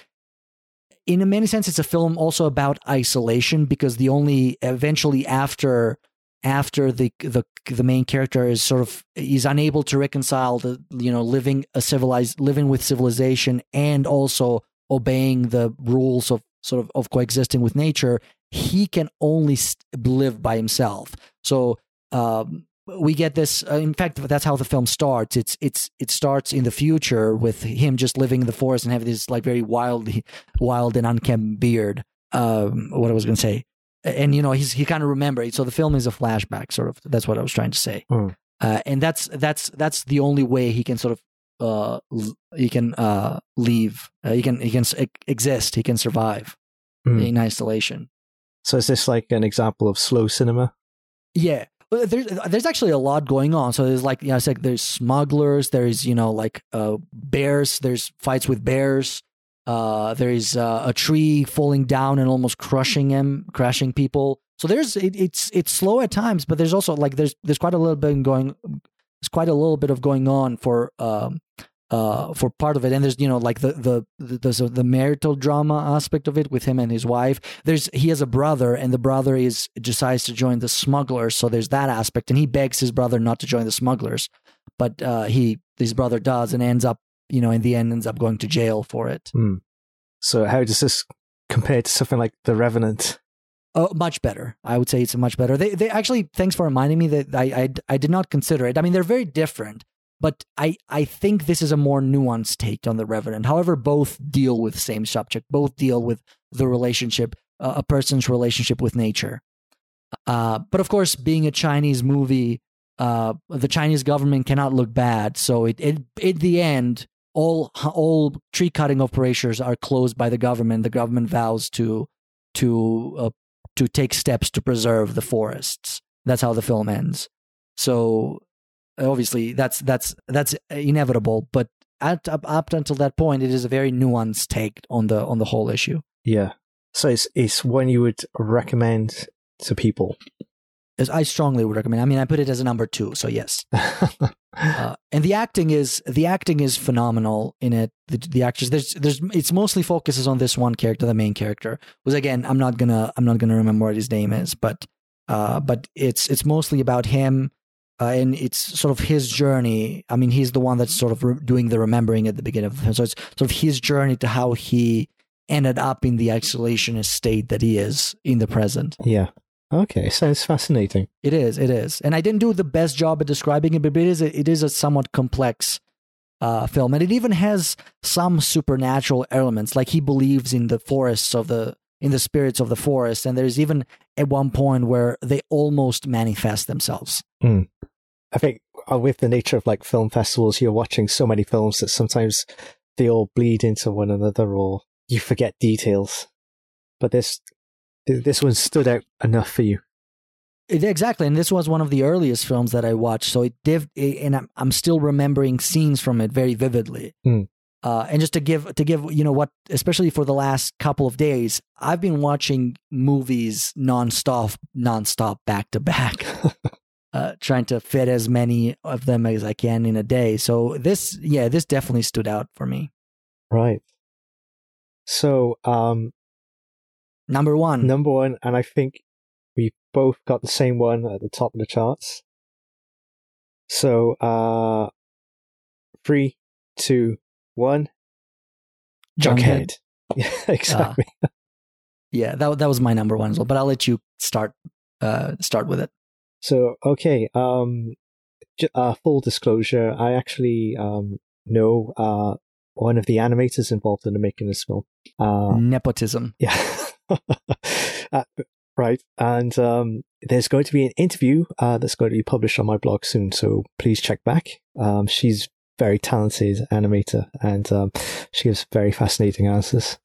S5: in a many sense it's a film also about isolation because the only eventually after after the the the main character is sort of he's unable to reconcile the you know living a civilized living with civilization and also obeying the rules of sort of of coexisting with nature he can only live by himself. So um we get this uh, in fact that's how the film starts. It's it's it starts in the future with him just living in the forest and having this like very wild wild and unkempt beard. Um what i was going to say and you know he's he kind of remember so the film is a flashback sort of. That's what i was trying to say.
S6: Hmm.
S5: uh, and that's that's that's the only way he can sort of uh he can uh leave uh, he can he can exist he can survive
S6: Hmm.
S5: in isolation
S6: So is this like an example of slow cinema?
S5: Yeah. There's there's actually a lot going on. So there's like you know, it's like there's smugglers, there's you know like uh bears, there's fights with bears. Uh there's uh, a tree falling down and almost crushing him, crashing people. So there's it, it's it's slow at times, but there's also like there's there's quite a little bit going there's quite a little bit of going on for um uh for part of it. And there's you know like the the the, the marital drama aspect of it with him and his wife. There's he has a brother and the brother is decides to join the smugglers. So there's that aspect. And he begs his brother not to join the smugglers. But uh he his brother does and ends up you know in the end ends up going to jail for it.
S6: Hmm. So how does this compare to something like The Revenant.
S5: Oh, much better. I would say it's much better. They they actually thanks for reminding me that I, I I did not consider it. I mean, they're very different, but I I think this is a more nuanced take on the Revenant. However, both deal with same subject. Both deal with the relationship, uh, a person's relationship with nature. Uh, but of course, being a Chinese movie, uh, the Chinese government cannot look bad. So it, it at the end, all all tree cutting operations are closed by the government. The government vows to to uh, to take steps to preserve the forests. That's how the film ends. So obviously that's that's that's inevitable, but at, up, up until that point, it is a very nuanced take on the on the whole issue.
S6: Yeah. So it's it's one you would recommend to people.
S5: I strongly would recommend. I mean, I put it as a number two, so yes. uh, and the acting is the acting is phenomenal in it. The, the actors there's there's it's mostly focuses on this one character, the main character. Was again, I'm not gonna I'm not gonna remember what his name is, but uh, but it's it's mostly about him. Uh, and it's sort of his journey. I mean, he's the one that's sort of re- doing the remembering at the beginning of the. So it's sort of his journey to how he ended up in the isolationist state that he is in the present.
S6: yeah. Okay. Sounds fascinating.
S5: It is. It is. And I didn't do the best job at describing it, but it is. A, it is a somewhat complex uh, film, and it even has some supernatural elements. Like he believes in the forests of the in the spirits of the forest, and there's even at one point where they almost manifest themselves.
S6: I think uh, with the nature of like film festivals, you're watching so many films that sometimes they all bleed into one another, or you forget details. But this this one stood out enough for you.
S5: Exactly, and this was one of the earliest films that I watched, so it did, and I'm, I'm still remembering scenes from it very vividly.
S6: Hmm.
S5: Uh, and just to give to give you know what, especially for the last couple of days, I've been watching movies nonstop, nonstop, back to back, uh, trying to fit as many of them as I can in a day. So this, yeah, this definitely stood out for me.
S6: Right. So, um,
S5: Number one,
S6: number one, and I think we both got the same one at the top of the charts. So, uh, three, two, one.
S5: Junkhead.
S6: Yeah, exactly.
S5: Yeah, that that was my number one as well. But I'll let you start uh, start with it.
S6: So okay, um, j- uh, full disclosure, I actually um know uh one of the animators involved in the making of this film. Uh,
S5: Nepotism.
S6: yeah, uh, right, and um, there's going to be an interview uh that's going to be published on my blog soon, so please check back. Um, she's very talented animator, and um, she gives very fascinating answers.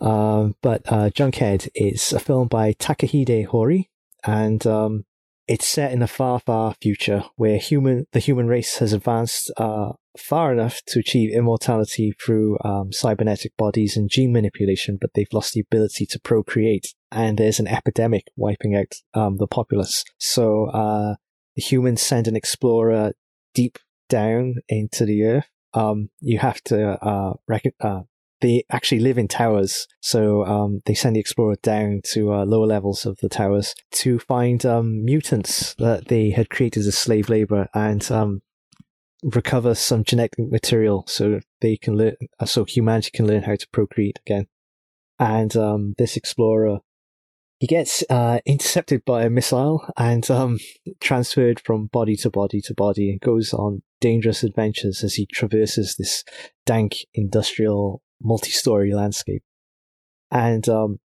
S6: Um, but uh, Junkhead is a film by Takahide Hori, and um, it's set in a far, far future where human the human race has advanced uh, far enough to achieve immortality through um, cybernetic bodies and gene manipulation, but they've lost the ability to procreate, and there's an epidemic wiping out um, the populace. So uh, the humans send an explorer deep down into the earth. Um, you have to uh, rec- uh, they actually live in towers, so um, they send the explorer down to uh, lower levels of the towers to find um, mutants that they had created as slave labor and um, recover some genetic material so they can learn, uh, so humanity can learn how to procreate again. And um, this explorer, he gets uh, intercepted by a missile and um, transferred from body to body to body and goes on dangerous adventures as he traverses this dank industrial multi-story landscape. And um,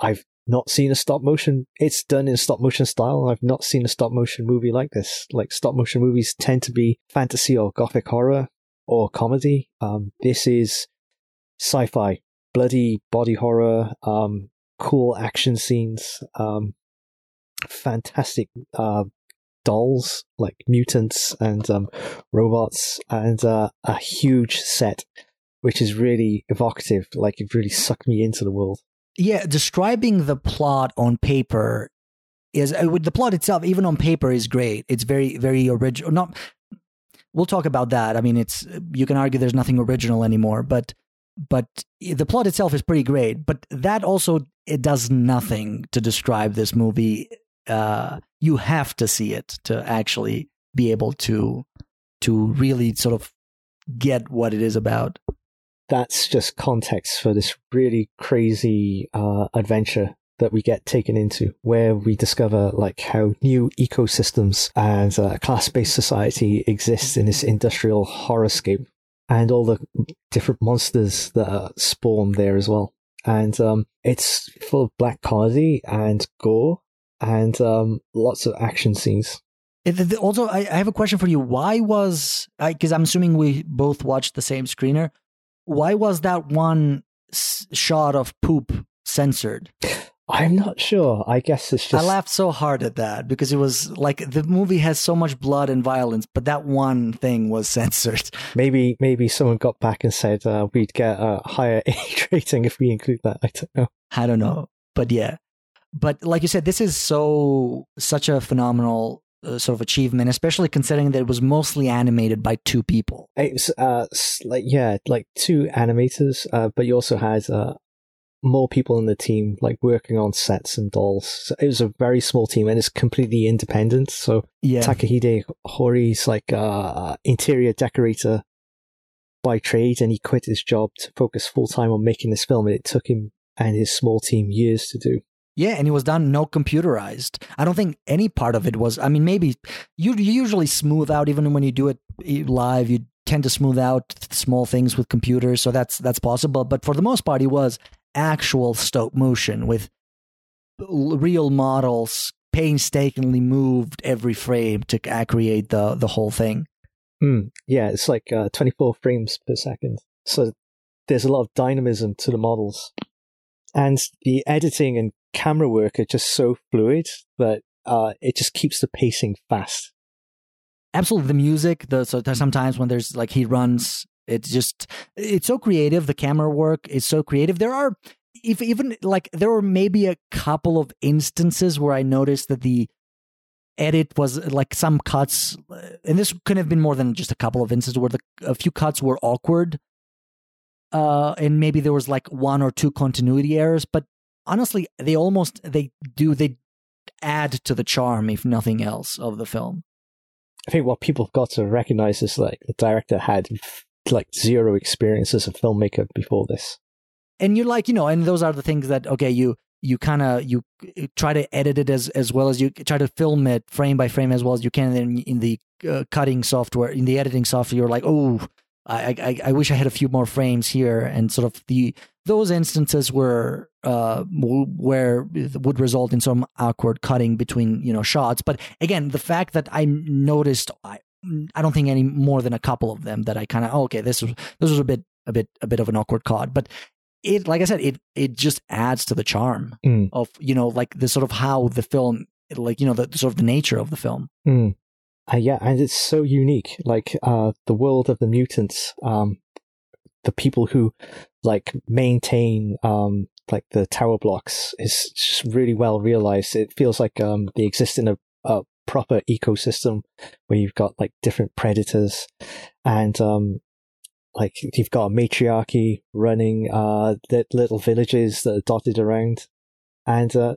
S6: I've not seen a stop motion. It's done in stop motion style. I've not seen a stop motion movie like this. Like stop motion movies tend to be fantasy or gothic horror or comedy. Um, this is sci-fi, bloody body horror, um, cool action scenes, um, fantastic uh, dolls like mutants and um, robots, and uh, a huge set, which is really evocative. Like it really sucked me into the world.
S5: Yeah, describing the plot on paper is uh, with the plot itself, even on paper, is great. It's very, very original. Not, we'll talk about that. I mean, it's you can argue there's nothing original anymore, but but the plot itself is pretty great. But that also it does nothing to describe this movie. Uh, you have to see it to actually be able to to really sort of get what it is about.
S6: That's just context for this really crazy uh, adventure that we get taken into, where we discover like how new ecosystems and uh, class-based society exists in this industrial horrorscape, and all the different monsters that are spawned there as well. And um, it's full of black comedy and gore, and um, lots of action scenes.
S5: Also, I, I have a question for you. Why was because I'm assuming we both watched the same screener. Why was that one s- shot of poop censored?
S6: I'm not sure. I guess it's just
S5: I laughed so hard at that because it was like the movie has so much blood and violence, but that one thing was censored.
S6: maybe maybe someone got back and said uh, we'd get a higher age rating if we include that. I don't know.
S5: I don't know, but yeah. But like you said, this is so such a phenomenal uh, sort of achievement, especially considering that it was mostly animated by two people.
S6: It's uh like yeah, like two animators, uh, but you also had uh more people in the team like working on sets and dolls. So it was a very small team and it's completely independent. So
S5: Yeah,
S6: Takahide Hori's like uh interior decorator by trade and he quit his job to focus full time on making this film and it took him and his small team years to do.
S5: Yeah, and it was done no computerized. I don't think any part of it was. I mean, maybe you, you usually smooth out even when you do it eh, live. You tend to smooth out small things with computers, so that's that's possible. But for the most part, it was actual stop motion with real models painstakingly moved every frame to create the the whole thing.
S6: Mm, yeah, it's like uh, 24 frames per second. So there's a lot of dynamism to the models. And the editing and camera work are just so fluid that uh, it just keeps the pacing fast.
S5: absolutely. The music the so there's sometimes when there's like he runs it's just it's so creative. The camera work is so creative. There are if even like there were maybe a couple of instances where i noticed that the edit was like some cuts uh, and this could have been more than just a couple of instances where the a few cuts were awkward uh and maybe there was like one or two continuity errors but honestly they almost they do they add to the charm if nothing else of the film
S6: I think what people have got to recognize is like the director had like zero experience as a filmmaker before this.
S5: and you're like you know and those are the things that okay you you kind of you try to edit it as as well as you try to film it frame by frame as well as you can then in the uh, cutting software in the editing software you're like oh I, I i wish i had a few more frames here and sort of the those instances where uh where it would result in some awkward cutting between you know shots but again the fact that i noticed i i don't think any more than a couple of them that i kind of oh, okay this was this was a bit a bit a bit of an awkward cut but it like i said it it just adds to the charm
S6: Mm.
S5: of you know like the sort of how the film like you know the sort of the nature of the film
S6: Mm. Uh, yeah, and it's so unique. Like uh, the world of the mutants, um, the people who like maintain um, like the tower blocks is just really well realized. It feels like um, they exist in a, a proper ecosystem where you've got like different predators and um, like you've got a matriarchy running uh, the little villages that are dotted around, and uh,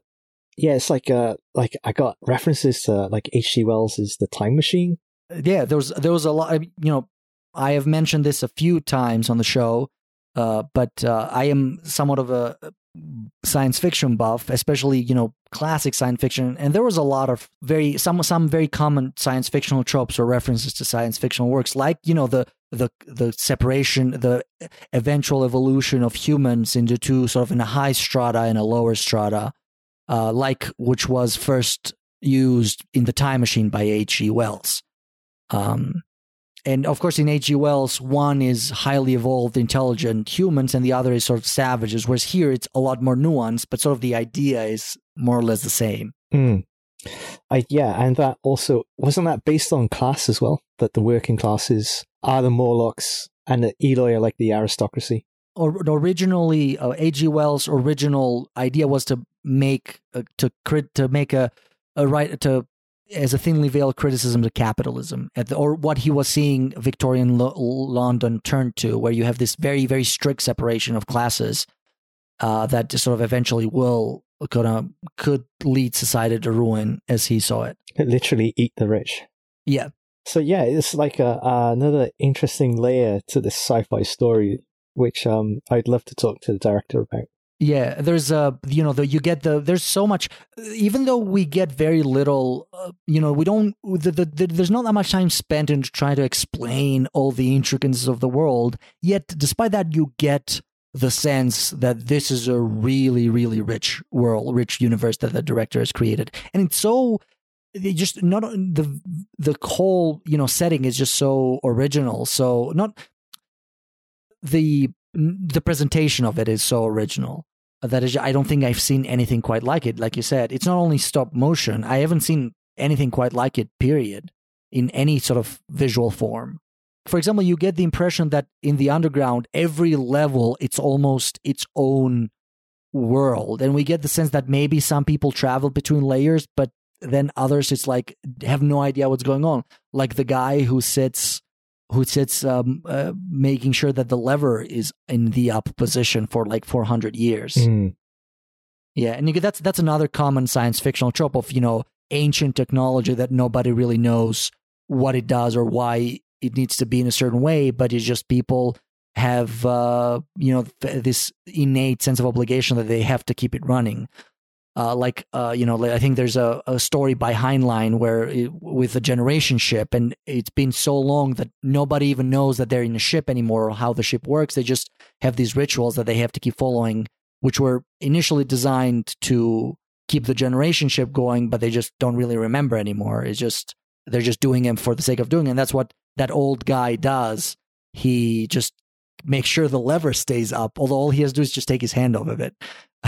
S6: yeah, it's like uh like I got references to like H.G. Wells' is The Time Machine.
S5: yeah there was there was a lot you know i have mentioned this a few times on the show uh, but uh, i am somewhat of a science fiction buff especially you know classic science fiction. And there was a lot of very some some very common science fictional tropes or references to science fictional works like you know the the the separation the eventual evolution of humans into two sort of in a high strata and a lower strata uh, like which was first used in the time machine by h.g wells. Um, and of course, in H.G. Wells, one is highly evolved, intelligent humans, and the other is sort of savages. Whereas here, it's a lot more nuanced, but sort of the idea is more or less the same.
S6: Mm. I yeah, and that also wasn't that based on class as well. That the working classes are the Morlocks and the Eloi are like the aristocracy.
S5: Or, originally, uh, H.G. Wells' original idea was to make uh, to crit to make a a right to as a thinly veiled criticism to capitalism, at the, or what he was seeing Victorian Lo- London turn to, where you have this very very strict separation of classes uh, that sort of eventually will gonna could lead society to ruin, as he saw it.
S6: Literally eat the rich.
S5: Yeah,
S6: So yeah, it's like a, uh, another interesting layer to this sci-fi story which um, I'd love to talk to the director about.
S5: Yeah, there's a you know the you get the there's so much even though we get very little uh, you know we don't the, the, the, there's not that much time spent in trying to explain all the intricacies of the world yet despite that you get the sense that this is a really really rich world rich universe that the director has created. And it's so it just not the the whole you know setting is just so original. So not the the presentation of it is so original that is i don't think i've seen anything quite like it. Like you said it's not only stop motion. I haven't seen anything quite like it period in any sort of visual form. For example you get the impression that in the underground every level it's almost its own world. And we get the sense that maybe some people travel between layers but then others it's like have no idea what's going on. Like the guy who sits who sits um, uh, making sure that the lever is in the up position for like 400 years.
S6: Mm.
S5: Yeah, and you get, that's that's another common science fictional trope of you know ancient technology that nobody really knows what it does or why it needs to be in a certain way, but it's just people have uh, you know th- this innate sense of obligation that they have to keep it running. Uh, like uh, you know, I think there's a, a story by Heinlein where it, with a generation ship, and it's been so long that nobody even knows that they're in a ship anymore or how the ship works. They just have these rituals that they have to keep following, which were initially designed to keep the generation ship going, but they just don't really remember anymore. It's just they're just doing them for the sake of doing, it. and that's what that old guy does. He just makes sure the lever stays up, although all he has to do is just take his hand off of it.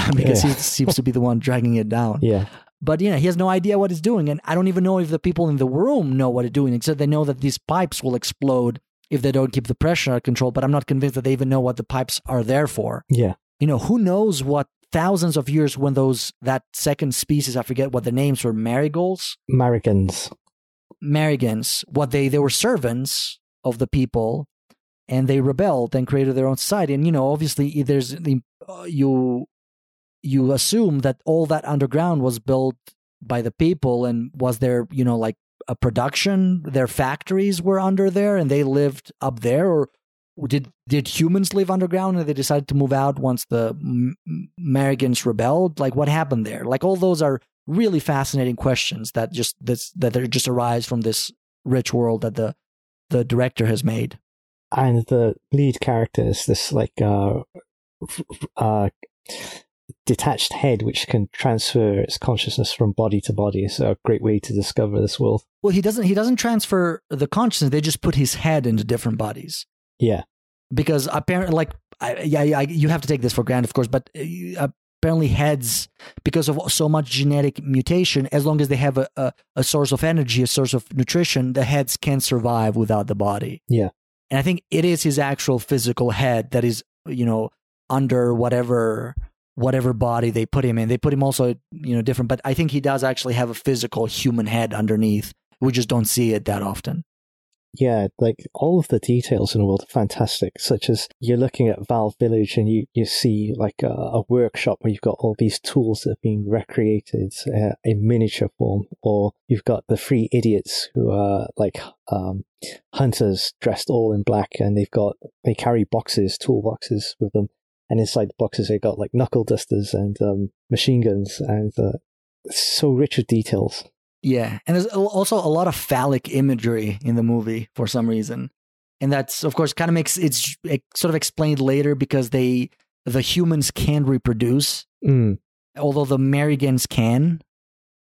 S5: because
S6: Yeah.
S5: he seems to be the one dragging it down.
S6: Yeah.
S5: But you know, he has no idea what he's doing, and I don't even know if the people in the room know what he's doing, except they know that these pipes will explode if they don't keep the pressure under control. But I'm not convinced that they even know what the pipes are there for.
S6: Yeah.
S5: You know, who knows what thousands of years when those that second species, I forget what the names were, marigolds,
S6: Marigans.
S5: marigans, what they they were servants of the people, and they rebelled and created their own society. And you know, obviously, there's the uh, you you assume that all that underground was built by the people and was there you know like a production? Their factories were under there and they lived up there? Or did did humans live underground and they decided to move out once the M- rebelled? Like what happened there? Like all those are really fascinating questions that just this that just arise from this rich world that the the director has made.
S6: And the lead character is this like uh, uh, detached head which can transfer its consciousness from body to body. It's a great way to discover this world.
S5: well he doesn't he doesn't transfer the consciousness they just put his head into different bodies
S6: Yeah.
S5: because apparently, like, I, yeah, I, you have to take this for granted, of course, but uh, apparently, heads, because of so much genetic mutation, as long as they have a, a, a source of energy, a source of nutrition, the heads can survive without the body.
S6: Yeah.
S5: And I think it is his actual physical head that is, you know, under whatever whatever body they put him in. They put him also, you know, different, but I think he does actually have a physical human head underneath. We just don't see it that often.
S6: Yeah, like all of the details in the world are fantastic. Such as you're looking at Valve Village and you, you see like a, a workshop where you've got all these tools that have been recreated uh, in miniature form, or you've got the three idiots who are like um, hunters dressed all in black, and they've got they carry boxes, toolboxes with them, and inside the boxes they've got like knuckle dusters and um, machine guns, and uh, so rich with details.
S5: Yeah, and there's also a lot of phallic imagery in the movie for some reason, and that's of course kind of makes it's it sort of explained later because they the humans can reproduce,
S6: Mm,
S5: although the Marigans can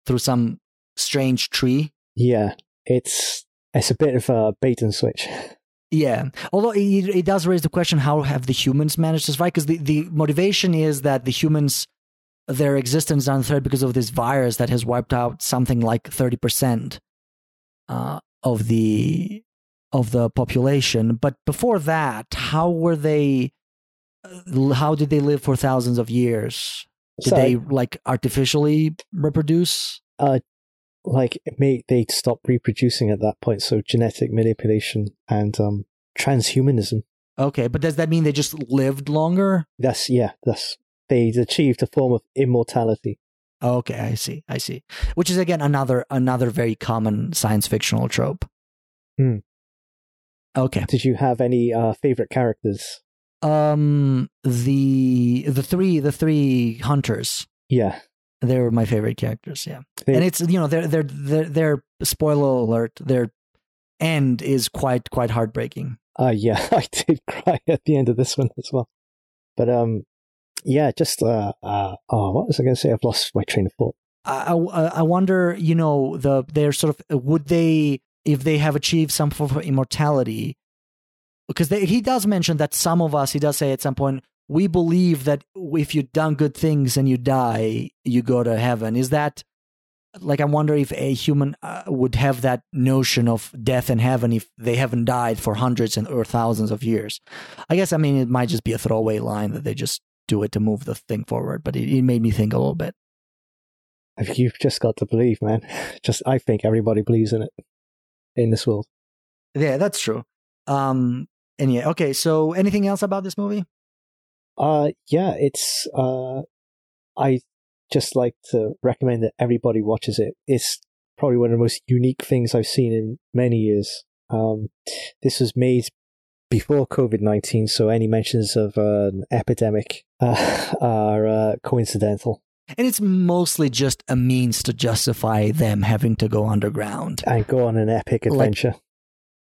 S5: through some strange tree.
S6: yeah, it's it's a bit of a bait and switch.
S5: Yeah, although it, it does raise the question: How have the humans managed to survive? Because the, the motivation is that the humans, their existence is on threat because of this virus that has wiped out something like thirty percent uh, of the of the population. But before that, how were they? uh, How did they live for thousands of years? Did
S6: So,
S5: they like artificially reproduce?
S6: Like it may they'd stop reproducing at that point so genetic manipulation and um transhumanism
S5: Okay, but does that mean they just lived longer?
S6: that's yeah that's they'd achieved a form of immortality
S5: Okay, I see. I see. Which is again another another very common science fictional trope.
S6: Hmm.
S5: Okay.
S6: did you have any uh favorite characters
S5: Um, the the three the three hunters.
S6: Yeah.
S5: They were my favorite characters. Yeah, and it's you know their their their their spoiler alert their end is quite quite heartbreaking.
S6: Uh, yeah, I did cry at the end of this one as well. But um, yeah, just uh, uh oh, what was I going to say? I've lost my train of thought.
S5: I, I I wonder you know the they're sort of would they if they have achieved some form of immortality because they, he does mention that some of us he does say at some point we believe that if you've done good things and you die you go to heaven. Is that like i wonder if a human uh, would have that notion of death and heaven if they haven't died for hundreds and or thousands of years? I guess i mean it might just be a throwaway line that they just do it to move the thing forward but it, it made me think a little bit.
S6: You've just got to believe, man. Just I think everybody believes in it in this world.
S5: yeah that's true. Um and yeah okay so anything else about this movie
S6: Uh, yeah, it's uh, I just like to recommend that everybody watches it. It's probably one of the most unique things I've seen in many years. Um, this was made before COVID nineteen, so any mentions of an epidemic uh, are uh, coincidental.
S5: and it's mostly just a means to justify them having to go underground
S6: And go on an epic
S5: Like-
S6: adventure.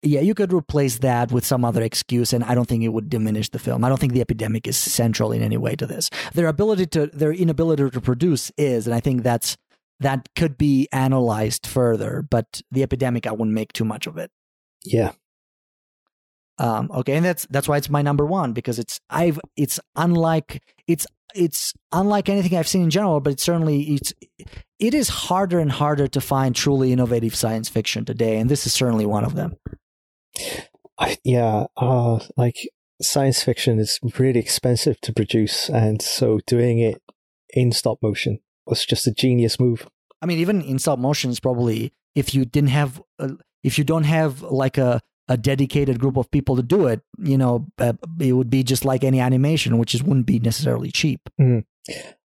S5: Yeah you could replace that with some other excuse and i don't think it would diminish the film. I don't think the epidemic is central in any way to this. Their ability to their inability to produce is and i think that's that could be analyzed further but the epidemic i wouldn't make too much of it.
S6: Yeah,
S5: Um, okay, and that's that's why it's my number one because it's I've it's unlike it's it's unlike anything I've seen in general, but it's certainly it's it is harder and harder to find truly innovative science fiction today, and this is certainly one of them.
S6: I, yeah. Uh, like science fiction is really expensive to produce, and so doing it in stop motion was just a genius move.
S5: I mean, even in stop motion is probably if you didn't have uh, if you don't have like a a dedicated group of people to do it, you know, uh, it would be just like any animation, which is wouldn't be necessarily cheap.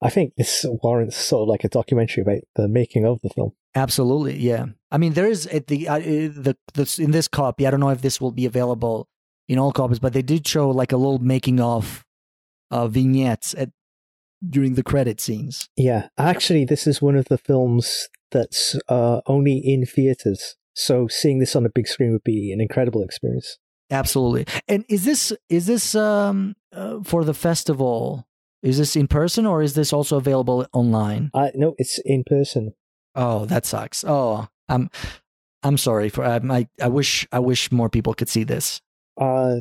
S6: I think this warrants sort of like a documentary about the making of the film.
S5: Absolutely, yeah. I mean, there is at the uh, the the in this copy. I don't know if this will be available in all copies, but they did show like a little making of uh, vignettes at during the credit scenes.
S6: Yeah, actually, this is one of the films that's uh, only in theaters. So seeing this on a big screen would be an incredible experience.
S5: Absolutely. And is this is this um uh, for the festival? Is this in person or is this also available online?
S6: Uh, no, it's in person.
S5: Oh, that sucks. Oh, I'm I'm sorry for um, I I wish I wish more people could see this.
S6: Uh,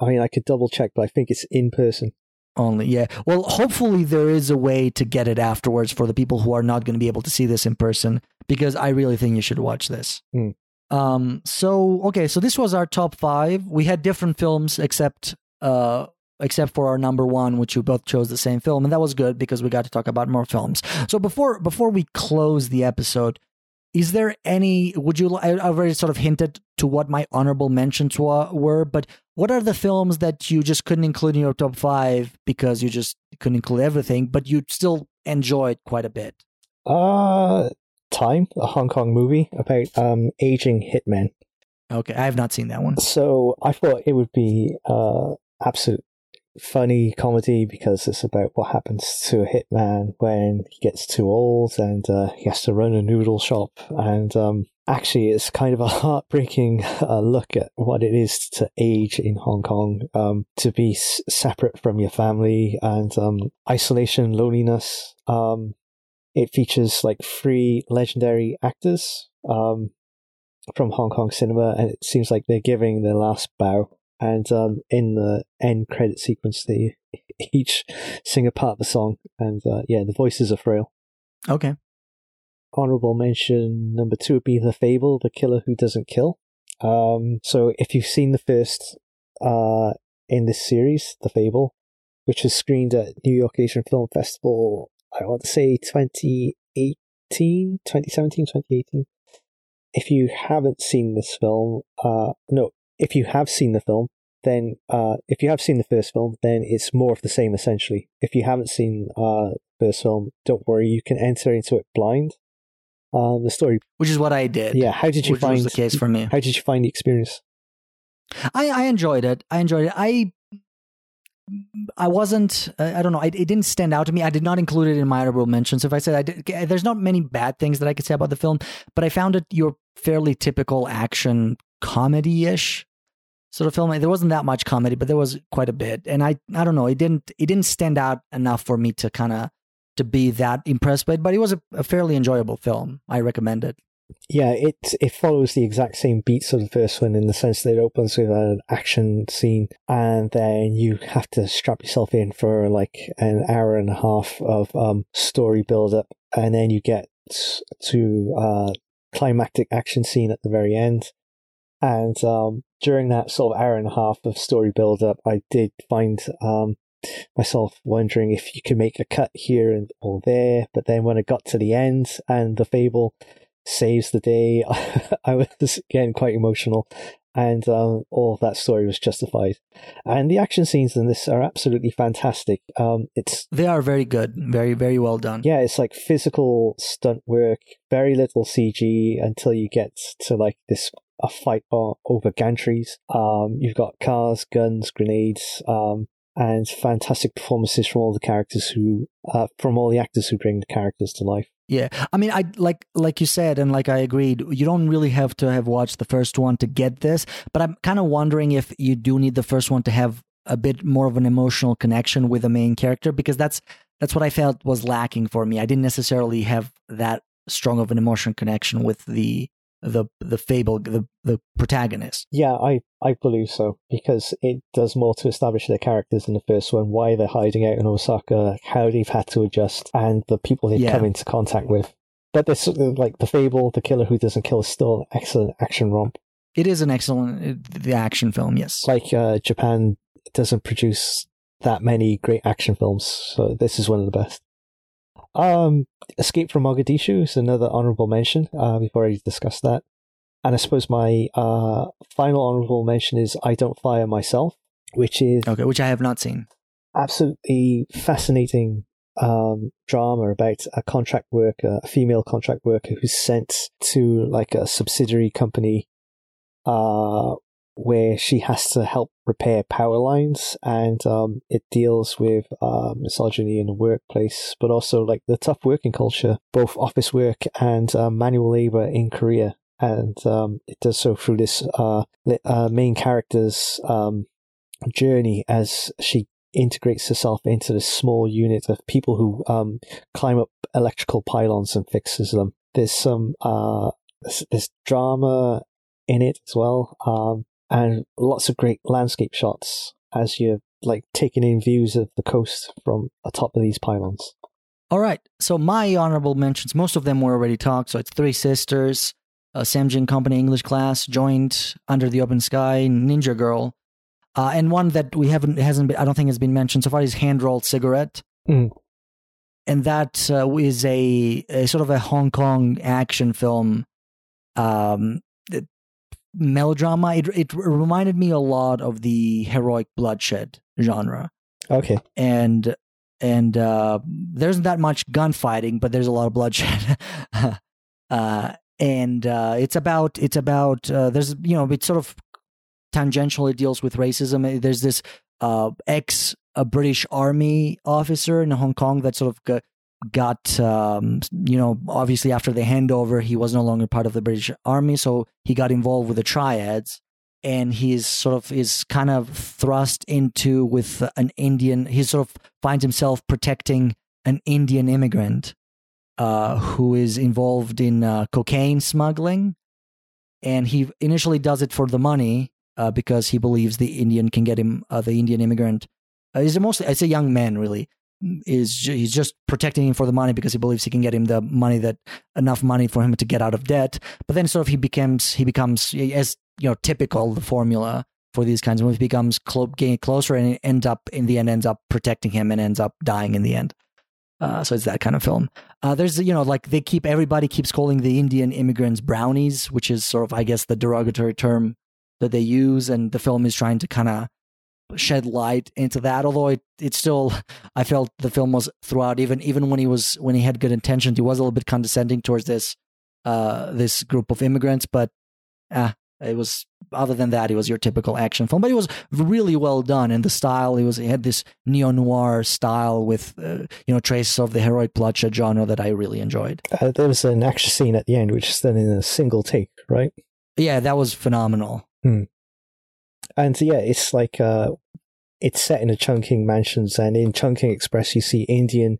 S6: I mean, I could double check, but I think it's in person.
S5: Only, yeah. Well, hopefully there is a way to get it afterwards for the people who are not going to be able to see this in person because I really think you should watch this.
S6: Hmm.
S5: Um. So okay. So this was our top five. We had different films except uh except for our number one, which you both chose the same film, and that was good because we got to talk about more films. So before before we close the episode, is there any? Would you? I already sort of hinted to what my honorable mentions wa- were, but what are the films that you just couldn't include in your top five because you just couldn't include everything, but you still enjoyed quite a bit?
S6: Uh, Time, a Hong Kong movie about um aging hitmen.
S5: Okay, I have not seen that one.
S6: So I thought it would be uh absolute funny comedy because it's about what happens to a hitman when he gets too old and uh, he has to run a noodle shop and um actually it's kind of a heartbreaking uh, look at what it is to age in Hong Kong um to be s- separate from your family and um isolation loneliness um it features like three legendary actors um from Hong Kong cinema, and it seems like they're giving their last bow. And um, in the end credit sequence, they each sing a part of the song, and uh, yeah, the voices are frail.
S5: Okay.
S6: Honorable mention number two would be The Fable, The Killer Who Doesn't Kill. Um, so if you've seen the first uh, in this series, The Fable, which was screened at New York Asian Film Festival, I want to say 2018, 2017, 2018. If you haven't seen this film, uh, no, if you have seen the film, then uh, if you have seen the first film, then it's more of the same essentially. If you haven't seen uh, the first film, don't worry, you can enter into it blind. Um, the story,
S5: Which is what I did.
S6: yeah. How did you find
S5: the case for me.
S6: How did you find the experience?
S5: I, I enjoyed it. I enjoyed it. I I wasn't. Uh, I don't know. I, it didn't stand out to me. I did not include it in my honorable mentions. If I said I did, there's not many bad things that I could say about the film, but I found it your fairly typical action comedy ish sort of film. There wasn't that much comedy, but there was quite a bit, and I I don't know. It didn't it didn't stand out enough for me to kind of to be that impressed by it. But it was a, a fairly enjoyable film. I recommend it.
S6: Yeah, it it follows the exact same beats of the first one in the sense that it opens with an action scene, and then you have to strap yourself in for like an hour and a half of um, story build up, and then you get to uh, climactic action scene at the very end. And um, during that sort of hour and a half of story build up, I did find um, myself wondering if you could make a cut here and or there. But then when I got to the end and the fable saves the day. I was again quite emotional, and um, all of that story was justified. And the action scenes in this are absolutely fantastic. Um, it's
S5: they are very good, very very well done.
S6: Yeah, it's like physical stunt work, very little CG until you get to like this a fight over gantries. Um, you've got cars, guns, grenades. Um, and fantastic performances from all the characters who, uh, from all the actors who bring the characters to life.
S5: Yeah, I mean, I like like you said, and like I agreed. You don't really have to have watched the first one to get this, but I'm kind of wondering if you do need the first one to have a bit more of an emotional connection with the main character because that's that's what I felt was lacking for me. I didn't necessarily have that strong of an emotional connection with the the the fable the the protagonist.
S6: Yeah, I I believe so because it does more to establish their characters in the first one, why they're hiding out in Osaka, how they've had to adjust, and the people they've yeah. come into contact with. But this like the fable, the killer who doesn't kill, is still an excellent action romp.
S5: It is an excellent the action film. Yes,
S6: like uh, Japan doesn't produce that many great action films, so this is one of the best. Um, Escape from Mogadishu is another honorable mention. Uh, we've already discussed that. And I suppose my uh, final honorable mention is I Don't Fire Myself, which is.
S5: Okay, which I have not seen.
S6: Absolutely fascinating um, drama about a contract worker, a female contract worker who's sent to like a subsidiary company uh, where she has to help repair power lines and um, it deals with uh, misogyny in the workplace but also like the tough working culture both office work and uh, manual labor in korea. And um, it does so through this uh, uh main character's um, journey as she integrates herself into this small unit of people who um, climb up electrical pylons and fixes them. There's some uh, there's drama in it as well um, and lots of great landscape shots as you're like taking in views of the coast from atop of these pylons.
S5: All right. So my honorable mentions, most of them were already talked. So it's Three Sisters, uh, Samjin Company English Class, Joint, Under the Open Sky, Ninja Girl, uh, and one that we haven't hasn't been, I don't think has been mentioned so far is Hand Rolled Cigarette.
S6: Mm.
S5: And that uh, is a, a, sort of a Hong Kong action film um, melodrama. It it reminded me a lot of the heroic bloodshed genre.
S6: Okay.
S5: And and uh, there's not that much gunfighting, but there's a lot of bloodshed. uh, and uh, it's about it's about uh, there's you know it sort of tangentially deals with racism. There's this uh, ex a British Army officer in Hong Kong that sort of got um, you know obviously after the handover he was no longer part of the british army so he got involved with the triads and he's sort of is kind of thrust into with an indian he sort of finds himself protecting an indian immigrant uh, who is involved in uh, cocaine smuggling and he initially does it for the money uh, because he believes the indian can get him uh, the indian immigrant. Uh, he's mostly it's a young man really is he's just protecting him for the money because he believes he can get him the money that enough money for him to get out of debt. But then sort of he becomes he becomes as you know typical the formula for these kinds of movies becomes clo- getting closer and ends up in the end ends up protecting him and ends up dying in the end. Uh, so it's that kind of film. Uh, there's you know like they keep everybody keeps calling the Indian immigrants brownies, which is sort of I guess the derogatory term that they use, and the film is trying to kind of shed light into that. Although it, it still, I felt the film was throughout, even even when he was when he had good intentions, he was a little bit condescending towards this uh, this group of immigrants. But uh, It was other than that, it was your typical action film, but it was really well done. And the style, it was it had this neo noir style with uh, you know traces of the heroic bloodshed genre that I really enjoyed.
S6: Uh, there was an action scene at the end, which is done in a single take, right?
S5: Yeah, that was phenomenal.
S6: And yeah, it's like uh, it's set in a Chungking mansions, and in Chungking Express, you see Indian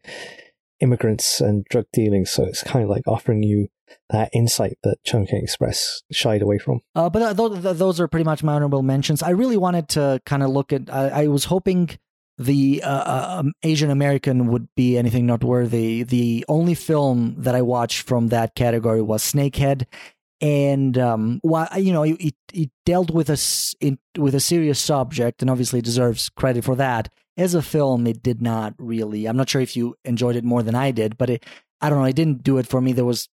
S6: immigrants and drug dealing. So it's kind of like offering you that insight that Chungking Express shied away from.
S5: Uh, but uh, those, th- those are pretty much my honorable mentions. I really wanted to kind of look at. I, I was hoping the uh, uh, um, Asian American would be anything noteworthy. The only film that I watched from that category was Snakehead, and um, while you know it, it dealt with a in, with a serious subject, and obviously deserves credit for that. As a film, it did not really. I'm not sure if you enjoyed it more than I did, but it, I don't know. It didn't do it for me. There was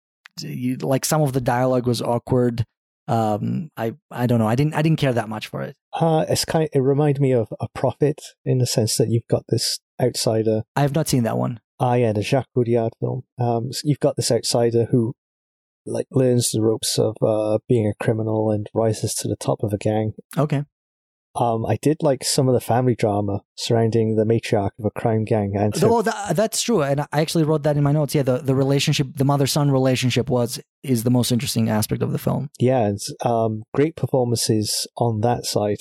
S5: like some of the dialogue was awkward. Um, I I don't know. I didn't I didn't care that much for it.
S6: Uh, it's kind. it reminded me of a prophet in the sense that you've got this outsider.
S5: I have not seen that one.
S6: Ah, yeah, the Jacques Audiard film. Um, so you've got this outsider who, like, learns the ropes of uh, being a criminal and rises to the top of a gang.
S5: Okay.
S6: Um, I did like some of the family drama surrounding the matriarch of a crime gang, and
S5: Oh, that, that's true, and I actually wrote that in my notes. Yeah, the, the relationship, the mother son relationship, was is the most interesting aspect of the film.
S6: yeah, it's, um, great performances on that side,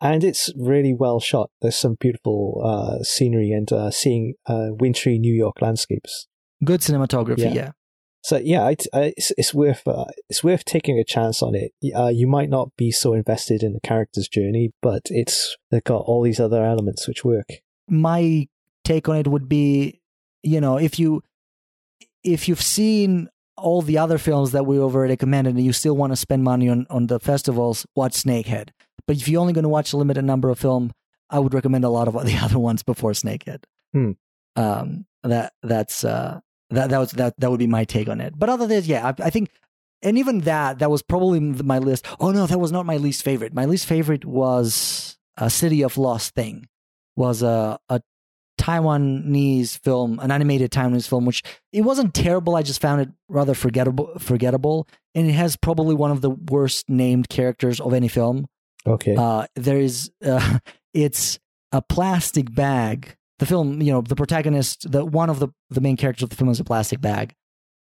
S6: and it's really well shot. There's some beautiful uh, scenery and uh, seeing uh, wintry New York landscapes.
S5: Good cinematography.
S6: Yeah.
S5: Yeah.
S6: So yeah, I, I, it's, it's worth uh, it's worth taking a chance on it. Uh, you might not be so invested in the character's journey, but it's they've got all these other elements which work.
S5: My take on it would be, you know, if you if you've seen all the other films that we over recommended and you still want to spend money on on the festivals, watch Snakehead. But if you're only going to watch a limited number of film, I would recommend a lot of the other ones before Snakehead.
S6: Hmm.
S5: Um, that that's uh that that was that that would be my take on it. But other than that, yeah, I, I think, and even that that was probably my list. Oh no, that was not my least favorite. My least favorite was a City of Lost Thing. Was a a Taiwanese film, an animated Taiwanese film, which it wasn't terrible. I just found it rather forgettable. Forgettable, and it has probably one of the worst named characters of any film.
S6: Okay,
S5: Uh, there is, uh, it's a plastic bag. The film, you know, the protagonist, the one of the the main characters of the film is a plastic bag,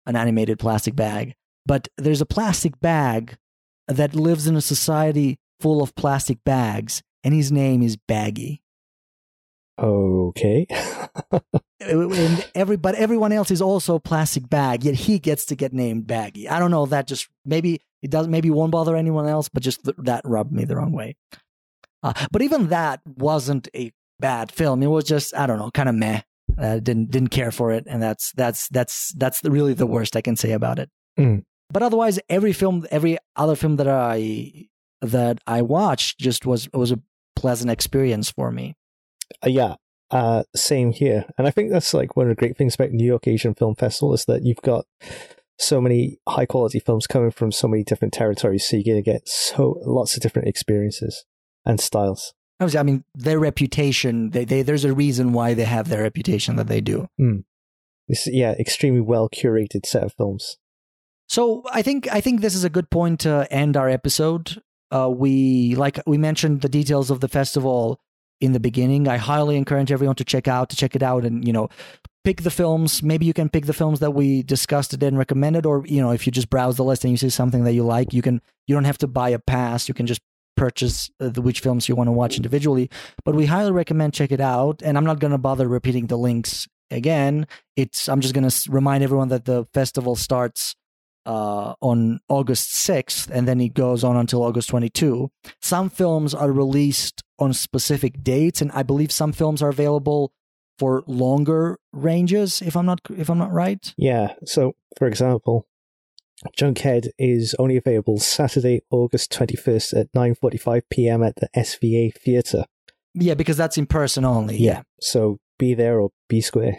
S5: an animated plastic bag. But there's a plastic bag that lives in a society full of plastic bags, and his name is Baggy.
S6: okay.
S5: and every but everyone else is also a plastic bag yet he gets to get named baggy i don't know that just maybe it doesn't maybe won't bother anyone else but just th- that rubbed me the wrong way uh, but even that wasn't a bad film it was just i don't know kind of meh uh, didn't didn't care for it and that's that's that's that's the, really the worst i can say about it
S6: Mm.
S5: but otherwise every film every other film that i that i watched just was was a pleasant experience for me
S6: Uh, yeah, uh, same here. And I think that's like one of the great things about New York Asian Film Festival is that you've got so many high quality films coming from so many different territories, so you're gonna get so lots of different experiences and styles.
S5: Obviously, I mean, their reputation, they, they, there's a reason why they have their reputation that they do.
S6: This yeah, extremely well curated set of films.
S5: So I think I think this is a good point to end our episode. Uh, we like we mentioned the details of the festival in the beginning. I highly encourage everyone to check out to check it out and you know pick the films. Maybe you can pick the films that we discussed today and recommended, or you know if you just browse the list and you see something that you like, you can you don't have to buy a pass. You can just purchase uh, the which films you want to watch individually. But we highly recommend check it out. And I'm not going to bother repeating the links again. It's I'm just going to remind everyone that the festival starts uh, on August 6th, and then it goes on until August 22. Some films are released on specific dates, and I believe some films are available for longer ranges. If I'm not, if I'm not right.
S6: Yeah. So, for example, Junkhead is only available Saturday, August twenty first at nine forty five p.m. at the SVA Theatre.
S5: Yeah, because that's in person only. Yeah,
S6: So be there or be square.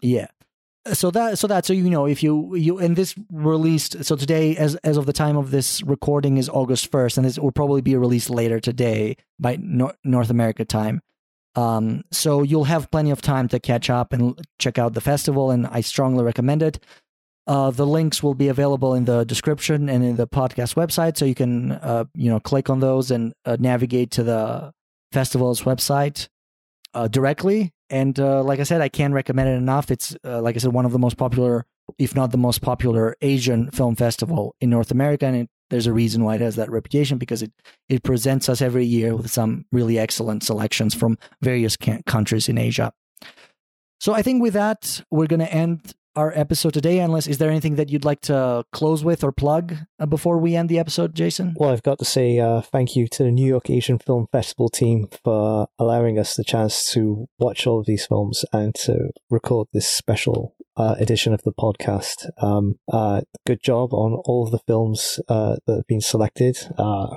S5: yeah. So that, so that, so you know, if you you and this released, so today, as as of the time of this recording, is August first, and this will probably be released later today by Nor- North America time. Um, so you'll have plenty of time to catch up and check out the festival, and I strongly recommend it. Uh, the links will be available in the description and in the podcast website, so you can uh, you know click on those and uh, navigate to the festival's website uh, directly. And uh, like I said, I can't recommend it enough. It's uh, like I said, one of the most popular, if not the most popular, Asian film festival in North America, and it, there's a reason why it has that reputation because it it presents us every year with some really excellent selections from various countries in Asia. So I think with that, we're going to end our episode today. Unless, is there anything that you'd like to close with or plug uh, before we end the episode, Jason?
S6: Well, I've got to say uh, thank you to the New York Asian Film Festival team for allowing us the chance to watch all of these films and to record this special uh, edition of the podcast. Um, uh, good job on all of the films uh, that have been selected. Uh,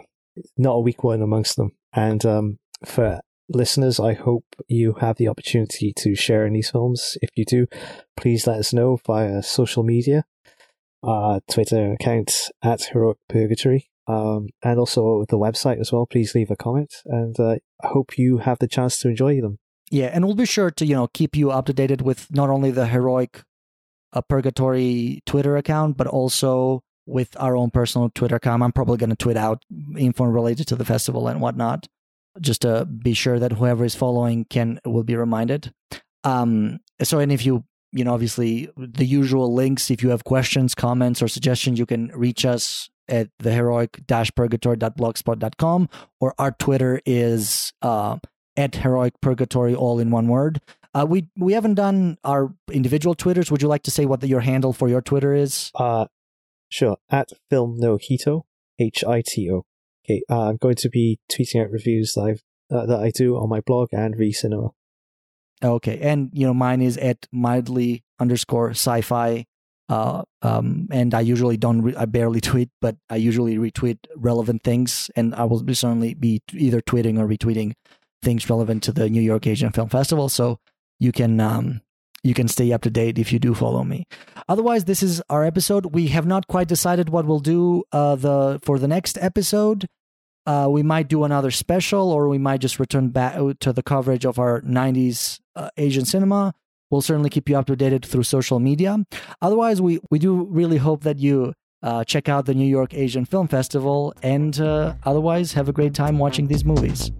S6: not a weak one amongst them. And um, for listeners, I hope you have the opportunity to share in these films. If you do, please let us know via social media, uh, Twitter account at Heroic Purgatory, um, and also the website as well. Please leave a comment, and uh, I hope you have the chance to enjoy them.
S5: Yeah, and we'll be sure to you know keep you up to date with not only the heroic uh, purgatory Twitter account, but also with our own personal Twitter account. I'm probably going to tweet out info related to the festival and whatnot, just to be sure that whoever is following can will be reminded. Um, so, and if you you know obviously the usual links, if you have questions, comments, or suggestions, you can reach us at the heroic purgatory.blogspot.com or our Twitter is uh, at heroic purgatory all in one word. Uh, we we haven't done our individual Twitters. Would you like to say what the, your handle for your Twitter is?
S6: Uh, sure. At Film No Hito, H I T O. Okay, uh, I'm going to be tweeting out reviews that I've uh, that I do on my blog and V Cinema.
S5: Okay, and you know mine is at mildly underscore sci-fi. Uh, um, and I usually don't, re- I barely tweet, but I usually retweet relevant things, and I will certainly be either tweeting or retweeting things relevant to the New York Asian Film Festival. So you can um, you can stay up to date if you do follow me. Otherwise, this is our episode. We have not quite decided what we'll do uh, the for the next episode. Uh, we might do another special, or we might just return back to the coverage of our '90s uh, Asian cinema. We'll certainly keep you up to date through social media. Otherwise, we we do really hope that you uh, check out the New York Asian Film Festival, and uh, otherwise have a great time watching these movies.